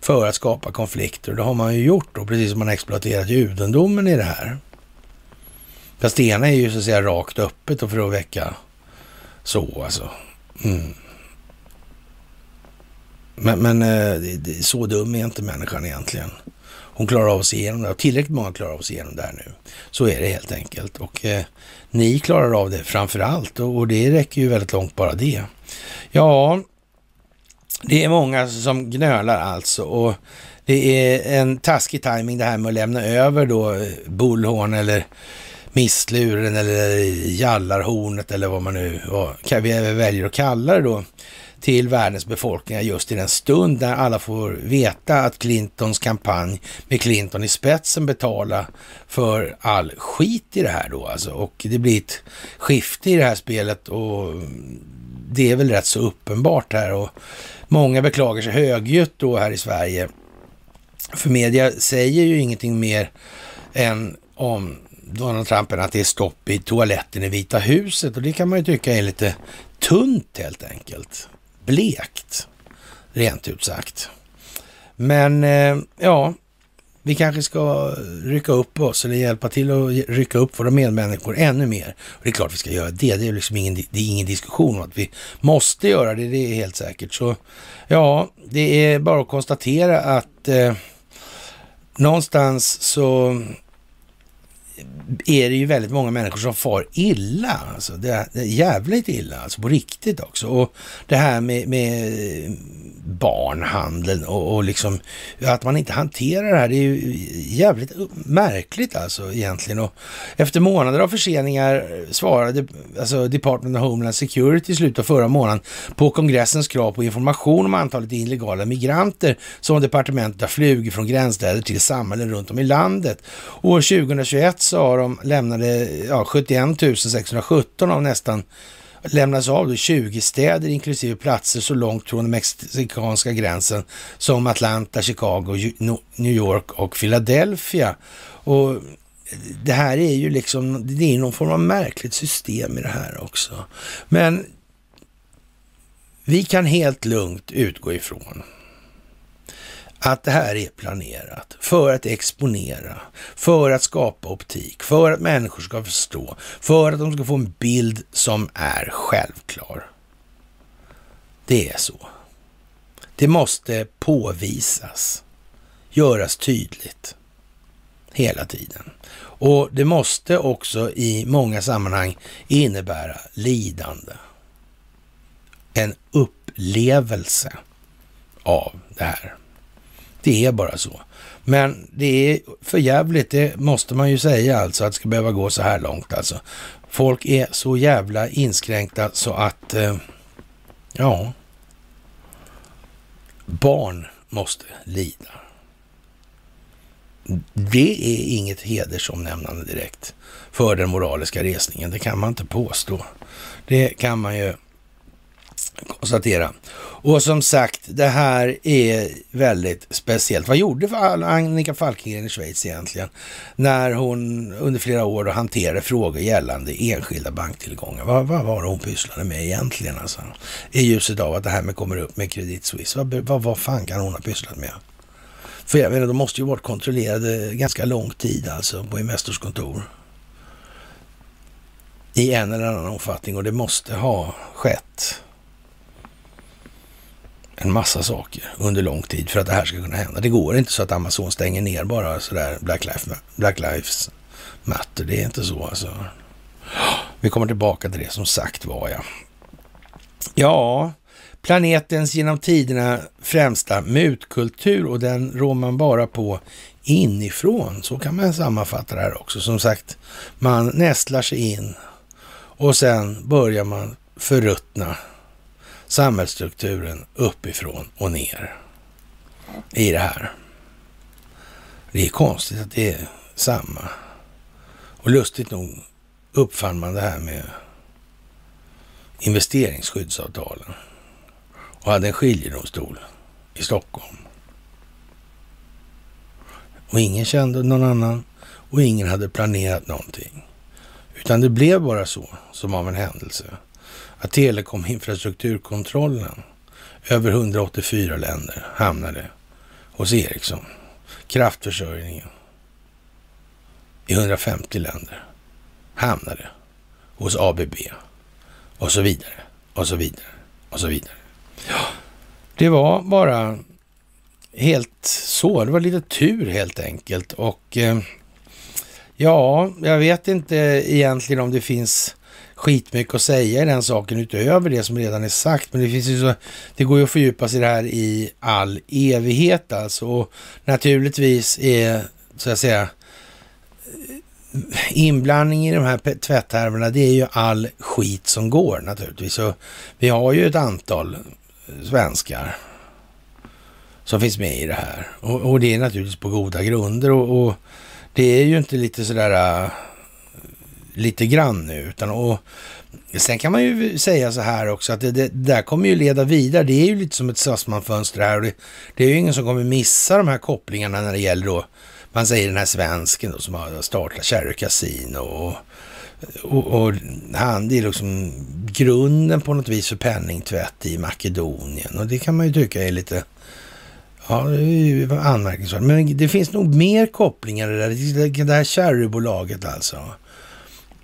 för att skapa konflikter. Det har man ju gjort då, precis som man har exploaterat judendomen i det här. Fast det ena är ju så att säga rakt öppet och för att väcka så alltså. Mm. Men, men eh, så dum är inte människan egentligen. hon klarar av att se igenom det. Och tillräckligt många klarar av att se igenom det här nu. Så är det helt enkelt. Och eh, ni klarar av det framför allt. Och, och det räcker ju väldigt långt bara det. Ja, det är många som gnölar alltså. Och det är en taskig timing det här med att lämna över då eh, bullhorn eller missluren eller eh, jallarhornet eller vad man nu vad, vi väljer att kalla det då till världens befolkningar just i den stund när alla får veta att Clintons kampanj med Clinton i spetsen betalar för all skit i det här då alltså. Och det blir ett skifte i det här spelet och det är väl rätt så uppenbart här och många beklagar sig högljutt då här i Sverige. För media säger ju ingenting mer än om Donald Trump än att det är stopp i toaletten i Vita huset och det kan man ju tycka är lite tunt helt enkelt blekt, rent ut sagt. Men eh, ja, vi kanske ska rycka upp oss eller hjälpa till att rycka upp våra medmänniskor ännu mer. Och det är klart vi ska göra det. Det är liksom ingen, det är ingen diskussion om att vi måste göra det. Det är helt säkert. Så ja, det är bara att konstatera att eh, någonstans så är det ju väldigt många människor som far illa. Alltså det, det är jävligt illa, alltså på riktigt också. Och det här med, med barnhandeln och, och liksom att man inte hanterar det här, det är ju jävligt märkligt alltså egentligen. Och efter månader av förseningar svarade alltså Department of Homeland Security i slutet av förra månaden på kongressens krav på information om antalet illegala migranter som departementet har flugit från gränsstäder till samhällen runt om i landet. År 2021 så har de lämnade ja, 71 617 av nästan lämnas av då 20 städer inklusive platser så långt från den mexikanska gränsen som Atlanta, Chicago, New York och Philadelphia. Och det här är ju liksom, det är någon form av märkligt system i det här också. Men vi kan helt lugnt utgå ifrån att det här är planerat för att exponera, för att skapa optik, för att människor ska förstå, för att de ska få en bild som är självklar. Det är så. Det måste påvisas, göras tydligt hela tiden. Och det måste också i många sammanhang innebära lidande. En upplevelse av det här. Det är bara så. Men det är för jävligt, det måste man ju säga alltså, att det ska behöva gå så här långt alltså. Folk är så jävla inskränkta så att, eh, ja, barn måste lida. Det är inget hedersomnämnande direkt för den moraliska resningen. Det kan man inte påstå. Det kan man ju konstatera. Och som sagt, det här är väldigt speciellt. Vad gjorde Annika Falkengren i Schweiz egentligen? När hon under flera år hanterade frågor gällande enskilda banktillgångar. Vad, vad var det hon pysslade med egentligen? Alltså? I ljuset av att det här med kommer upp med Credit Suisse. Vad, vad, vad fan kan hon ha pysslat med? För jag menar, de måste ju varit kontrollerade ganska lång tid alltså på Investors kontor. I en eller annan omfattning och det måste ha skett en massa saker under lång tid för att det här ska kunna hända. Det går inte så att Amazon stänger ner bara sådär Black, Life, Black Lives Matter. Det är inte så alltså. Vi kommer tillbaka till det som sagt var ja. Ja, planetens genom tiderna främsta mutkultur och den rår man bara på inifrån. Så kan man sammanfatta det här också. Som sagt, man nästlar sig in och sen börjar man förruttna samhällsstrukturen uppifrån och ner i det här. Det är konstigt att det är samma. Och lustigt nog uppfann man det här med investeringsskyddsavtalen och hade en skiljedomstol i Stockholm. Och ingen kände någon annan och ingen hade planerat någonting. Utan det blev bara så, som av en händelse att telekominfrastrukturkontrollen över 184 länder hamnade hos Ericsson. Kraftförsörjningen i 150 länder hamnade hos ABB och så vidare och så vidare och så vidare. Ja, det var bara helt så. Det var lite tur helt enkelt. Och eh, ja, jag vet inte egentligen om det finns skitmycket att säga i den saken utöver det som redan är sagt. Men det finns ju så, det går ju att fördjupa sig i det här i all evighet alltså. Och naturligtvis är, så att säga, inblandning i de här tvätthärvorna, det är ju all skit som går naturligtvis. Och vi har ju ett antal svenskar som finns med i det här. Och, och det är naturligtvis på goda grunder. Och, och, det är ju inte lite sådär uh, lite grann nu, utan och Sen kan man ju säga så här också att det, det, det där kommer ju leda vidare. Det är ju lite som ett Sussman-fönster här och det, det, är ju ingen som kommer missa de här kopplingarna när det gäller då, man säger den här svensken då som har startat Cherry Casino och, och, och han, det är liksom grunden på något vis för penningtvätt i Makedonien och det kan man ju tycka är lite Ja, det är ju anmärkningsvärt. Men det finns nog mer kopplingar i det där. Det här Cherrybolaget alltså.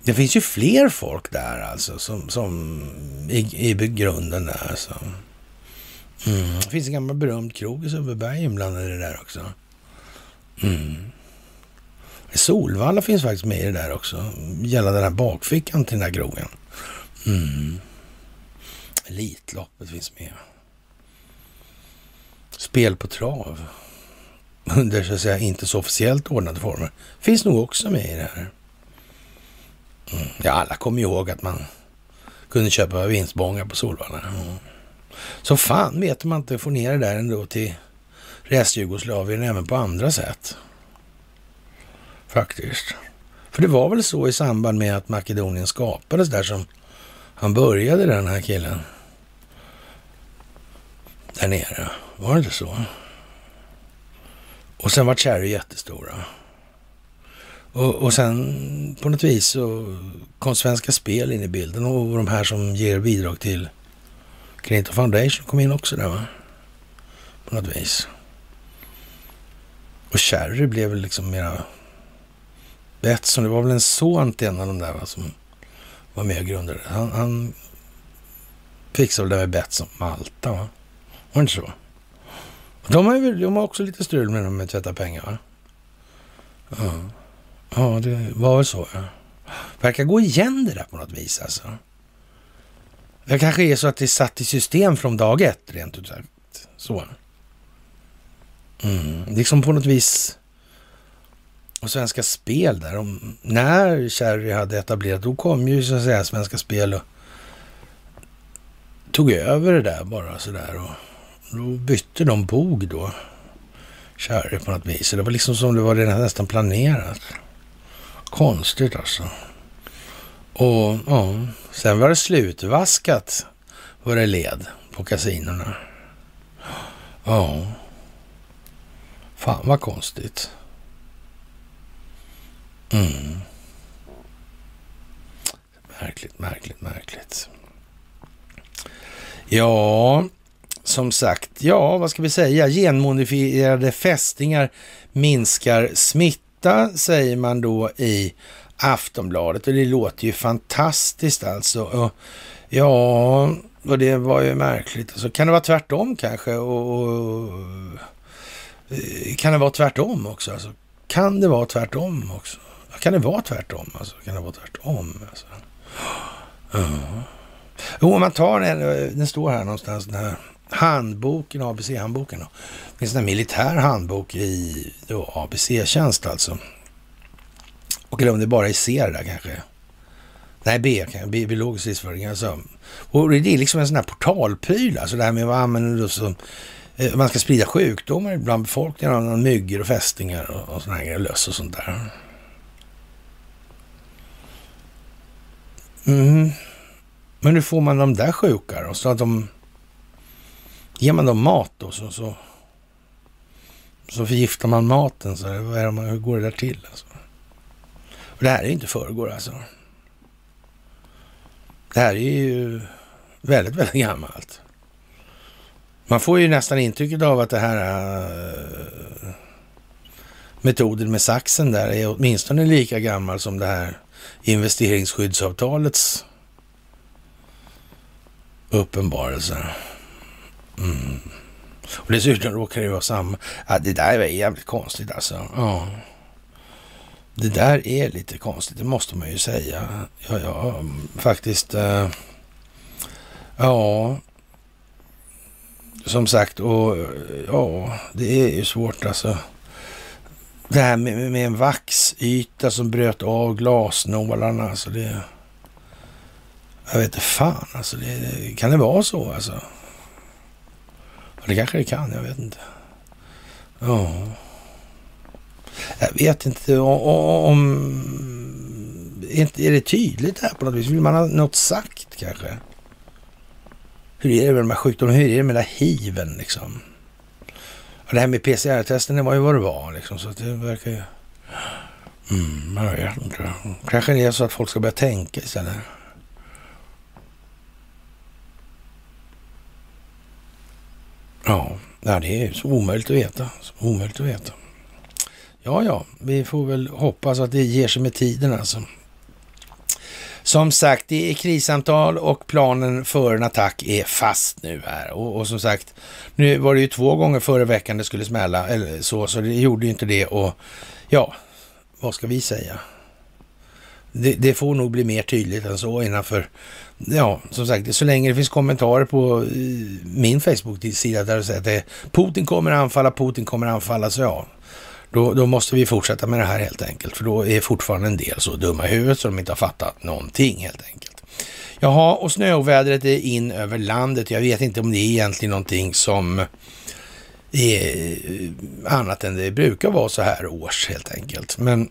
Det finns ju fler folk där alltså som, som i, i grunden där alltså. Mm. Det finns en gammal berömd krog i Sundbyberg inblandad i det där också. Mm. Solvalla finns faktiskt med i det där också. Gällande den här bakfickan till den här krogen. Mm. Elitloppet finns med. Spel på trav. Under så att säga inte så officiellt ordnade former. Finns nog också med i det här. Ja, alla kommer ihåg att man kunde köpa vinstbongar på Solvalla. Mm. Så fan vet man inte får ner det där ändå till restjugoslavien även på andra sätt. Faktiskt. För det var väl så i samband med att Makedonien skapades där som han började den här killen. Där nere. Var det inte så? Och sen var Cherry jättestora. Och, och sen på något vis så kom Svenska Spel in i bilden och de här som ger bidrag till Clinton Foundation kom in också där va? På något vis. Och Cherry blev väl liksom mera Betsson, det var väl en son till en av de där va, som var med och grundade Han, han fixade väl det med Betsson Malta va? Var det inte så? De har, ju, de har också lite strul med med att tvätta pengar va? Ja. Ja, det var väl så. Ja. Verkar gå igen det där på något vis alltså. Det kanske är så att det är satt i system från dag ett, rent ut sagt. Så. Mm. Liksom på något vis. Och Svenska Spel där. Om, när Cherry hade etablerat, då kom ju så att säga Svenska Spel och tog över det där bara sådär. Och då bytte de bog då. Cherry på något vis. Så det var liksom som det var redan nästan planerat. Konstigt alltså. Och ja, sen var det slutvaskat vad det led på kasinorna. Ja. Fan vad konstigt. Mm. Märkligt, märkligt, märkligt. Ja, som sagt, ja, vad ska vi säga? Genmodifierade fästingar minskar smitt detta säger man då i Aftonbladet och det låter ju fantastiskt alltså. Och, ja, och det var ju märkligt. Alltså, kan det vara tvärtom kanske? Och, och, eh, kan det vara tvärtom också? Alltså, kan det vara tvärtom också? Kan det vara tvärtom? Alltså, kan det vara tvärtom? Alltså? Ja. Jo, om man tar den, den står här någonstans, den här handboken, ABC-handboken. Det finns en militär handbok i ABC-tjänst alltså. Och eller om det bara är C där kanske. Nej, B, B biologisk livsföring. Alltså. Och det är liksom en sån här portalpryl, alltså det här med vad använder du som eh, man ska sprida sjukdomar bland befolkningen, myggor och fästingar och, och såna här grejer, löss och sånt där. Mm. Men hur får man de där sjuka då? Så att de Ger man dem mat då så, så, så förgiftar man maten. Så vad är det, hur går det där till? Alltså? Och det här är ju inte förrgår alltså. Det här är ju väldigt, väldigt gammalt. Man får ju nästan intrycket av att det här äh, metoden med saxen där är åtminstone lika gammal som det här investeringsskyddsavtalets uppenbarelse. Mm. Och dessutom råkar det vara samma. Ja, det där är jävligt konstigt alltså. Ja. Det där är lite konstigt, det måste man ju säga. Ja, ja mm, faktiskt. Eh, ja, som sagt, och ja, det är ju svårt alltså. Det här med, med en vaxyta som bröt av glasnålarna, alltså det... Jag vet inte fan, alltså det, kan det vara så alltså? Ja, det kanske det kan, jag vet inte. Ja. Jag vet inte om... om är det tydligt här på något vis? Vill man ha något sagt kanske? Hur är det med de här sjukdomarna? Hur är det med den här hiven liksom? Och det här med PCR-testen, det var ju vad det var liksom. Så det verkar ju... Mm, jag vet inte. Kanske det är så att folk ska börja tänka istället. Ja, det är så omöjligt att veta. Så omöjligt att veta. Ja, ja, vi får väl hoppas att det ger sig med tiden alltså. Som sagt, det är krissamtal och planen för en attack är fast nu här. Och, och, som sagt, nu var det ju två gånger förra veckan det skulle smälla, eller så, så det gjorde ju inte det. Och ja, vad ska vi säga? Det, det får nog bli mer tydligt än så innanför, ja, som sagt, så länge det finns kommentarer på min Facebook-sida där det säger att det, Putin kommer anfalla, Putin kommer anfalla, så ja, då, då, måste vi fortsätta med det här helt enkelt. För då är fortfarande en del så dumma i huvudet så de inte har fattat någonting helt enkelt. Jaha, och snöovädret är in över landet. Jag vet inte om det är egentligen någonting som är annat än det brukar vara så här års helt enkelt. Men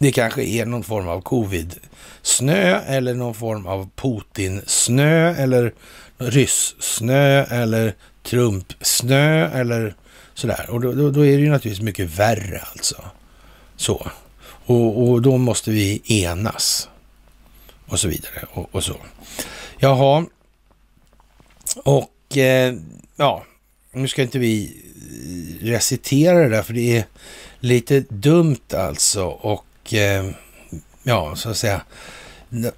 det kanske är någon form av covid-snö eller någon form av Putin-snö eller ryss-snö eller Trump-snö eller Sådär. Och då, då, då, är det ju naturligtvis mycket värre alltså. Så. Och, och då måste vi enas. Och så vidare och, och så. Jaha. Och eh, ja, nu ska inte vi eh, recitera det där för det är lite dumt alltså. Och Eh, ja, så att säga.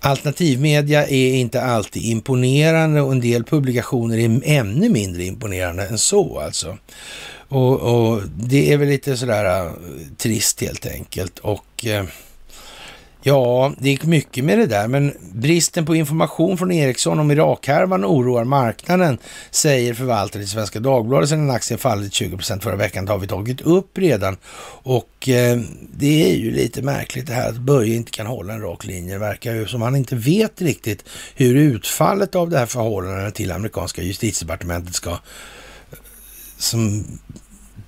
Alternativmedia är inte alltid imponerande och en del publikationer är ännu mindre imponerande än så alltså. Och, och, det är väl lite sådär eh, trist helt enkelt. Och eh, ja, det gick mycket med det där, men bristen på information från Ericsson om Irakhärvan oroar marknaden, säger förvaltare i Svenska Dagbladet sedan aktien fallit 20 procent förra veckan. Det har vi tagit upp redan. Och eh, det är ju lite märkligt det här att Börje inte kan hålla en rak linje. Det verkar ju som han inte vet riktigt hur utfallet av det här förhållandet till amerikanska justitiedepartementet ska som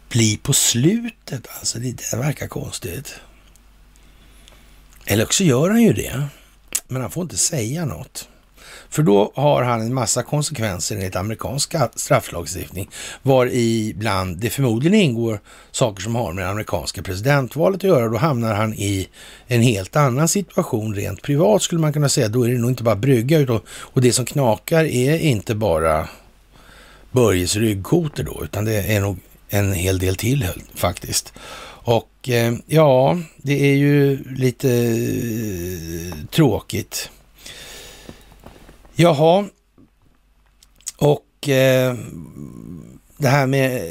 bli på slutet. Alltså det, det verkar konstigt. Eller också gör han ju det, men han får inte säga något. För då har han en massa konsekvenser enligt amerikansk strafflagstiftning, var i bland det förmodligen ingår saker som har med det amerikanska presidentvalet att göra. Då hamnar han i en helt annan situation rent privat skulle man kunna säga. Då är det nog inte bara brygga, utan, och det som knakar är inte bara Börjes ryggkotor då, utan det är nog en hel del till faktiskt. Och eh, ja, det är ju lite eh, tråkigt. Jaha, och eh, det här med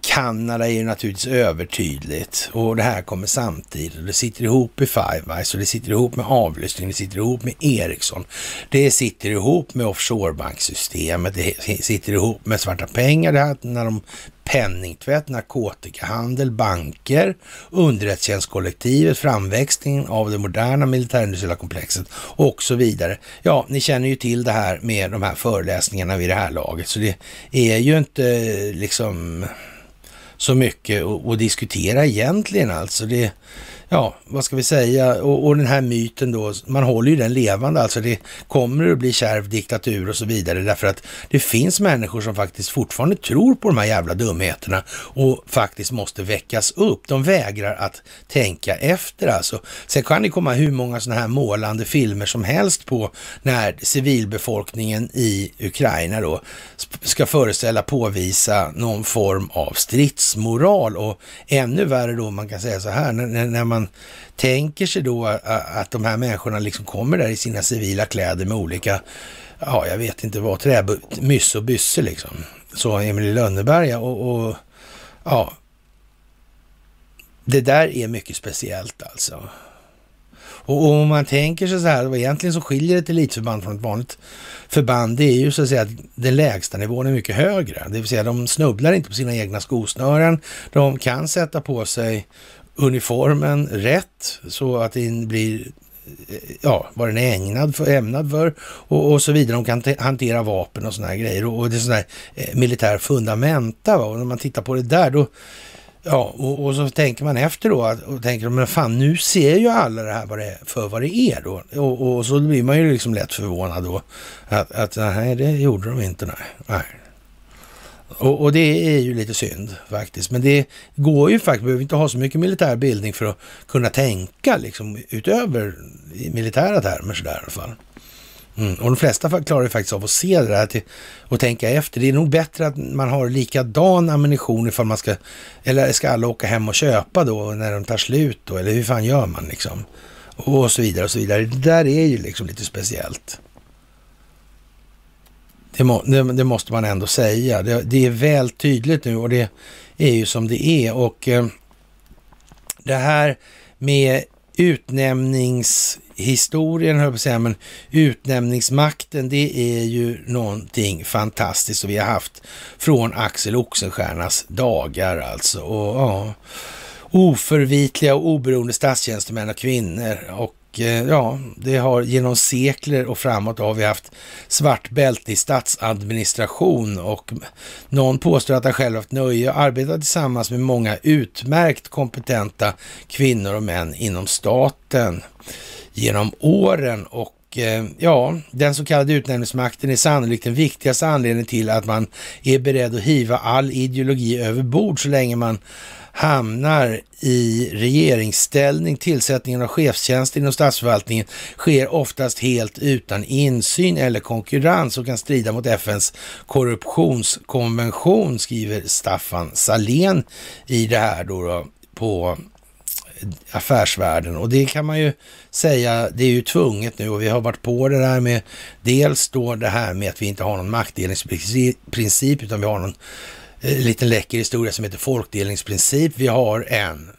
Kanada är ju naturligtvis övertydligt och det här kommer samtidigt. Det sitter ihop i Five Eyes och det sitter ihop med avlyssning, det sitter ihop med Ericsson. Det sitter ihop med offshorebanksystemet, det sitter ihop med svarta pengar, det här när de penningtvätt, narkotikahandel, banker, underrättelsetjänstkollektivet, framväxtningen av det moderna militärindustriella komplexet och så vidare. Ja, ni känner ju till det här med de här föreläsningarna vid det här laget, så det är ju inte liksom så mycket att, diskutera egentligen alltså. Det, ja, vad ska vi säga, och, och, den här myten då, man håller ju den levande, alltså det kommer att bli kärv diktatur och så vidare, därför att det finns människor som faktiskt fortfarande tror på de här jävla dumheterna och faktiskt måste väckas upp. De vägrar att tänka efter alltså. Sen kan det komma hur många sådana här målande filmer som helst på när civilbefolkningen i Ukraina då ska föreställa, påvisa någon form av stridsmoral och ännu värre då, man kan säga så här, när, när man man tänker sig då att de här människorna liksom kommer där i sina civila kläder med olika, ja jag vet inte vad, trämyss och bysse liksom. så Emil i Lönneberga och, och ja, det där är mycket speciellt alltså. Och, och om man tänker sig så här, vad egentligen så skiljer ett elitförband från ett vanligt förband, det är ju så att säga att den lägsta nivån är mycket högre. Det vill säga de snubblar inte på sina egna skosnören. De kan sätta på sig uniformen rätt så att den blir ja, vad den är ägnad för, ämnad för och, och så vidare. De kan hantera vapen och sådana här grejer och, och det är sådana här eh, militär fundamenta. Va? Och när man tittar på det där då Ja, och, och, så tänker man efter då att, och tänker, men fan nu ser ju alla det här vad det är, för vad det är då. Och, och så blir man ju liksom lätt förvånad då att, att nej, det gjorde de inte, nej. nej. Och, och, det är ju lite synd faktiskt. Men det går ju faktiskt, behöver inte ha så mycket militär bildning för att kunna tänka liksom utöver i militära termer sådär i alla fall. Mm. Och de flesta klarar ju faktiskt av att se det där till, och tänka efter. Det är nog bättre att man har likadan ammunition ifall man ska, eller ska alla åka hem och köpa då när de tar slut då, eller hur fan gör man liksom? Och så vidare och så vidare. Det där är ju liksom lite speciellt. Det, må, det, det måste man ändå säga. Det, det, är väl tydligt nu och det är ju som det är. Och eh, det här med utnämningshistorien, höll på att säga, men utnämningsmakten, det är ju någonting fantastiskt som vi har haft från Axel Oxenstiernas dagar alltså. Och ja, oförvitliga och oberoende statstjänstemän och kvinnor och Eh, ja, det har genom sekler och framåt har vi haft svart bälte i statsadministration och någon påstår att han själv haft nöje att arbeta tillsammans med många utmärkt kompetenta kvinnor och män inom staten genom åren. Och eh, ja, den så kallade utnämningsmakten är sannolikt den viktigaste anledningen till att man är beredd att hiva all ideologi över bord så länge man hamnar i regeringsställning. Tillsättningen av chefstjänster inom statsförvaltningen sker oftast helt utan insyn eller konkurrens och kan strida mot FNs korruptionskonvention, skriver Staffan Salén i det här då, då på affärsvärlden och det kan man ju säga, det är ju tvunget nu och vi har varit på det där med dels då det här med att vi inte har någon maktdelningsprincip utan vi har någon Eh, liten läcker historia som heter folkdelningsprincip. Vi har en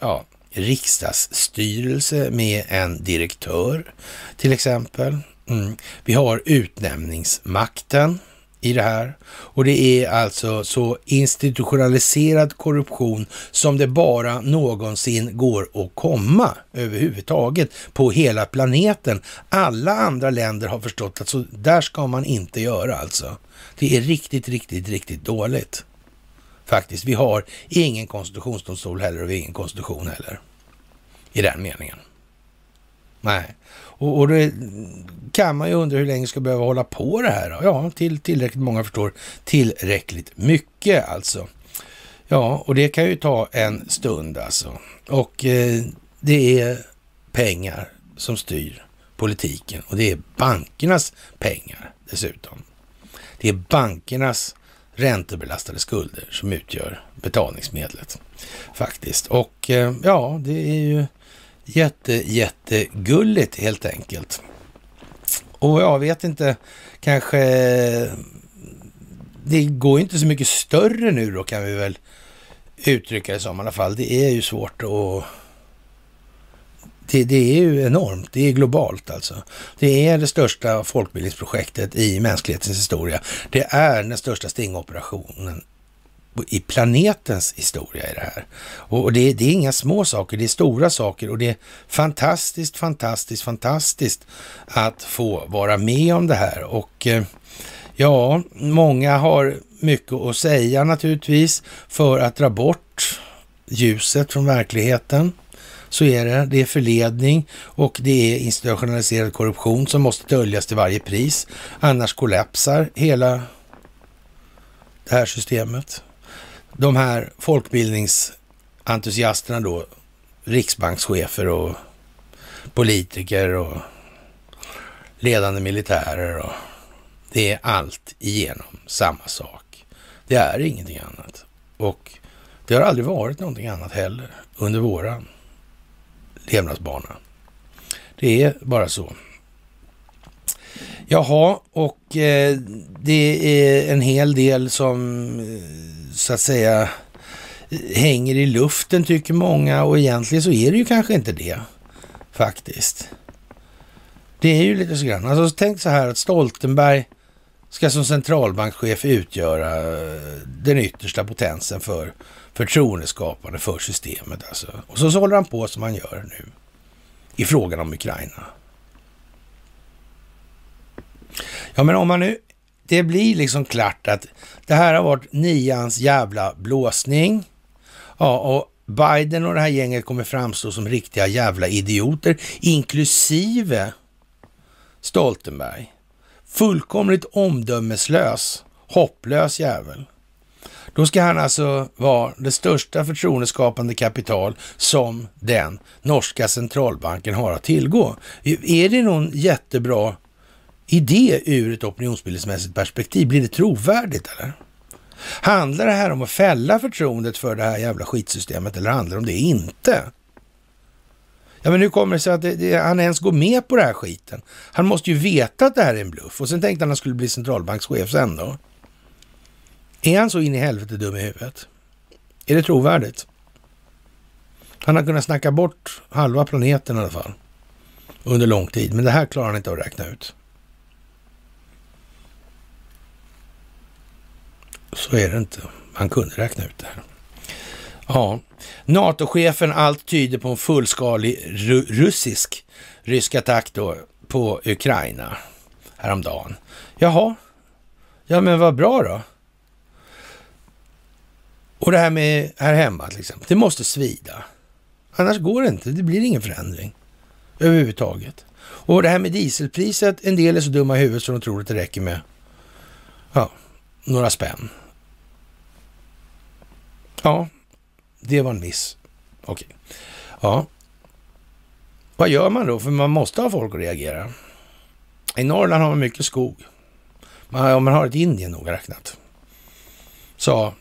ja, riksdagsstyrelse med en direktör till exempel. Mm. Vi har utnämningsmakten i det här och det är alltså så institutionaliserad korruption som det bara någonsin går att komma överhuvudtaget på hela planeten. Alla andra länder har förstått att så där ska man inte göra alltså. Det är riktigt, riktigt, riktigt dåligt. Faktiskt. Vi har ingen konstitutionsdomstol heller och vi har ingen konstitution heller. I den meningen. Nej. Och, och då kan man ju undra hur länge ska behöva hålla på det här. Då? Ja, till tillräckligt många förstår tillräckligt mycket alltså. Ja, och det kan ju ta en stund alltså. Och eh, det är pengar som styr politiken och det är bankernas pengar dessutom. Det är bankernas räntebelastade skulder som utgör betalningsmedlet faktiskt. Och eh, ja, det är ju jätte, jättegulligt helt enkelt. Och jag vet inte, kanske det går inte så mycket större nu då kan vi väl uttrycka det som i alla fall. Det är ju svårt att det, det, är ju enormt. Det är globalt alltså. Det är det största folkbildningsprojektet i mänsklighetens historia. Det är den största stingoperationen i planetens historia i det här. Och det, det, är inga små saker, det är stora saker och det är fantastiskt, fantastiskt, fantastiskt att få vara med om det här. Och eh, ja, många har mycket att säga naturligtvis för att dra bort ljuset från verkligheten. Så är det. Det är förledning och det är institutionaliserad korruption som måste döljas till varje pris. Annars kollapsar hela det här systemet. De här folkbildningsentusiasterna då, riksbankschefer och politiker och ledande militärer och det är allt igenom samma sak. Det är ingenting annat. Och det har aldrig varit någonting annat heller under våran levnadsbana. Det är bara så. Jaha, och eh, det är en hel del som eh, så att säga hänger i luften tycker många och egentligen så är det ju kanske inte det faktiskt. Det är ju lite så grann. Alltså tänk så här att Stoltenberg ska som centralbankschef utgöra eh, den yttersta potensen för förtroendeskapande för systemet. Alltså. Och så, så håller han på som han gör nu i frågan om Ukraina. Ja, men om man nu... Det blir liksom klart att det här har varit nians jävla blåsning. Ja, och Biden och det här gänget kommer framstå som riktiga jävla idioter, inklusive Stoltenberg. Fullkomligt omdömeslös, hopplös jävel. Då ska han alltså vara det största förtroendeskapande kapital som den norska centralbanken har att tillgå. Är det någon jättebra i det ur ett opinionsbildningsmässigt perspektiv? Blir det trovärdigt eller? Handlar det här om att fälla förtroendet för det här jävla skitsystemet eller handlar det om det inte? Ja, men hur kommer det sig att det, det, han ens går med på den här skiten? Han måste ju veta att det här är en bluff och sen tänkte han att han skulle bli centralbankschef sen då. Är han så in i helvete dum i huvudet? Är det trovärdigt? Han har kunnat snacka bort halva planeten i alla fall under lång tid, men det här klarar han inte att räkna ut. Så är det inte. Han kunde räkna ut det här. Ja, NATO-chefen, allt tyder på en fullskalig russisk rysk attack då på Ukraina häromdagen. Jaha, ja men vad bra då. Och det här med här hemma till exempel, det måste svida. Annars går det inte, det blir ingen förändring överhuvudtaget. Och det här med dieselpriset, en del är så dumma i huvudet så de tror att det räcker med ja, några spänn. Ja, det var en miss. Okej. Okay. Ja. Vad gör man då? För man måste ha folk att reagera. I Norrland har man mycket skog. Man, om man har ett Indien noga räknat. Sa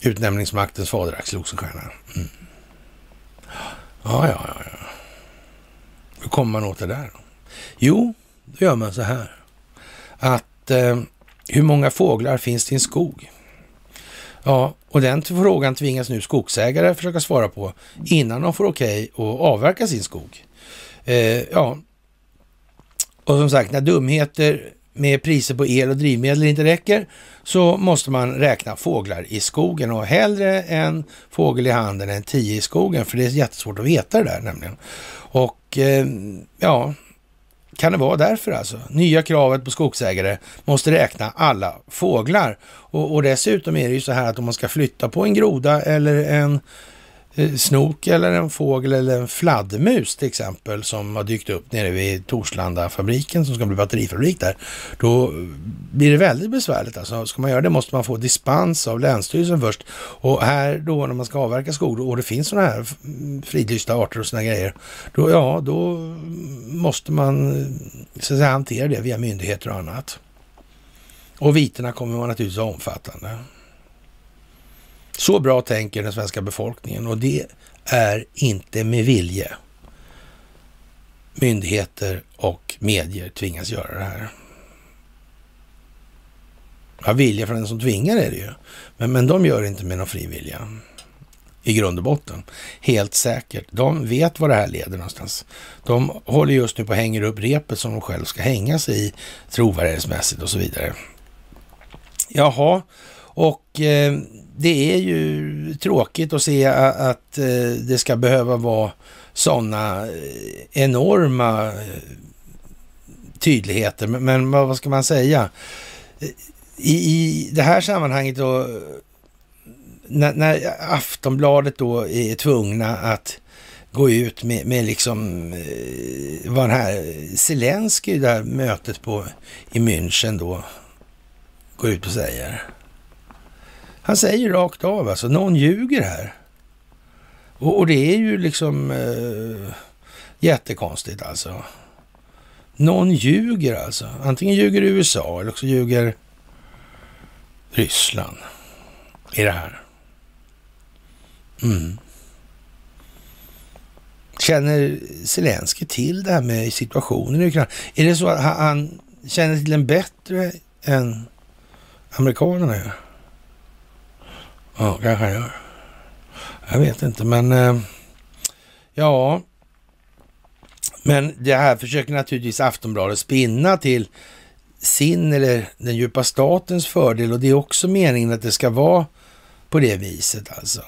utnämningsmaktens fader Axel Oxenstierna. Mm. Ja, ja, ja, ja. Hur kommer man åt det där? Jo, då gör man så här. Att eh, hur många fåglar finns det i en skog? Ja, och den frågan tvingas nu skogsägare försöka svara på innan de får okej okay att avverka sin skog. Eh, ja, och som sagt, när dumheter med priser på el och drivmedel inte räcker så måste man räkna fåglar i skogen och hellre en fågel i handen än tio i skogen för det är jättesvårt att veta det där nämligen. Och eh, ja, kan det vara därför alltså? Nya kravet på skogsägare måste räkna alla fåglar. Och, och dessutom är det ju så här att om man ska flytta på en groda eller en Eh, Eh, snok eller en fågel eller en fladdermus till exempel som har dykt upp nere vid Torslanda-fabriken som ska bli batterifabrik där, då blir det väldigt besvärligt. Alltså, ska man göra det måste man få dispens av Länsstyrelsen först. Och här då när man ska avverka skog och det finns sådana här fridlysta arter och sådana grejer, då, ja, då måste man eh, så att säga, hantera det via myndigheter och annat. Och viterna kommer man naturligtvis vara omfattande. Så bra tänker den svenska befolkningen och det är inte med vilje. Myndigheter och medier tvingas göra det här. Ja, vilja från den som tvingar är det ju. Men, men de gör det inte med någon fri vilja. I grund och botten. Helt säkert. De vet var det här leder någonstans. De håller just nu på att hänga upp repet som de själv ska hänga sig i trovärdighetsmässigt och så vidare. Jaha, och eh, det är ju tråkigt att se att eh, det ska behöva vara sådana eh, enorma eh, tydligheter. Men vad ska man säga? I, i det här sammanhanget då, när, när, Aftonbladet då är tvungna att gå ut med, med liksom vad den här Zelenskyj, det här mötet på, i München då, går ut och säger. Han säger rakt av alltså, någon ljuger här. Och, och det är ju liksom eh, jättekonstigt alltså. Någon ljuger alltså. Antingen ljuger USA eller också ljuger Ryssland i det här. Mm. Känner Zelensky till det här med situationen i Ukraina? Är det så att han känner till den bättre än amerikanerna gör? Ja, kanske han gör. Jag vet inte, men eh, ja. Men det här försöker naturligtvis Aftonbladet spinna till sin eller den djupa statens fördel och det är också meningen att det ska vara på det viset alltså.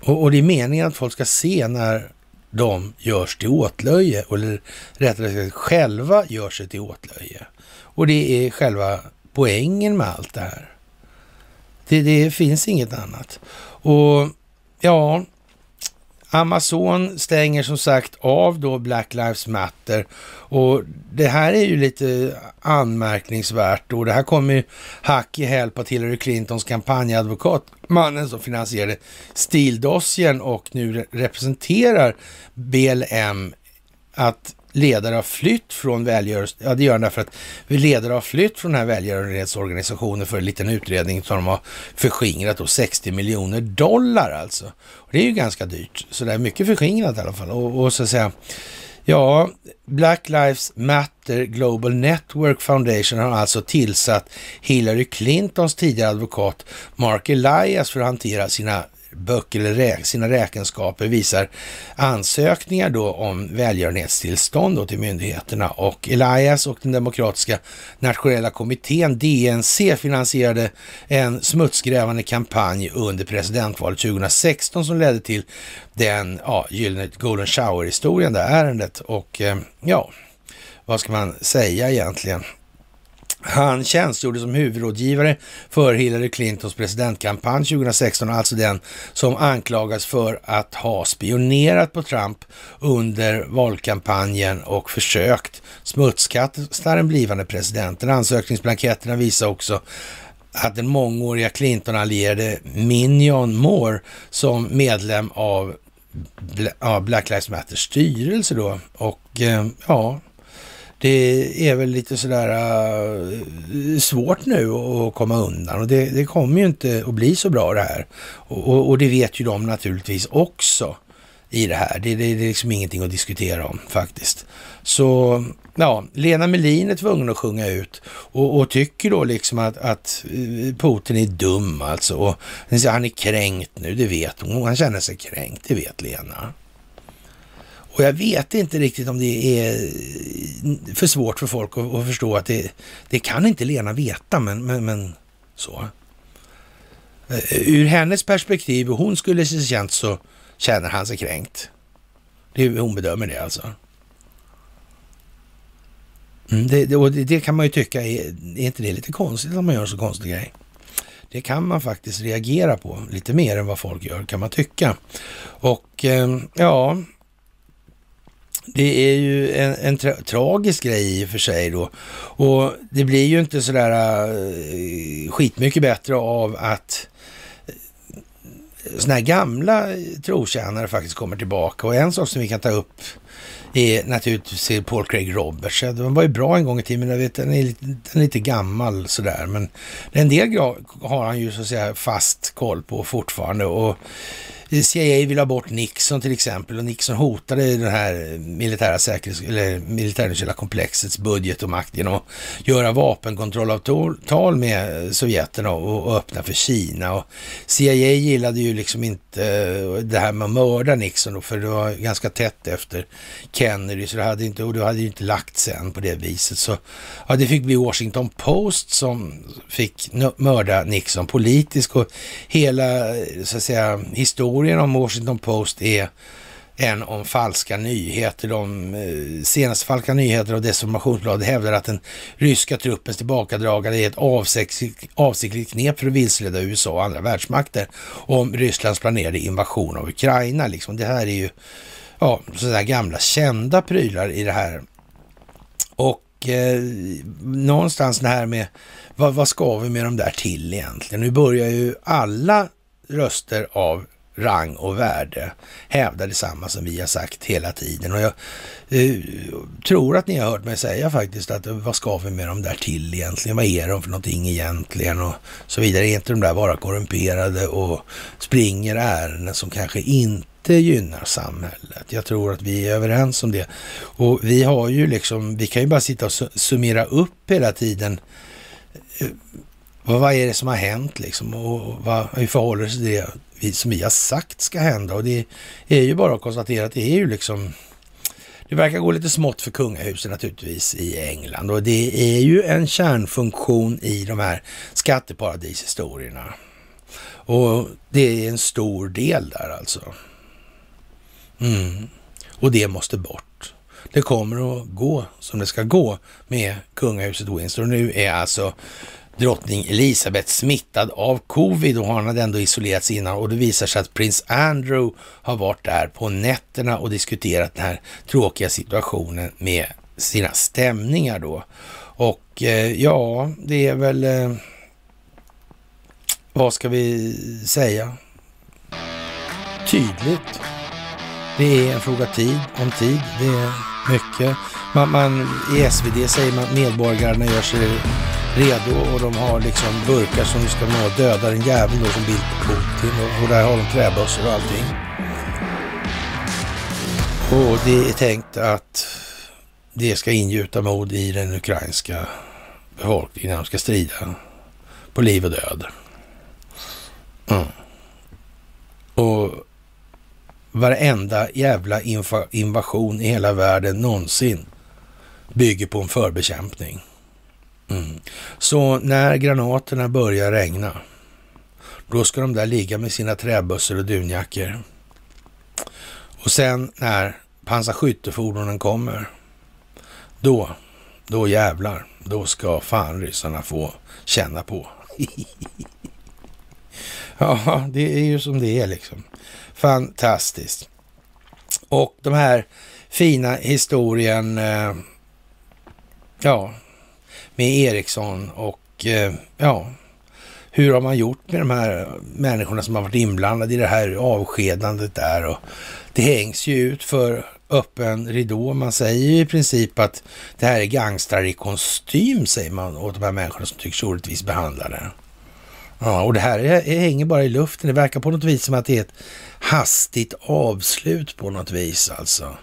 Och, och det är meningen att folk ska se när de görs till åtlöje, eller rättare sagt själva gör sig till åtlöje. Och det är själva poängen med allt det här. Det, det finns inget annat. Och ja, Amazon stänger som sagt av då Black Lives Matter och det här är ju lite anmärkningsvärt och det här kommer ju hack i häl på Hillary Clintons kampanjadvokat, mannen som finansierade stildossien och nu representerar BLM, att ledare har flytt från välgörelse, ja det gör han därför att ledare har flytt från den här välgörenhetsorganisationen för en liten utredning som de har förskingrat då 60 miljoner dollar alltså. Och det är ju ganska dyrt, så det är mycket förskingrat i alla fall. Och, och så att säga, ja, Black Lives Matter Global Network Foundation har alltså tillsatt Hillary Clintons tidigare advokat Mark Elias för att hantera sina böcker eller rä sina räkenskaper visar ansökningar då om välgörenhetstillstånd då till myndigheterna och Elias och den demokratiska nationella kommittén DNC finansierade en smutsgrävande kampanj under presidentvalet 2016 som ledde till den ja, gyllene Golden Shower-historien, det ärendet och eh, ja, vad ska man säga egentligen? Han tjänstgjorde som huvudrådgivare för Hillary Clintons presidentkampanj 2016, alltså den som anklagas för att ha spionerat på Trump under valkampanjen och försökt smutskasta den blivande presidenten. Ansökningsblanketterna visar också att den mångåriga Clinton-allierade Minion Moore som medlem av Black Lives Matters styrelse då och eh, ja, det är väl lite sådär uh, svårt nu att komma undan och det, det, kommer ju inte att bli så bra det här. Och, och, och det vet ju de naturligtvis också i det här. Det, det, det, är liksom ingenting att diskutera om faktiskt. Så ja, Lena Melin är tvungen att sjunga ut och, och tycker då liksom att, att, eh, Putin är dum alltså. Och han är kränkt nu, det vet hon. Han känner sig kränkt, det vet Lena. Och jag vet inte riktigt om det är eh, för svårt för folk att, att förstå att det, det kan inte Lena veta, men, men, men så. Eh, ur hennes perspektiv, och hon skulle se känt så känner han sig kränkt. Det är hon bedömer det alltså. Mm, det, det, och det, det, kan man ju tycka, är, är inte det lite konstigt om man gör en så konstig grej? Det kan man faktiskt reagera på lite mer än vad folk gör, kan man tycka. Och eh, ja, det är ju en, en tra tragisk grej i och för sig då. Och det blir ju inte sådär äh, skitmycket bättre av att eh, sådana här gamla trotjänare faktiskt kommer tillbaka. Och en sak som vi kan ta upp är naturligtvis Paul Craig Roberts. Den var ju bra en gång i tiden, men jag vet, den, är lite, den är lite gammal sådär. Men en del har han ju så att säga fast koll på fortfarande. Och CIA vill ha bort Nixon till exempel och Nixon hotade det här militära säkerhets eller militärindustriella komplexets budget och makt genom att göra vapenkontrollavtal med Sovjeterna och, öppna för Kina. Och CIA gillade ju liksom inte eh, det här med att mörda Nixon då, för det var ganska tätt efter Kennedy så det hade inte, och det hade ju inte lagt sen på det viset. Så ja, det fick bli Washington Post som fick mörda Nixon politiskt och hela eh, så att säga historien historien om Washington Post är en om falska nyheter. De eh, senaste falska nyheter och desinformationsbladet hävdar att den ryska truppens tillbakadragande är ett avsiktligt, avsiktligt knep för att vilseleda USA och andra världsmakter om Rysslands planerade invasion av Ukraina. Liksom. Det här är ju ja, sådana gamla kända prylar i det här. Och eh, någonstans det här med vad, vad ska vi med de där till egentligen? Nu börjar ju alla röster av rang och värde hävdar detsamma som vi har sagt hela tiden. Och jag eh, tror att ni har hört mig säga faktiskt att eh, vad ska vi med dem där till egentligen? Vad är de för någonting egentligen? Och så vidare. Är inte de där bara korrumperade och springer ärenden som kanske inte gynnar samhället. Jag tror att vi är överens om det. Och vi har ju liksom, vi kan ju bara sitta och summera upp hela tiden eh, vad, vad är det som har hänt liksom och vad, hur förhåller sig det som vi har sagt ska hända? Och det är ju bara att konstatera att det är ju liksom det verkar gå lite smått för kungahuset naturligtvis i England och det är ju en kärnfunktion i de här skatteparadishistorierna. Och det är en stor del där alltså. Mm. Och det måste bort. Det kommer att gå som det ska gå med kungahuset Windsor. Och nu är alltså drottning Elisabeth smittad av covid och han hade ändå isolerats innan och det visar sig att prins Andrew har varit där på nätterna och diskuterat den här tråkiga situationen med sina stämningar då. Och eh, ja, det är väl, eh, vad ska vi säga? Tydligt. Det är en fråga tid, om tid. Det är mycket. Man, man, I SvD säger man att medborgarna gör sig redo och de har liksom burkar som ska nå döda den jäveln då som bild på Putin och, och där har de träbössor och allting. Och det är tänkt att det ska ingjuta mod i den ukrainska befolkningen när de ska strida på liv och död. Mm. Och varenda jävla invasion i hela världen någonsin bygger på en förbekämpning. Mm. Så när granaterna börjar regna, då ska de där ligga med sina träbössor och dunjackor. Och sen när pansarskyttefordonen kommer, då, då jävlar, då ska fan ryssarna få känna på. [laughs] ja, det är ju som det är liksom. Fantastiskt. Och de här fina historien, eh, ja, med Ericsson och eh, ja, hur har man gjort med de här människorna som har varit inblandade i det här avskedandet där? Och det hängs ju ut för öppen ridå. Man säger ju i princip att det här är gangstrar i kostym, säger man åt de här människorna som tycks orättvist behandlade. Ja, och det här är, hänger bara i luften. Det verkar på något vis som att det är ett hastigt avslut på något vis alltså.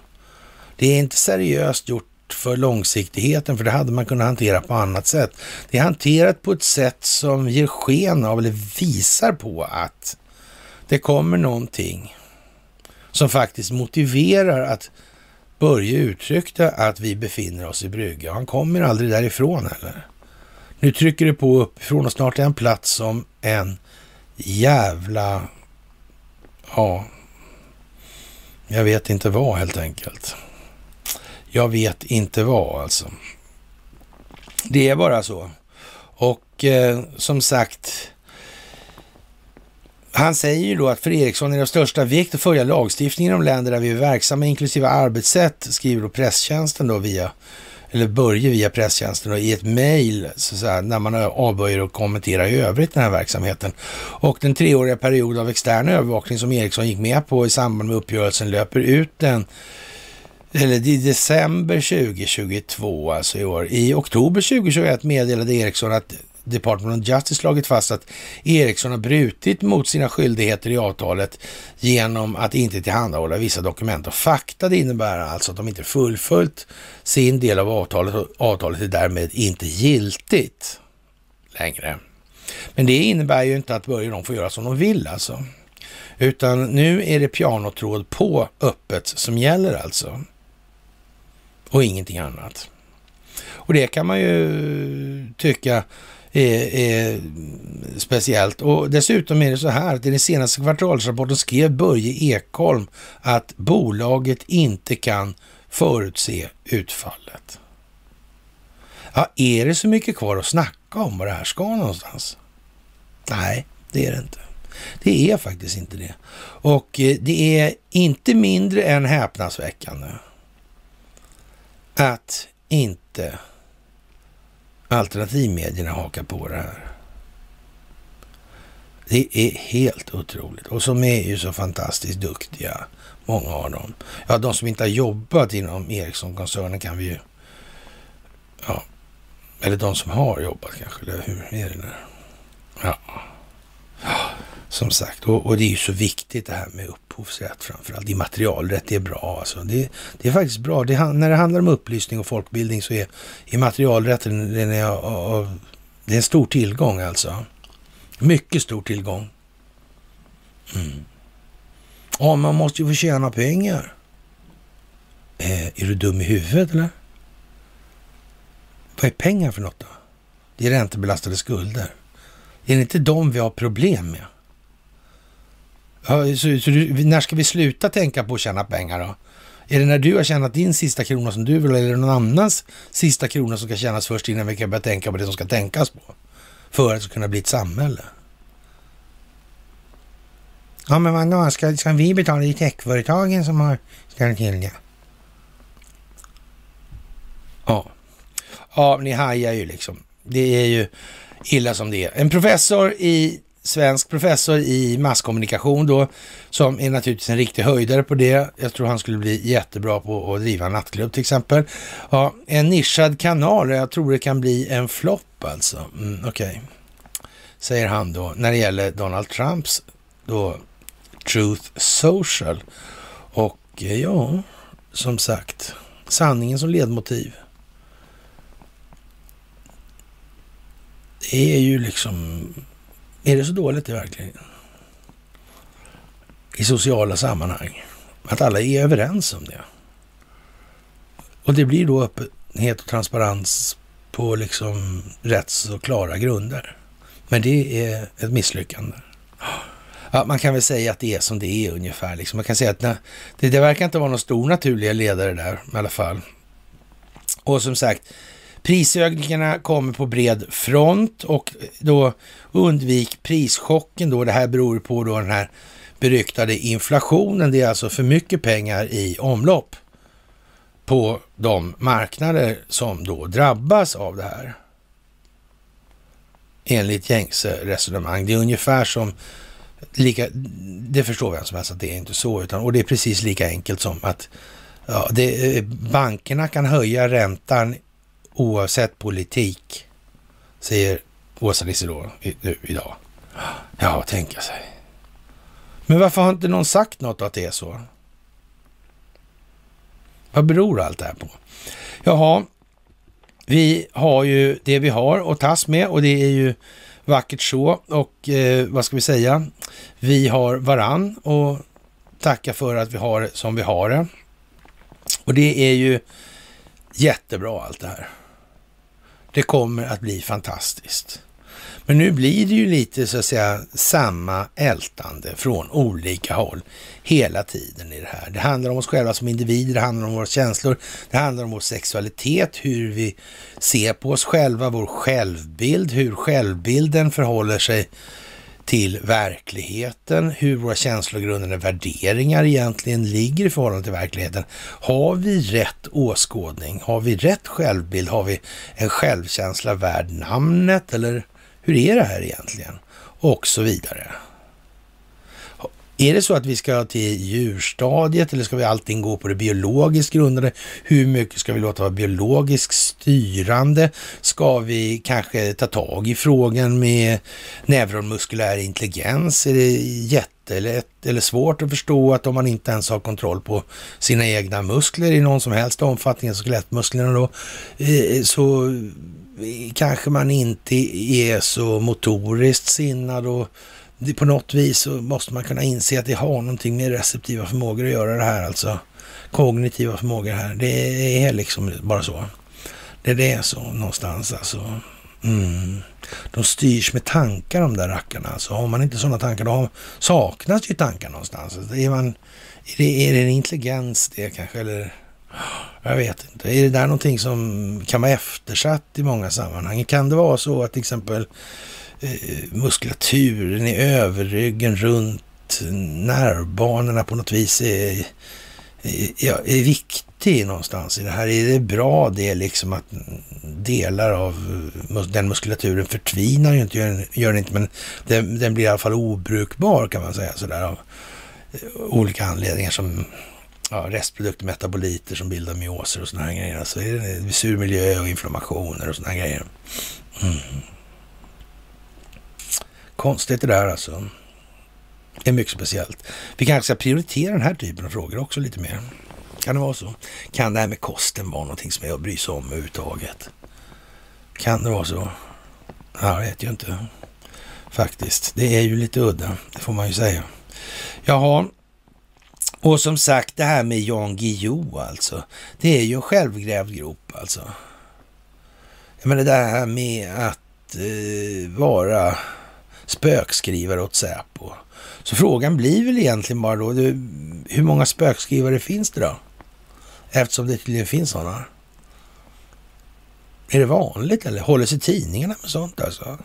Det är inte seriöst gjort för långsiktigheten, för det hade man kunnat hantera på annat sätt. Det är hanterat på ett sätt som ger sken av, eller visar på att det kommer någonting som faktiskt motiverar att Börje uttryckte att vi befinner oss i brygga. Han kommer aldrig därifrån heller. Nu trycker det på uppifrån och snart är han plats som en jävla... Ja, jag vet inte vad helt enkelt. Jag vet inte vad alltså. Det är bara så. Och eh, som sagt, han säger ju då att för Ericsson är det av största vikt att följa lagstiftningen i de länder där vi är verksamma, inklusive arbetssätt, skriver då presstjänsten då via, eller Börje via presstjänsten då, i ett mejl när man avböjer att kommentera i övrigt den här verksamheten. Och den treåriga period av extern övervakning som Ericsson gick med på i samband med uppgörelsen löper ut den eller i december 2022, alltså i år. I oktober 2021 meddelade Ericsson att Department of Justice slagit fast att Ericsson har brutit mot sina skyldigheter i avtalet genom att inte tillhandahålla vissa dokument och fakta. Det innebär alltså att de inte fullföljt sin del av avtalet och avtalet är därmed inte giltigt längre. Men det innebär ju inte att Börje de får göra som de vill alltså. Utan nu är det pianotråd på öppet som gäller alltså och ingenting annat. Och det kan man ju tycka är, är, speciellt. Och dessutom är det så här att i den senaste kvartalsrapporten skrev Börje Ekholm att bolaget inte kan förutse utfallet. Ja, är det så mycket kvar att snacka om vad det här ska någonstans? Nej, det är det inte. Det är faktiskt inte det. Och eh, det är inte mindre än häpnadsväckande att inte alternativmedierna hakar på det här. Det är helt otroligt. Och som är ju så fantastiskt duktiga, många av dem. Ja, de som inte har jobbat inom Ericsson-koncernen kan vi ju... Ja, eller de som har jobbat kanske, eller hur är det där? Ja. Som sagt, och, och, det är ju så viktigt det här med upphovsrätt framförallt. Immaterialrätt, det är bra alltså. Det, det är faktiskt bra. Det, när det handlar om upplysning och folkbildning så är immaterialrätten den är, av, det är en stor tillgång alltså. Mycket stor tillgång. Mm. Ja, man måste ju få tjäna pengar. Eh, är du dum i huvudet eller? Vad är pengar för något då? Det är räntebelastade skulder. Är det inte de vi har problem med? Ja, så, så du, när ska vi sluta tänka på att tjäna pengar då? Är det när du har tjänat din sista krona som du vill eller är det någon annans sista krona som ska tjänas först innan vi kan börja tänka på det som ska tänkas på? För att det ska kunna bli ett samhälle. Ja, men vadå, ska, ska vi betala i techföretagen som har ställt till det? Ja. Ja, ni hajar ju liksom. Det är ju illa som det är. En professor i svensk professor i masskommunikation då, som är naturligtvis en riktig höjdare på det. Jag tror han skulle bli jättebra på att driva en nattklubb till exempel. Ja, en nischad kanal, jag tror det kan bli en flopp alltså. Mm, Okej, okay. säger han då, när det gäller Donald Trumps då Truth Social. Och eh, ja, som sagt, sanningen som ledmotiv. Det är ju liksom är det så dåligt det verkligen? I sociala sammanhang. Att alla är överens om det. Och det blir då öppenhet och transparens på liksom rätt så klara grunder. Men det är ett misslyckande. Ja, man kan väl säga att det är som det är ungefär. Liksom. Man kan säga att nej, det, det verkar inte vara någon stor naturliga ledare där i alla fall. Och som sagt, Prisökningarna kommer på bred front och då undvik prischocken då. Det här beror på då den här beryktade inflationen. Det är alltså för mycket pengar i omlopp på de marknader som då drabbas av det här. Enligt gängse resonemang. Det är ungefär som lika, det förstår vem som helst att det är inte så, utan, och det är precis lika enkelt som att ja, det, eh, bankerna kan höja räntan oavsett politik, säger Åsa Nisse då nu idag. Ja, tänka sig. Men varför har inte någon sagt något att det är så? Vad beror allt det här på? Jaha, vi har ju det vi har att tas med och det är ju vackert så. Och eh, vad ska vi säga? Vi har varann och tacka för att vi har det som vi har det. Och det är ju jättebra allt det här. Det kommer att bli fantastiskt. Men nu blir det ju lite så att säga samma ältande från olika håll hela tiden i det här. Det handlar om oss själva som individer, det handlar om våra känslor, det handlar om vår sexualitet, hur vi ser på oss själva, vår självbild, hur självbilden förhåller sig till verkligheten, hur våra känslogrundande värderingar egentligen ligger i förhållande till verkligheten. Har vi rätt åskådning? Har vi rätt självbild? Har vi en självkänsla värd namnet? Eller hur är det här egentligen? Och så vidare. Är det så att vi ska till djurstadiet eller ska vi allting gå på det biologiskt grundade? Hur mycket ska vi låta vara biologiskt styrande? Ska vi kanske ta tag i frågan med neuromuskulär intelligens? Är det jättelätt eller svårt att förstå att om man inte ens har kontroll på sina egna muskler i någon som helst omfattning, alltså skelettmusklerna då, eh, så eh, kanske man inte är så motoriskt sinnad och det, på något vis så måste man kunna inse att det har någonting med receptiva förmågor att göra det här alltså. Kognitiva förmågor här. Det är liksom bara så. Det, det är så någonstans alltså. Mm. De styrs med tankar de där rackarna. Alltså har man inte sådana tankar då saknas ju tankar någonstans. Alltså, är, man, är, det, är det en intelligens det kanske? Eller jag vet inte. Är det där någonting som kan vara eftersatt i många sammanhang? Kan det vara så att till exempel Eh, muskulaturen i överryggen runt nervbanorna på något vis är, är, är viktig någonstans i det här? Är det bra det liksom att delar av den muskulaturen förtvinar ju inte, gör, gör det inte, men den, den, blir i alla fall obrukbar kan man säga sådär av eh, olika anledningar som ja, restprodukter, metaboliter som bildar myoser och sådana här grejer. Alltså är det sur miljö och inflammationer och sådana här grejer. Mm. Konstigt det där alltså. Det är mycket speciellt. Vi kanske ska prioritera den här typen av frågor också lite mer. Kan det vara så? Kan det här med kosten vara någonting som jag bryr sig om överhuvudtaget? Kan det vara så? Ja, jag vet ju inte. Faktiskt. Det är ju lite udda, det får man ju säga. Jaha, och som sagt det här med Jan Guillou alltså. Det är ju en självgrävd grop alltså. Jag menar det här med att eh, vara spökskrivare åt Säpo. Så frågan blir väl egentligen bara då, du, hur många spökskrivare finns det då? Eftersom det tydligen finns sådana. Är det vanligt eller håller sig tidningarna med sånt alltså?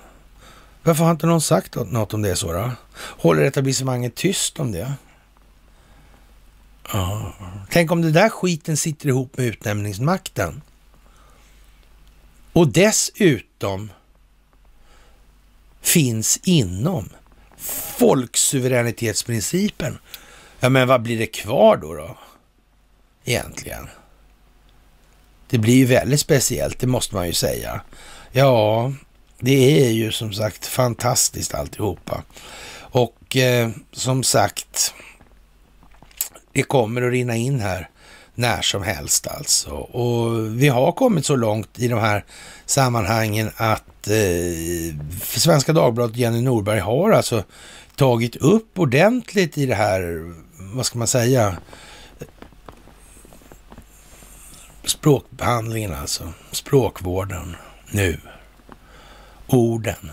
Varför har inte någon sagt något om det så då? Håller etablissemanget tyst om det? Ja. Tänk om det där skiten sitter ihop med utnämningsmakten. Och dessutom finns inom folksuveränitetsprincipen. Ja, men vad blir det kvar då, då? Egentligen. Det blir ju väldigt speciellt, det måste man ju säga. Ja, det är ju som sagt fantastiskt alltihopa. Och eh, som sagt, det kommer att rinna in här när som helst alltså. Och vi har kommit så långt i de här sammanhangen att eh, Svenska Dagbladet Jenny Norberg har alltså tagit upp ordentligt i det här, vad ska man säga, språkbehandlingen alltså, språkvården nu. Orden.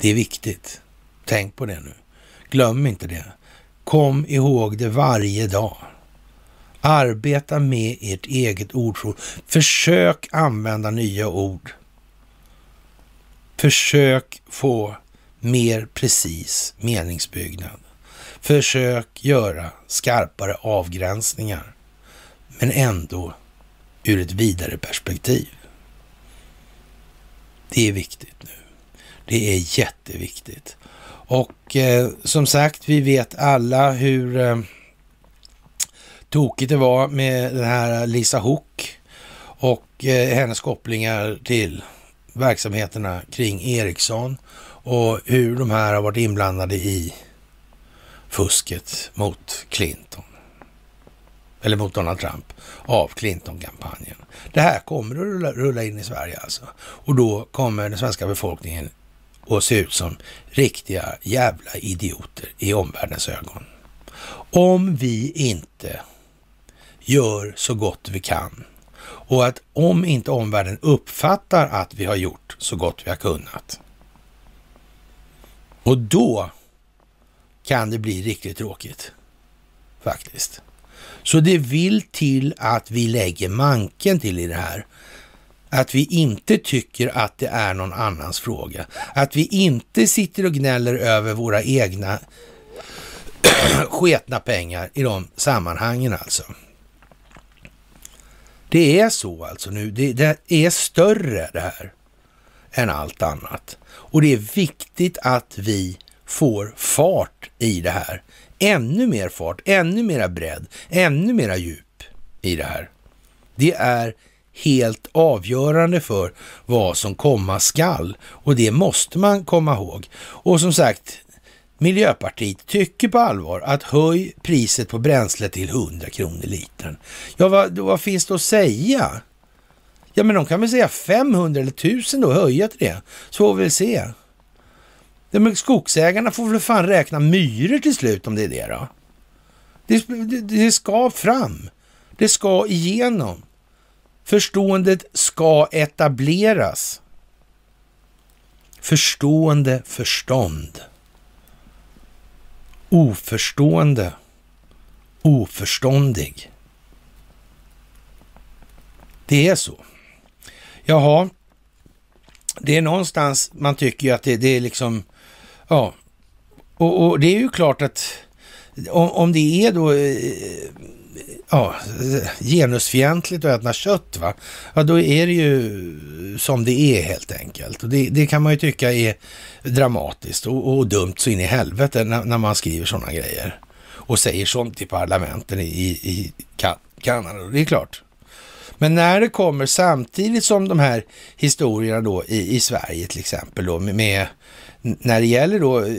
Det är viktigt. Tänk på det nu. Glöm inte det. Kom ihåg det varje dag. Arbeta med ert eget ordförråd. Försök använda nya ord. Försök få mer precis meningsbyggnad. Försök göra skarpare avgränsningar, men ändå ur ett vidare perspektiv. Det är viktigt nu. Det är jätteviktigt. Och eh, som sagt, vi vet alla hur eh, tokigt det var med den här Lisa Hook och eh, hennes kopplingar till verksamheterna kring Ericsson och hur de här har varit inblandade i fusket mot Clinton. Eller mot Donald Trump av Clinton-kampanjen. Det här kommer att rulla, rulla in i Sverige alltså. Och då kommer den svenska befolkningen att se ut som riktiga jävla idioter i omvärldens ögon. Om vi inte gör så gott vi kan och att om inte omvärlden uppfattar att vi har gjort så gott vi har kunnat, och då kan det bli riktigt tråkigt. Faktiskt. Så det vill till att vi lägger manken till i det här. Att vi inte tycker att det är någon annans fråga. Att vi inte sitter och gnäller över våra egna [clears throat] sketna pengar i de sammanhangen alltså. Det är så alltså nu. Det, det är större det här än allt annat. Och det är viktigt att vi får fart i det här. Ännu mer fart, ännu mera bredd, ännu mera djup i det här. Det är helt avgörande för vad som komma skall och det måste man komma ihåg. Och som sagt, Miljöpartiet tycker på allvar att höj priset på bränsle till 100 kronor litern. Ja, vad, vad finns det att säga? Ja, men de kan väl säga 500 eller 1000 då, höja till det, så får vi väl se. Ja, men skogsägarna får väl fan räkna myror till slut om det är det då. Det, det, det ska fram. Det ska igenom. Förståendet ska etableras. Förstående förstånd. Oförstående. Oförståndig. Det är så. Jaha, det är någonstans man tycker ju att det, det är liksom, ja, och, och, det är ju klart att om, om det är då eh, ja, genusfientligt att äta kött, va? ja, då är det ju som det är helt enkelt. Och det, det kan man ju tycka är dramatiskt och, och dumt så in i helvete när, när, man skriver sådana grejer och säger sånt i parlamenten i, i Kanada. Det är klart. Men när det kommer samtidigt som de här historierna då i, i Sverige till exempel då med, med när det gäller då eh,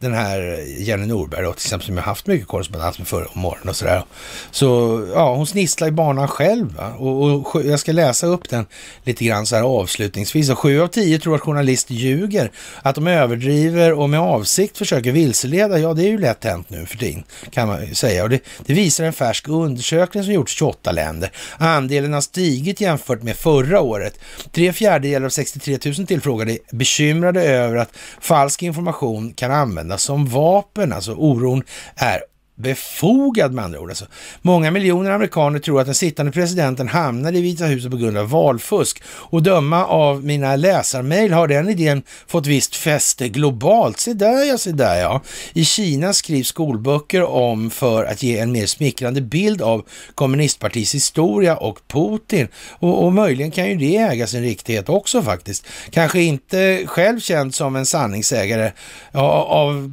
den här Jenny Norberg då, till exempel, som jag haft mycket korrespondens med förra morgonen och sådär. Så ja, hon snisslar i banan själv. Och, och, jag ska läsa upp den lite grann så här avslutningsvis. Och sju av tio tror att journalister ljuger, att de överdriver och med avsikt försöker vilseleda. Ja, det är ju lätt hänt nu för tiden, kan man ju säga. Och det, det visar en färsk undersökning som gjorts i 28 länder. Andelen har stigit jämfört med förra året. Tre fjärdedelar av 63 000 tillfrågade är bekymrade över att falsk information kan användas användas som vapen. Alltså oron är befogad med andra ord. Alltså, många miljoner amerikaner tror att den sittande presidenten hamnade i Vita huset på grund av valfusk. Och döma av mina läsarmail har den idén fått visst fäste globalt. Se där ja, se där ja. I Kina skrivs skolböcker om för att ge en mer smickrande bild av kommunistpartiets historia och Putin. Och, och möjligen kan ju det äga sin riktighet också faktiskt. Kanske inte själv känd som en sanningsägare ja, av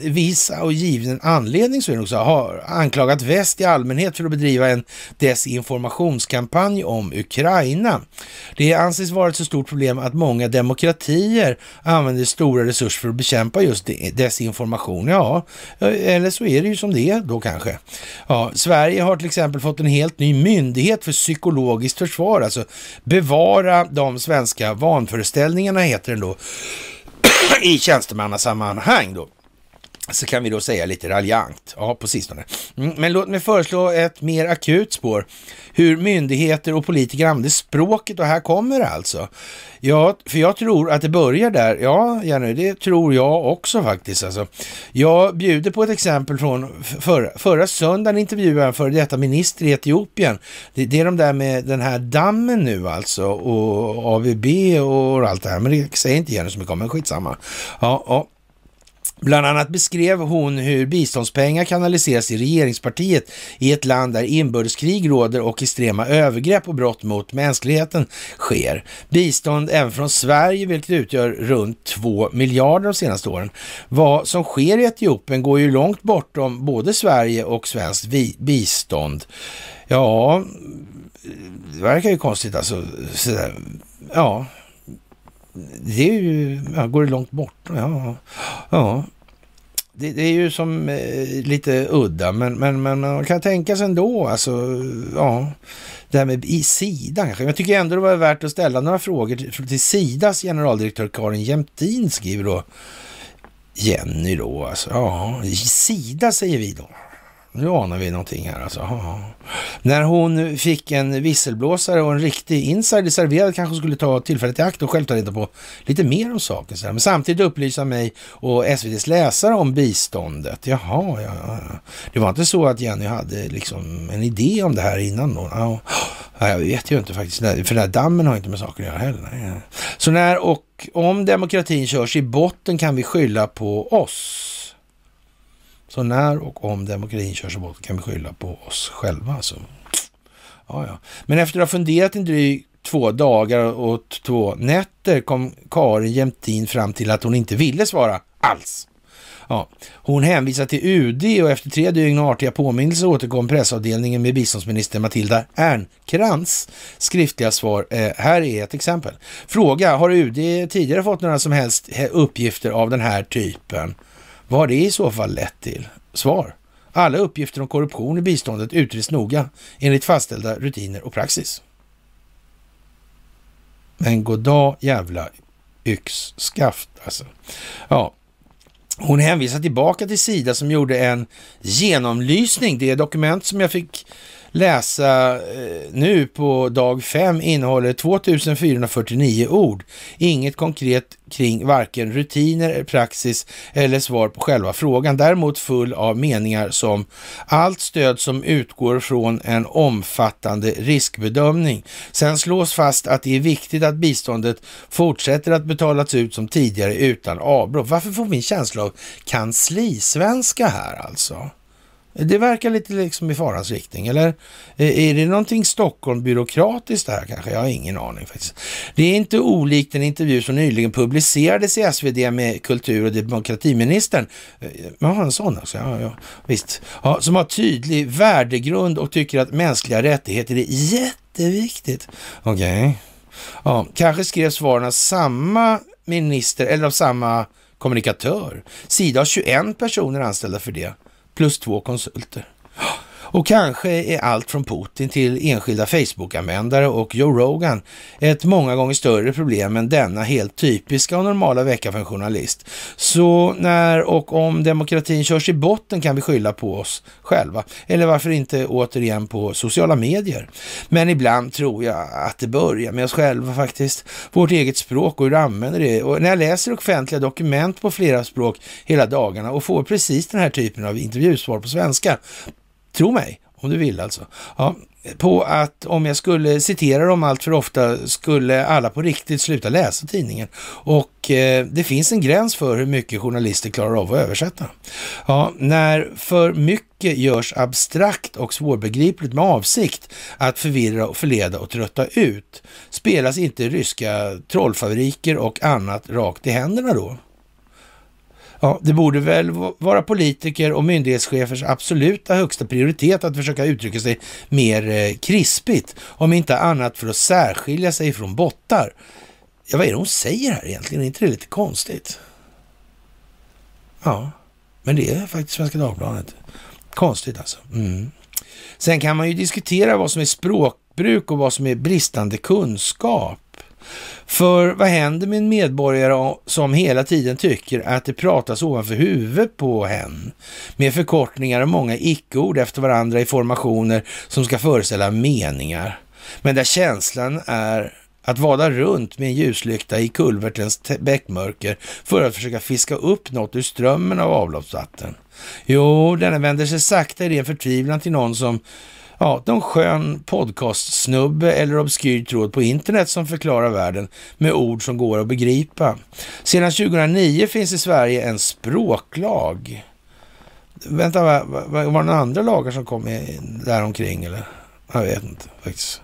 viss och given anledning så är också, har anklagat väst i allmänhet för att bedriva en desinformationskampanj om Ukraina. Det anses vara ett så stort problem att många demokratier använder stora resurser för att bekämpa just desinformation. Ja, eller så är det ju som det är då kanske. Ja, Sverige har till exempel fått en helt ny myndighet för psykologiskt försvar, alltså bevara de svenska vanföreställningarna heter den då [clears throat] i tjänstemannasammanhang då så kan vi då säga lite raljant, ja på sistone. Mm, men låt mig föreslå ett mer akut spår. Hur myndigheter och politiker använder språket och här kommer det alltså. Ja, för jag tror att det börjar där. Ja, Jenny, det tror jag också faktiskt. Alltså. Jag bjuder på ett exempel från förra, förra söndagen intervjuade en före detta minister i Etiopien. Det, det, är de där med den här dammen nu alltså och AVB och allt det här. Men det säger inte Jenny så mycket om, men skitsamma. Ja, ja. Bland annat beskrev hon hur biståndspengar kanaliseras i regeringspartiet i ett land där inbördeskrig råder och extrema övergrepp och brott mot mänskligheten sker. Bistånd även från Sverige, vilket utgör runt 2 miljarder de senaste åren. Vad som sker i Etiopien går ju långt bortom både Sverige och svenskt bistånd. Ja, det verkar ju konstigt alltså. Ja, det är ju, ja, går det långt bort? Ja, ja. Det, det är ju som eh, lite udda, men, men, men man kan tänka sig ändå, alltså, ja, det här med i Sida kanske. Jag tycker ändå det var värt att ställa några frågor till, till Sidas generaldirektör Karin Jämtin, skriver då Jenny då, alltså, ja, Sida säger vi då. Nu anar vi någonting här alltså. När hon fick en visselblåsare och en riktig insider serverad kanske hon skulle ta tillfället i akt och själv ta reda på lite mer om saken. Men samtidigt upplysa mig och SVTs läsare om biståndet. Jaha, ja. Det var inte så att Jenny hade liksom en idé om det här innan då? Ja, jag vet ju inte faktiskt. För den här dammen har inte med saker att göra heller. Så när och om demokratin körs i botten kan vi skylla på oss. Så när och om demokratin körs bort kan vi skylla på oss själva. Alltså. Ja, ja. Men efter att ha funderat en dryg två dagar och två nätter kom Karin Jämtin fram till att hon inte ville svara alls. Ja, hon hänvisar till UD och efter tre dygn och artiga påminnelser återkom pressavdelningen med biståndsminister Matilda Ernkrans skriftliga svar. Eh, här är ett exempel. Fråga, har UD tidigare fått några som helst uppgifter av den här typen? Vad har det i så fall lett till? Svar. Alla uppgifter om korruption i biståndet utreds noga enligt fastställda rutiner och praxis. Men goddag jävla yxskaft alltså. Ja, hon hänvisar tillbaka till Sida som gjorde en genomlysning. Det dokument som jag fick läsa eh, nu på dag fem innehåller 2449 ord. Inget konkret kring varken rutiner, praxis eller svar på själva frågan. Däremot full av meningar som allt stöd som utgår från en omfattande riskbedömning. Sen slås fast att det är viktigt att biståndet fortsätter att betalas ut som tidigare utan avbrott. Varför får vi en känsla av kanslisvenska här alltså? Det verkar lite liksom i farans riktning, eller? Eh, är det någonting Stockholm-byråkratiskt det här kanske? Jag har ingen aning faktiskt. Det är inte olikt en intervju som nyligen publicerades i SvD med kultur och demokratiministern. Eh, Jaha, en sån också. Ja, ja, visst. Ja, som har tydlig värdegrund och tycker att mänskliga rättigheter är jätteviktigt. Okej. Okay. Ja, kanske skrev svaren av samma minister eller av samma kommunikatör. Sida har 21 personer anställda för det plus två konsulter. Och kanske är allt från Putin till enskilda Facebook-användare och Joe Rogan ett många gånger större problem än denna helt typiska och normala vecka för en journalist. Så när och om demokratin körs i botten kan vi skylla på oss själva. Eller varför inte återigen på sociala medier. Men ibland tror jag att det börjar med oss själva faktiskt. Vårt eget språk och hur vi använder det. Och när jag läser offentliga dokument på flera språk hela dagarna och får precis den här typen av intervjusvar på svenska Tro mig, om du vill alltså. Ja, på att om jag skulle citera dem allt för ofta skulle alla på riktigt sluta läsa tidningen. Och eh, det finns en gräns för hur mycket journalister klarar av att översätta. Ja, när för mycket görs abstrakt och svårbegripligt med avsikt att förvirra och förleda och trötta ut spelas inte ryska trollfabriker och annat rakt i händerna då. Ja, det borde väl vara politiker och myndighetschefers absoluta högsta prioritet att försöka uttrycka sig mer eh, krispigt, om inte annat för att särskilja sig från bottar. Ja, vad är det hon säger här egentligen? Är inte det lite konstigt? Ja, men det är faktiskt Svenska Dagbladet. Konstigt alltså. Mm. Sen kan man ju diskutera vad som är språkbruk och vad som är bristande kunskap. För vad händer med en medborgare som hela tiden tycker att det pratas ovanför huvudet på hen? Med förkortningar och många icke-ord efter varandra i formationer som ska föreställa meningar. Men där känslan är att vada runt med en ljuslykta i kulvertens bäckmörker för att försöka fiska upp något ur strömmen av avloppsvatten. Jo, denna vänder sig sakta i ren förtvivlan till någon som Ja, någon skön podcastsnubbe eller obskyr tråd på internet som förklarar världen med ord som går att begripa. Sedan 2009 finns i Sverige en språklag. Vänta, var, var, det några andra lagar som kom däromkring? eller? Jag vet inte faktiskt.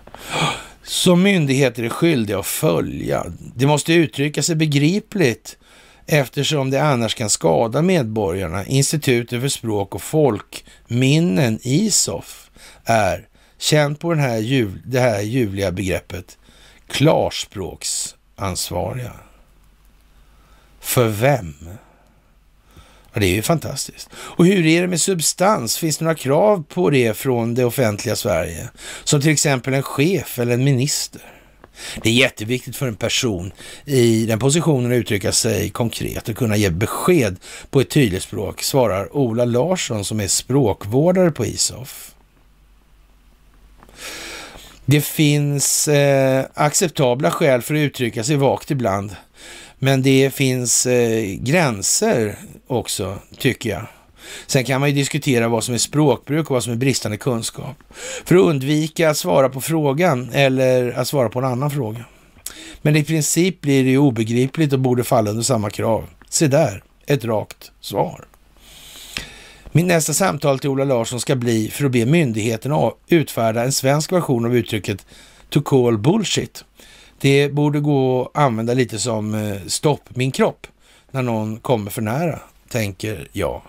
Som myndigheter är skyldiga att följa. Det måste uttrycka sig begripligt eftersom det annars kan skada medborgarna. Institutet för språk och folkminnen, ISOF, är, känn på den här jul, det här ljuvliga begreppet, klarspråksansvariga. För vem? Ja, det är ju fantastiskt. Och hur är det med substans? Finns det några krav på det från det offentliga Sverige? Som till exempel en chef eller en minister? Det är jätteviktigt för en person i den positionen att uttrycka sig konkret och kunna ge besked på ett tydligt språk, svarar Ola Larsson som är språkvårdare på ISOF. Det finns eh, acceptabla skäl för att uttrycka sig vagt ibland. Men det finns eh, gränser också, tycker jag. Sen kan man ju diskutera vad som är språkbruk och vad som är bristande kunskap. För att undvika att svara på frågan eller att svara på en annan fråga. Men i princip blir det ju obegripligt och borde falla under samma krav. Se där, ett rakt svar. Mitt nästa samtal till Ola Larsson ska bli för att be myndigheten utfärda en svensk version av uttrycket to call bullshit. Det borde gå att använda lite som eh, stopp min kropp när någon kommer för nära, tänker jag.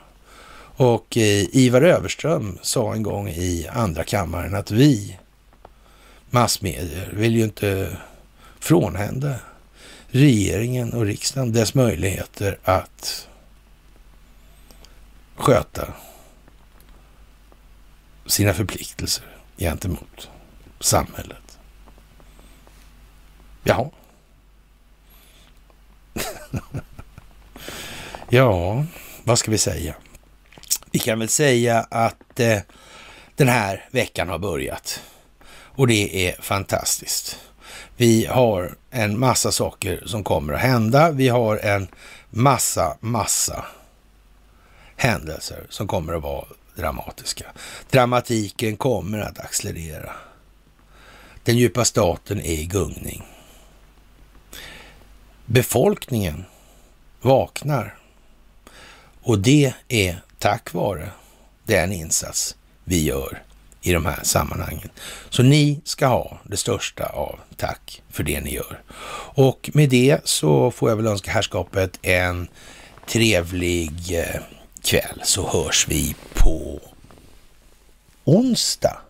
Och eh, Ivar Överström sa en gång i andra kammaren att vi massmedier vill ju inte frånhända regeringen och riksdagen dess möjligheter att sköta sina förpliktelser gentemot samhället. Jaha. [laughs] ja, vad ska vi säga? Vi kan väl säga att eh, den här veckan har börjat och det är fantastiskt. Vi har en massa saker som kommer att hända. Vi har en massa, massa händelser som kommer att vara dramatiska. Dramatiken kommer att accelerera. Den djupa staten är i gungning. Befolkningen vaknar och det är tack vare den insats vi gör i de här sammanhangen. Så ni ska ha det största av tack för det ni gör. Och med det så får jag väl önska herrskapet en trevlig eh, kväll så hörs vi på onsdag.